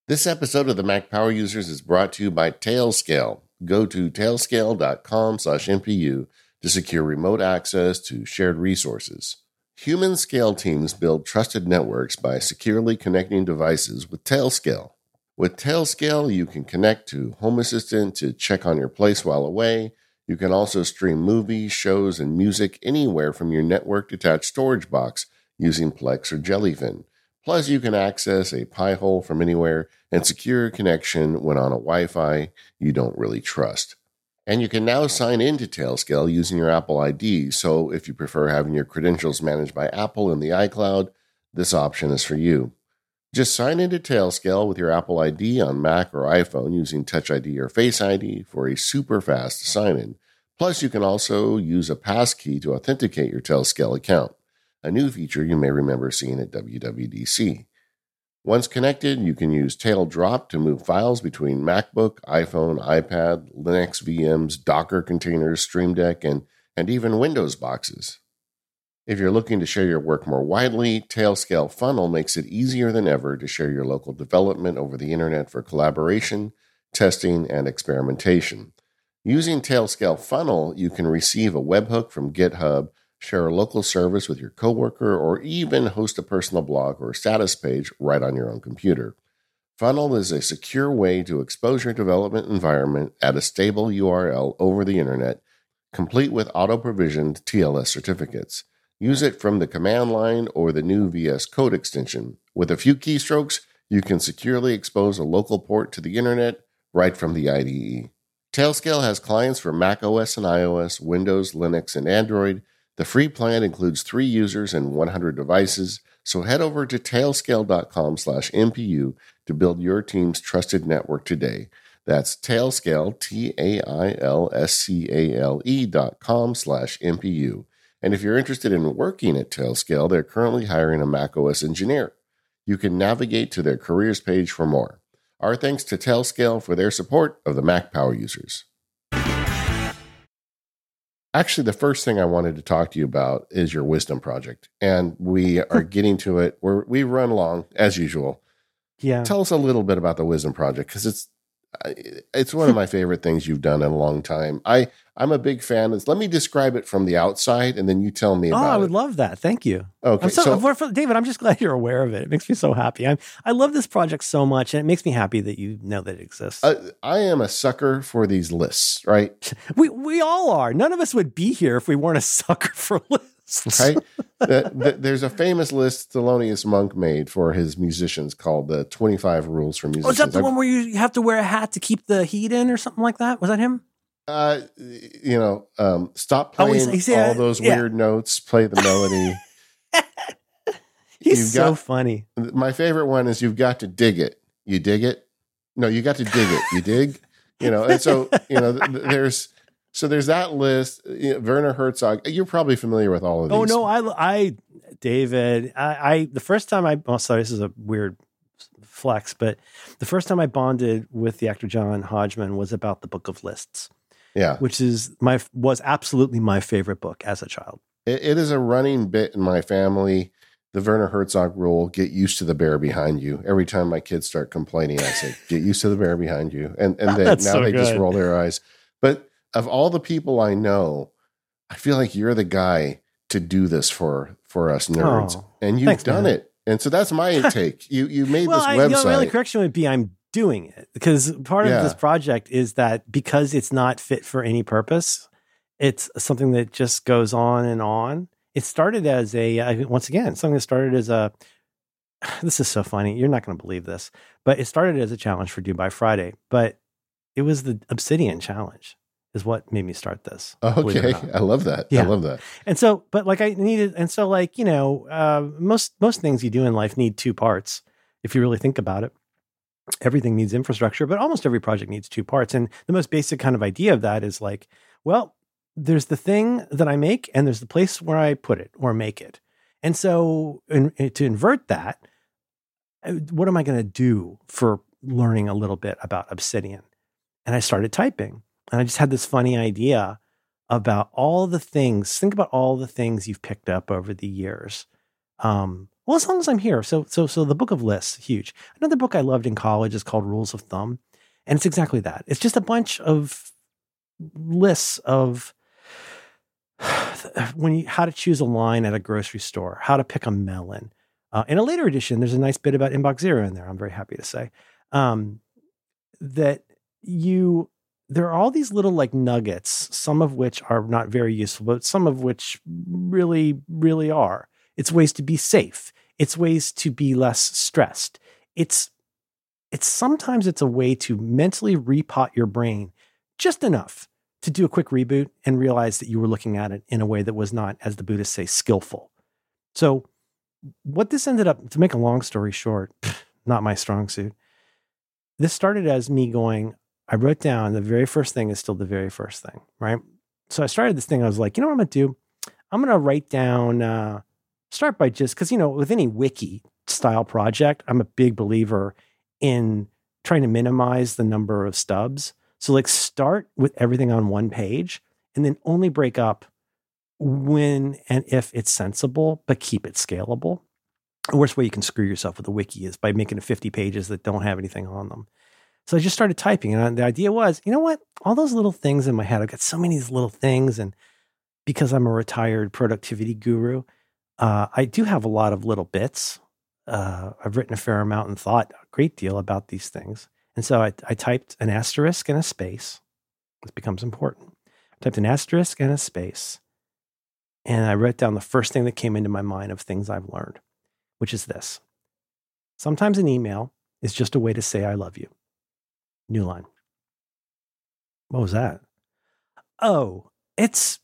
This episode of the Mac Power Users is brought to you by Tailscale. Go to tailscale.com slash MPU to secure remote access to shared resources. Human scale teams build trusted networks by securely connecting devices with Tailscale. With Tailscale, you can connect to Home Assistant to check on your place while away. You can also stream movies, shows, and music anywhere from your network attached storage box using Plex or Jellyfin. Plus, you can access a Pi-hole from anywhere and secure a connection when on a Wi Fi you don't really trust. And you can now sign into Tailscale using your Apple ID. So, if you prefer having your credentials managed by Apple in the iCloud, this option is for you. Just sign into Tailscale with your Apple ID on Mac or iPhone using Touch ID or Face ID for a super fast sign in. Plus, you can also use a passkey to authenticate your Tailscale account, a new feature you may remember seeing at WWDC. Once connected, you can use Taildrop to move files between MacBook, iPhone, iPad, Linux VMs, Docker containers, Stream Deck, and, and even Windows boxes. If you're looking to share your work more widely, Tailscale Funnel makes it easier than ever to share your local development over the internet for collaboration, testing, and experimentation. Using Tailscale Funnel, you can receive a webhook from GitHub share a local service with your coworker, or even host a personal blog or status page right on your own computer. Funnel is a secure way to expose your development environment at a stable URL over the internet, complete with auto provisioned TLS certificates. Use it from the command line or the new VS Code extension. With a few keystrokes, you can securely expose a local port to the internet right from the IDE. Tailscale has clients for Mac OS and iOS, Windows, Linux, and Android. The free plan includes three users and 100 devices, so head over to tailscale.com slash MPU to build your team's trusted network today. That's Tailscale, T-A-I-L-S-C-A-L-E dot com slash MPU. And if you're interested in working at Tailscale, they're currently hiring a macOS engineer. You can navigate to their careers page for more. Our thanks to Tailscale for their support of the Mac Power users. Actually, the first thing I wanted to talk to you about is your wisdom project. And we are getting to it. We're, we run long as usual. Yeah. Tell us a little bit about the wisdom project because it's it's one of my favorite things you've done in a long time. I I'm a big fan. Let me describe it from the outside, and then you tell me about it. Oh, I would it. love that. Thank you. Okay, I'm so, so for, for- David, I'm just glad you're aware of it. It makes me so happy. I'm, I love this project so much, and it makes me happy that you know that it exists. uh, I am a sucker for these lists, right? we we all are. None of us would be here if we weren't a sucker for lists. Right? The- the- there's a famous list Thelonious Monk made for his musicians called the 25 Rules for Oh, Musicians. is that the one where you have to wear a hat to keep the heat in, or something like that? Was that him? Uh, you know, um, stop Oh, playing he's- he's, uh, all those yeah. weird notes. Play the melody. He's You've so got- funny. My favorite one is you've got to dig it. You dig it? No, you got to dig it. You dig? You know, and so you know, th- there's so there's that list. Uh, you know, Werner Herzog. You're probably familiar with all of oh, these. Oh no, I I David, I, I the first time I oh sorry, this is a weird flex, but the first time I bonded with the actor John Hodgman was about the Book of Lists, Yeah, which is my was absolutely my favorite book as a child. it, it is a running bit in my family. The Werner Herzog rule: get used to the bear behind you. Every time my kids start complaining, I say, "Get used to the bear behind you," and and they, now so they just roll their eyes. Of all the people I know, I feel like you're the guy to do this for for us nerds, Oh, and you've thanks, done man. it. And so that's my take. You you made well, this I, website. you know, correction would be I'm doing it because part Yeah. of this project is that because it's not fit for any purpose, it's something that just goes on and on. It started as a uh, once again something that started as a. This is so funny. You're not going to believe this, but it started as a challenge for Do By Friday, but it was the Obsidian challenge. Is what made me start this. believe it or Okay. I love that. I love that. And so, but like I needed, and so like you know, uh, most most things you do in life need two parts. If you really think about it, everything needs infrastructure, but almost every project needs two parts. And the most basic kind of idea of that is like, well, there's the thing that I make, and there's the place where I put it or make it. And so, in, to invert that, uh, what am I going to do for learning a little bit about Obsidian? And I started typing, and I just had this funny idea about all the things. Think about all the things you've picked up over the years. Um, well, as long as I'm here. So, so, so the book of lists, huge. Another book I loved in college is called Rules of Thumb, and it's exactly that. It's just a bunch of lists of when you how to choose a line at a grocery store, how to pick a melon. Uh, in a later edition, there's a nice bit about inbox zero in there. I'm very happy to say um, that you there are all these little like nuggets, some of which are not very useful, but some of which really, really are. It's ways to be safe. It's ways to be less stressed. It's it's sometimes it's a way to mentally repot your brain just enough to do a quick reboot and realize that you were looking at it in a way that was not, as the Buddhists say, skillful. So, what this ended up, to make a long story short, not my strong suit. This started as me going, I wrote down the very first thing is still the very first thing, right? So I started this thing. I was like, you know what I'm going to do? I'm going to write down, uh, start by just, because, you know, with any wiki style project, I'm a big believer in trying to minimize the number of stubs. So, like, start with everything on one page and then only break up when and if it's sensible, but keep it scalable. The worst way you can screw yourself with a wiki is by making it 50 pages that don't have anything on them. So I just started typing, and the idea was, you know what? All those little things in my head, I've got so many of these little things, and because I'm a retired productivity guru, uh, I do have a lot of little bits. Uh, I've written a fair amount and thought a great deal about these things, and so I, I typed an asterisk and a space. This becomes important. I typed an asterisk and a space, and I wrote down the first thing that came into my mind of things I've learned, which is this: sometimes an email is just a way to say I love you. New line. What was that? Oh, it's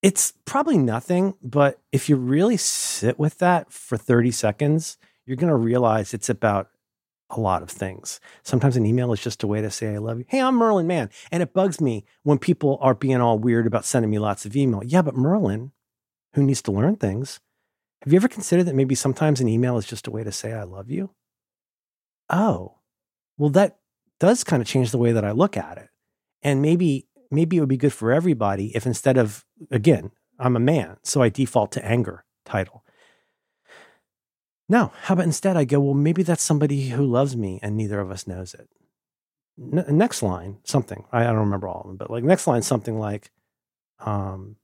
it's probably nothing, but if you really sit with that for 30 seconds, you're going to realize it's about a lot of things. Sometimes an email is just a way to say I love you. Hey, I'm Merlin Mann, and it bugs me when people are being all weird about sending me lots of email. Yeah, but Merlin, who needs to learn things, have you ever considered that maybe sometimes an email is just a way to say I love you? Oh, well, that does kind of change the way that I look at it. And maybe maybe it would be good for everybody if instead of again, I'm a man, so I default to anger title. No, how about instead I go, well, maybe that's somebody who loves me and neither of us knows it. N- next line, something I, I don't remember all of them, but like next line, something like, um,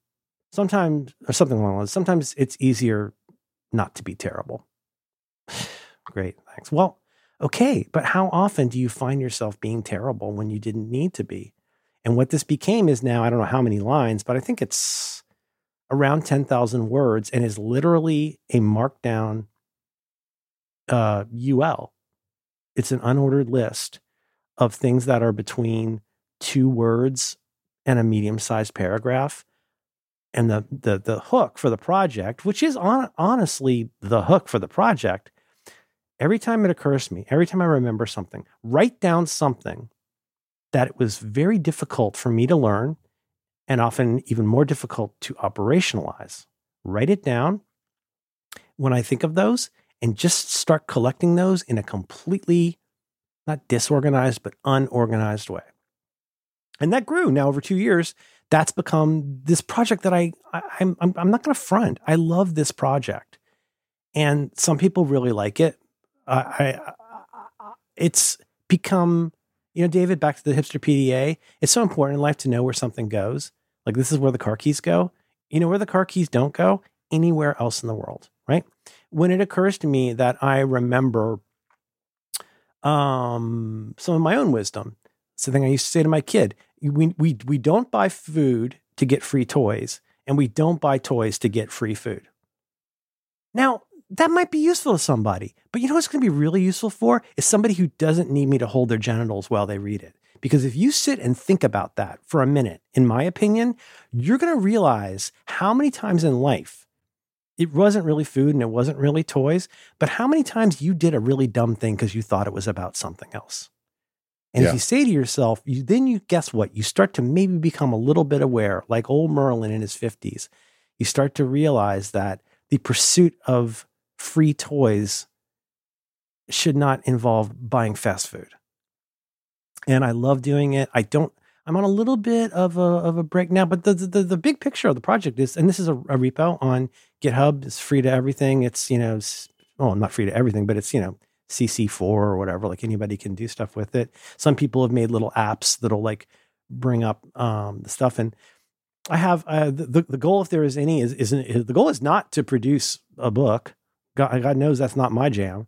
sometimes or something along those. Sometimes it's easier not to be terrible. Great, thanks. Well, okay, but how often do you find yourself being terrible when you didn't need to be? And what this became is now, I don't know how many lines, but I think it's around 10,000 words and is literally a markdown uh, UL. It's an unordered list of things that are between two words and a medium sized paragraph. And the, the, the hook for the project, which is on, honestly the hook for the project, every time it occurs to me, every time I remember something, write down something that it was very difficult for me to learn and often even more difficult to operationalize. Write it down when I think of those and just start collecting those in a completely not disorganized but unorganized way. And that grew now over 2 years. That's become this project that I, I am I'm, I'm not going to front. I love this project. And some people really like it. I, I, it's become you know, David, back to the hipster PDA. It's so important in life to know where something goes. Like this is where the car keys go. You know where the car keys don't go? Anywhere else in the world, right? When it occurs to me that I remember um, some of my own wisdom, it's the thing I used to say to my kid: we we we don't buy food to get free toys, and we don't buy toys to get free food. Now, that might be useful to somebody. But you know what's going to be really useful for is somebody who doesn't need me to hold their genitals while they read it. Because if you sit and think about that for a minute, in my opinion, you're going to realize how many times in life it wasn't really food and it wasn't really toys, but how many times you did a really dumb thing because you thought it was about something else. And Yeah. if you say to yourself, you then you guess what? You start to maybe become a little bit aware, like old Merlin in his 50s. You start to realize that the pursuit of free toys should not involve buying fast food. And I love doing it. I don't I'm on a little bit of a of a break now, but the the, the big picture of the project is, and this is a, a repo on GitHub. It's free to everything. It's you know, s- well, not free to everything, but it's you know, CC4 or whatever. Like anybody can do stuff with it. Some people have made little apps that'll like bring up um, the stuff. And I have uh, the the- goal, if there is any, is isn't is, the goal is not to produce a book. God, God knows that's not my jam.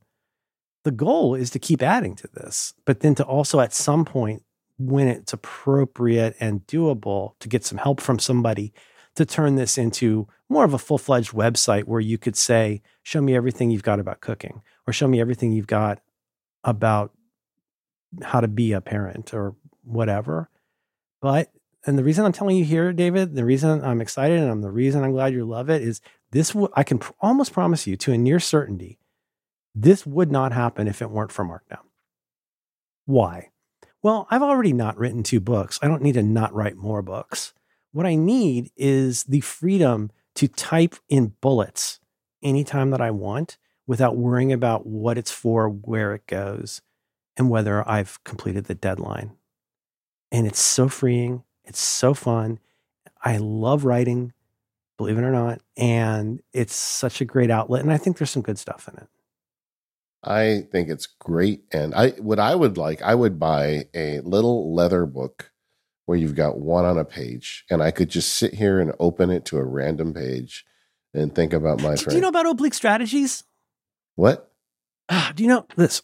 The goal is to keep adding to this, but then to also at some point when it's appropriate and doable to get some help from somebody to turn this into more of a full fledged website where you could say, show me everything you've got about cooking or show me everything you've got about how to be a parent or whatever. But, and the reason I'm telling you here, David, the reason I'm excited and I'm the reason I'm glad you love it is this, w- I can pr- almost promise you to a near certainty, this would not happen if it weren't for Markdown. Why? Well, I've already not written two books. I don't need to not write more books. What I need is the freedom to type in bullets anytime that I want without worrying about what it's for, where it goes, and whether I've completed the deadline. And it's so freeing. It's so fun. I love writing, believe it or not. And it's such a great outlet. And I think there's some good stuff in it. I think it's great. And I what I would like, I would buy a little leather book where you've got one on a page, and I could just sit here and open it to a random page and think about my Do friend. you know about oblique strategies? what? Ah, do you know this?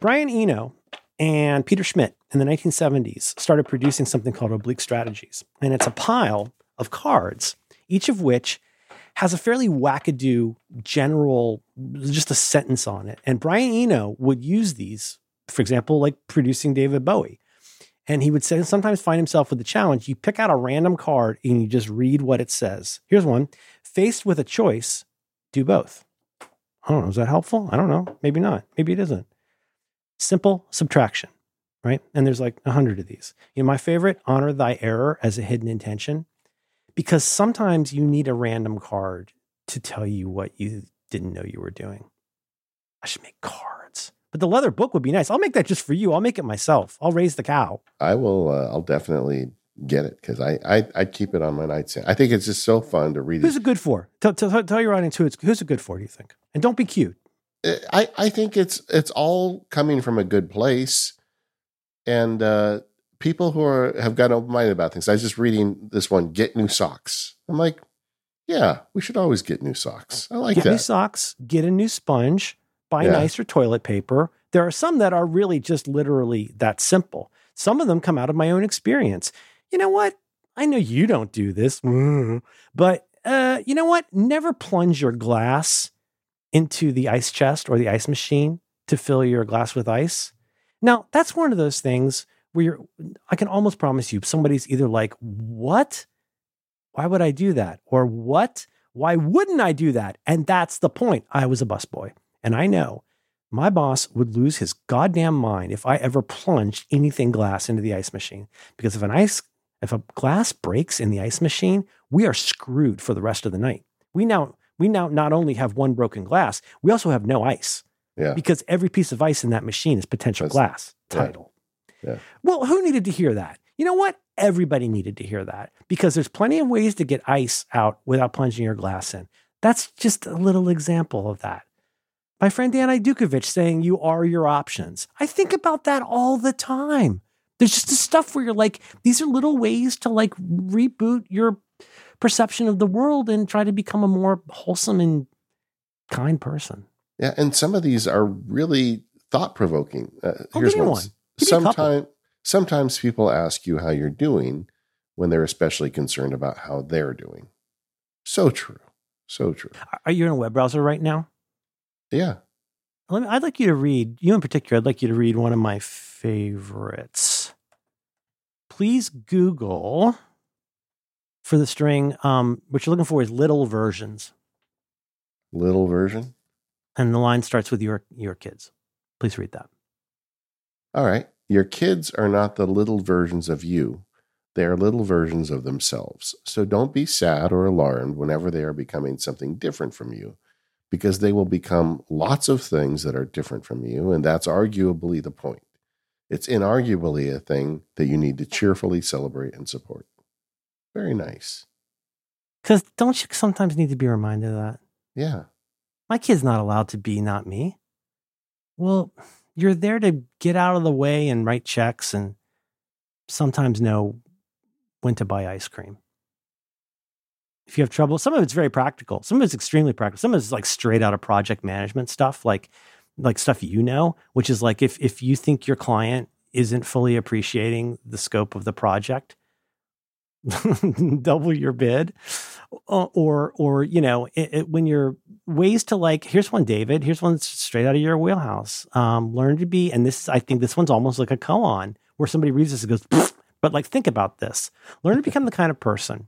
Brian Eno and Peter Schmidt in the 1970s started producing something called Oblique Strategies. And it's a pile of cards, each of which has a fairly wackadoo general, just a sentence on it. And Brian Eno would use these, for example, like producing David Bowie. And he would say, sometimes find himself with the challenge. You pick out a random card and you just read what it says. Here's one Faced with a choice, do both. I don't know. Is that helpful? I don't know. Maybe not. Maybe it isn't. Simple subtraction, right? And there's like a hundred of these. You know, my favorite, honor thy error as a hidden intention, because sometimes you need a random card to tell you what you didn't know you were doing. I should make cards, but the leather book would be nice. I'll make that just for you. I'll make it myself. I'll raise the cow. I will. Uh, I'll definitely get it because I, I I keep it on my nightstand. I think it's just so fun to read. Who's It. it good for? Tell, tell, tell your audience who it's, who's it good for, do you think? And don't be cute. I I think it's it's all coming from a good place, and uh, people who are have got open minded about things. I was just reading this one, "Get New Socks." I'm like, yeah, we should always get new socks. I like get new that. socks, get a new sponge, buy Yeah. nicer toilet paper. There are some that are really just literally that simple. Some of them come out of my own experience. You know what? I know you don't do this, but uh, you know what? Never plunge your glass into the ice chest or the ice machine to fill your glass with ice. Now, that's one of those things where you're, I can almost promise you somebody's either like, What? Why would I do that? Or what? Why wouldn't I do that? And that's the point. I was a busboy. And I know my boss would lose his goddamn mind if I ever plunged anything glass into the ice machine. Because if an ice, if a glass breaks in the ice machine, we are screwed for the rest of the night. We now, we now not only have one broken glass, we also have no ice Yeah, because every piece of ice in that machine is potential That's- glass title. Yeah. Well, who needed to hear that? You know what? Everybody needed to hear that because there's plenty of ways to get ice out without plunging your glass in. That's just a little example of that. My friend Dan Idukovich saying you are your options. I think about that all the time. There's just this stuff where you're like, these are little ways to like reboot your perception of the world and try to become a more wholesome and kind person. yeah, and some of these are really thought provoking. Uh, here's one. One. Give me a couple. Sometimes sometimes people ask you how you're doing when they're especially concerned about how they're doing. So true, so true. Are you in a web browser right now? Yeah, Let me, I'd like you to read, you in particular, I'd like you to read one of my favorites. Please Google for the string, um, what you're looking for is little versions. Little version. And the line starts with your your kids. Please read that. All right. Your kids are not the little versions of you. They are little versions of themselves. So don't be sad or alarmed whenever they are becoming something different from you, because they will become lots of things that are different from you. And that's arguably the point. It's inarguably a thing that you need to cheerfully celebrate and support. Very nice. Because don't you sometimes need to be reminded of that? Yeah. My kid's not allowed to be not me. Well, you're there to get out of the way and write checks and sometimes know when to buy ice cream. If you have trouble, some of it's very practical. Some of it's extremely practical. Some of it's like straight out of project management stuff, like like stuff you know, which is like if if you think your client isn't fully appreciating the scope of the project, double your bid or or you know it, it, when you're ways to like here's one david here's one straight out of your wheelhouse. Um, learn to be and this i think this one's almost like a koan where somebody reads this and goes but like think about this. Learn to become the kind of person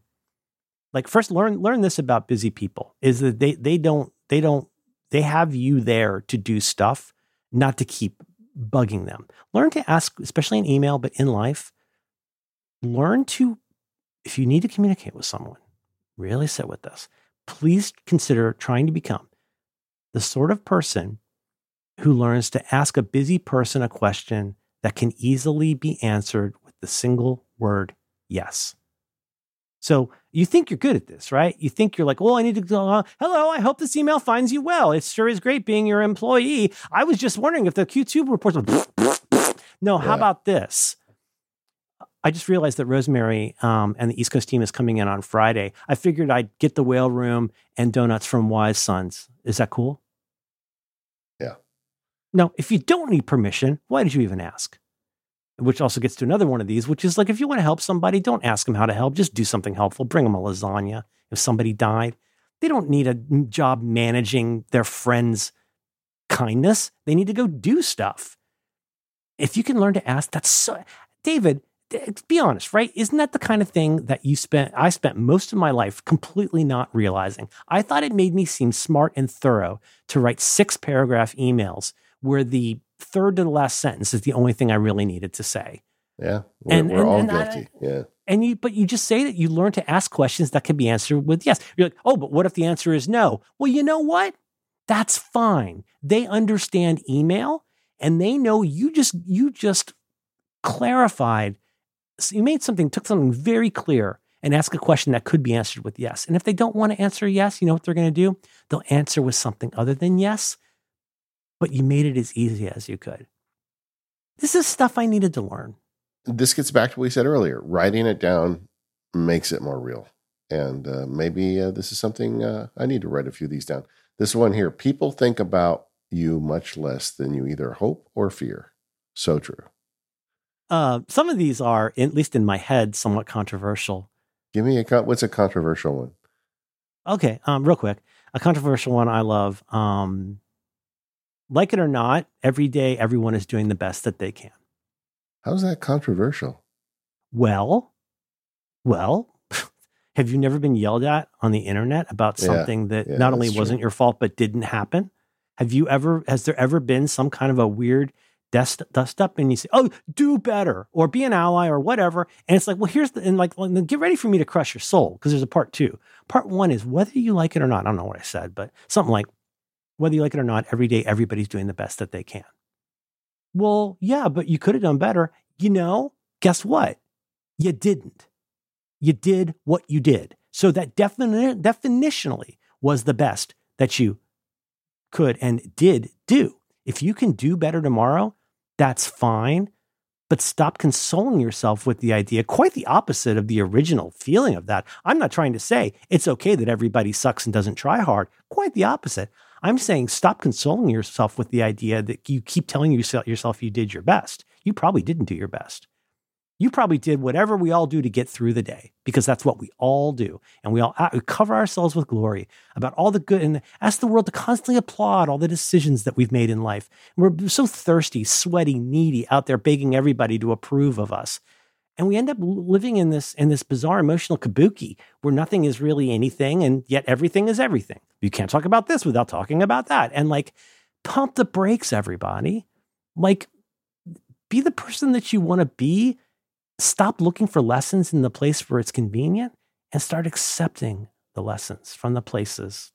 like first learn learn this about busy people is that they they don't they don't they have you there to do stuff not to keep bugging them. Learn to ask especially in email but in life learn to if you need to communicate with someone, really sit with this. Please consider trying to become the sort of person who learns to ask a busy person a question that can easily be answered with the single word yes. So you think you're good at this, right? You think you're like, well, I need to go, uh, hello, I hope this email finds you well. It sure is great being your employee. I was just wondering if the Q2 reports were, no, how about this? I just realized that Rosemary um, and the East Coast team is coming in on Friday. I figured I'd get the whale room and donuts from Wise Sons. Is that cool? Yeah. No, if you don't need permission, why did you even ask? Which also gets to another one of these, which is like if you want to help somebody, don't ask them how to help. Just do something helpful. Bring them a lasagna. If somebody died, they don't need a job managing their friends' kindness. They need to go do stuff. If you can learn to ask, that's so. David, be honest, right? Isn't that the kind of thing that you spent, I spent most of my life completely not realizing? I thought it made me seem smart and thorough to write six paragraph emails where the third to the last sentence is the only thing I really needed to say. Yeah. We're, and, we're and, all and guilty. I, yeah. And you, but you just say that you learn to ask questions that can be answered with yes. You're like, oh, but what if the answer is no? Well, you know what? That's fine. They understand email and they know you just, you just clarified you made something, took something very clear and ask a question that could be answered with yes. And if they don't want to answer yes, you know what they're going to do? They'll answer with something other than yes, but you made it as easy as you could. This is stuff I needed to learn. This gets back to what we said earlier. Writing it down makes it more real. And uh, maybe uh, this is something uh, I need to write a few of these down. This one here people think about you much less than you either hope or fear. So true. Uh, some of these are, at least in my head, somewhat controversial. Give me a what's a controversial one? Okay, um, real quick, a controversial one I love. Um, like it or not, every day everyone is doing the best that they can. How's that controversial? Well, well, have you never been yelled at on the internet about something yeah, that yeah, not only wasn't your fault but didn't happen? Have you ever? Has there ever been some kind of a weird dust, dust up and you say, oh, do better or be an ally or whatever. And it's like, well, here's the, and like, get ready for me to crush your soul because there's a part two. Part one is whether you like it or not. I don't know what I said, but something like, whether you like it or not, every day everybody's doing the best that they can. Well, yeah, but you could have done better. You know, guess what? You didn't. You did what you did. So that defini- definitionally was the best that you could and did do. If you can do better tomorrow, that's fine. But stop consoling yourself with the idea, quite the opposite of the original feeling of that. I'm not trying to say it's okay that everybody sucks and doesn't try hard. Quite the opposite. I'm saying stop consoling yourself with the idea that you keep telling yourself you did your best. You probably didn't do your best. You probably did whatever we all do to get through the day because that's what we all do. And we all uh, we cover ourselves with glory about all the good and ask the world to constantly applaud all the decisions that we've made in life. And we're so thirsty, sweaty, needy out there begging everybody to approve of us. And we end up living in this in this bizarre emotional kabuki where nothing is really anything and yet everything is everything. You can't talk about this without talking about that. And like pump the brakes everybody. Like be the person that you want to be stop looking for lessons in the place where it's convenient and start accepting the lessons from the places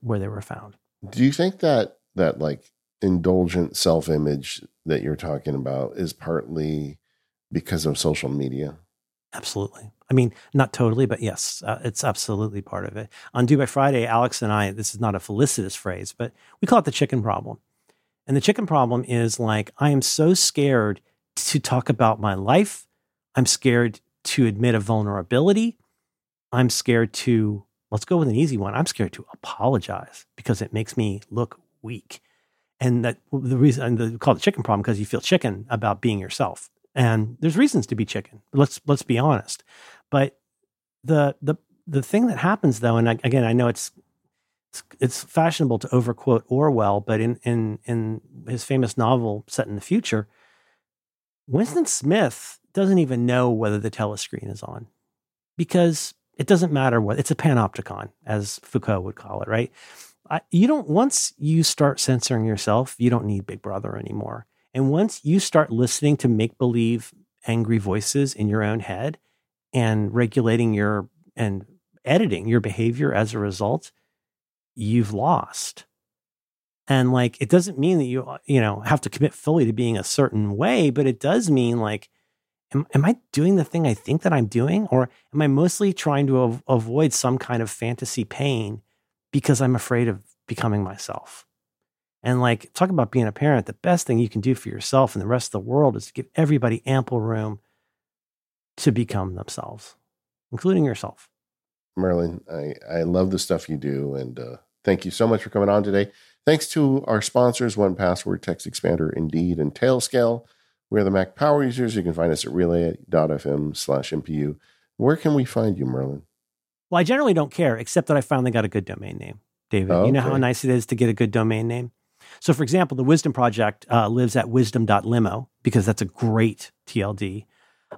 where they were found. Do you think that that like indulgent self-image that you're talking about is partly because of social media? Absolutely. I mean, not totally, but yes, uh, it's absolutely part of it. On Do by Friday, Alex and I, this is not a felicitous phrase, but we call it the chicken problem. And the chicken problem is like, I am so scared to talk about my life I'm scared to admit a vulnerability. I'm scared to, let's go with an easy one. I'm scared to apologize because it makes me look weak. And that the reason and the call it chicken problem because you feel chicken about being yourself. And there's reasons to be chicken. Let's let's be honest. But the the the thing that happens though, and again, I know it's it's, it's fashionable to overquote Orwell, but in in in his famous novel set in the future, Winston Smith doesn't even know whether the telescreen is on because it doesn't matter what it's a panopticon, as Foucault would call it, right? I, you don't, once you start censoring yourself, you don't need Big Brother anymore. And once you start listening to make believe angry voices in your own head and regulating your and editing your behavior as a result, you've lost. And like, it doesn't mean that you, you know, have to commit fully to being a certain way, but it does mean like, am, am I doing the thing I think that I'm doing? Or am I mostly trying to av- avoid some kind of fantasy pain because I'm afraid of becoming myself? And like, talk about being a parent, the best thing you can do for yourself and the rest of the world is to give everybody ample room to become themselves, including yourself. Merlin, I, I love the stuff you do. And uh, thank you so much for coming on today. Thanks to our sponsors, 1Password, TextExpander, Indeed, and Tailscale. We are the Mac Power users. You can find us at relay.fm slash MPU. Where can we find you, Merlin? Well, I generally don't care, except that I finally got a good domain name, David. Okay. You know how nice it is to get a good domain name? So, for example, the Wisdom Project uh, lives at wisdom.limo because that's a great TLD.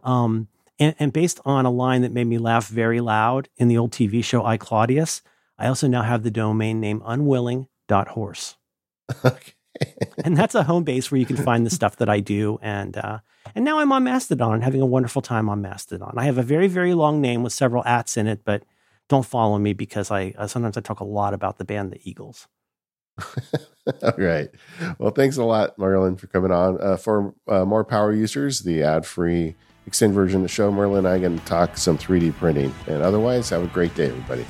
Um, and, and, based on a line that made me laugh very loud in the old TV show I, Claudius, I also now have the domain name unwilling.horse. Okay. and that's a home base where you can find the stuff that I do. And uh, and now I'm on Mastodon, having a wonderful time on Mastodon. I have a very very long name with several ats in it, but don't follow me because I uh, sometimes I talk a lot about the band the Eagles. All right. Well, thanks a lot, Merlin, for coming on. Uh, for uh, more power users, the ad free extended version of the show, Merlin and I can talk some 3D printing. And otherwise, have a great day, everybody.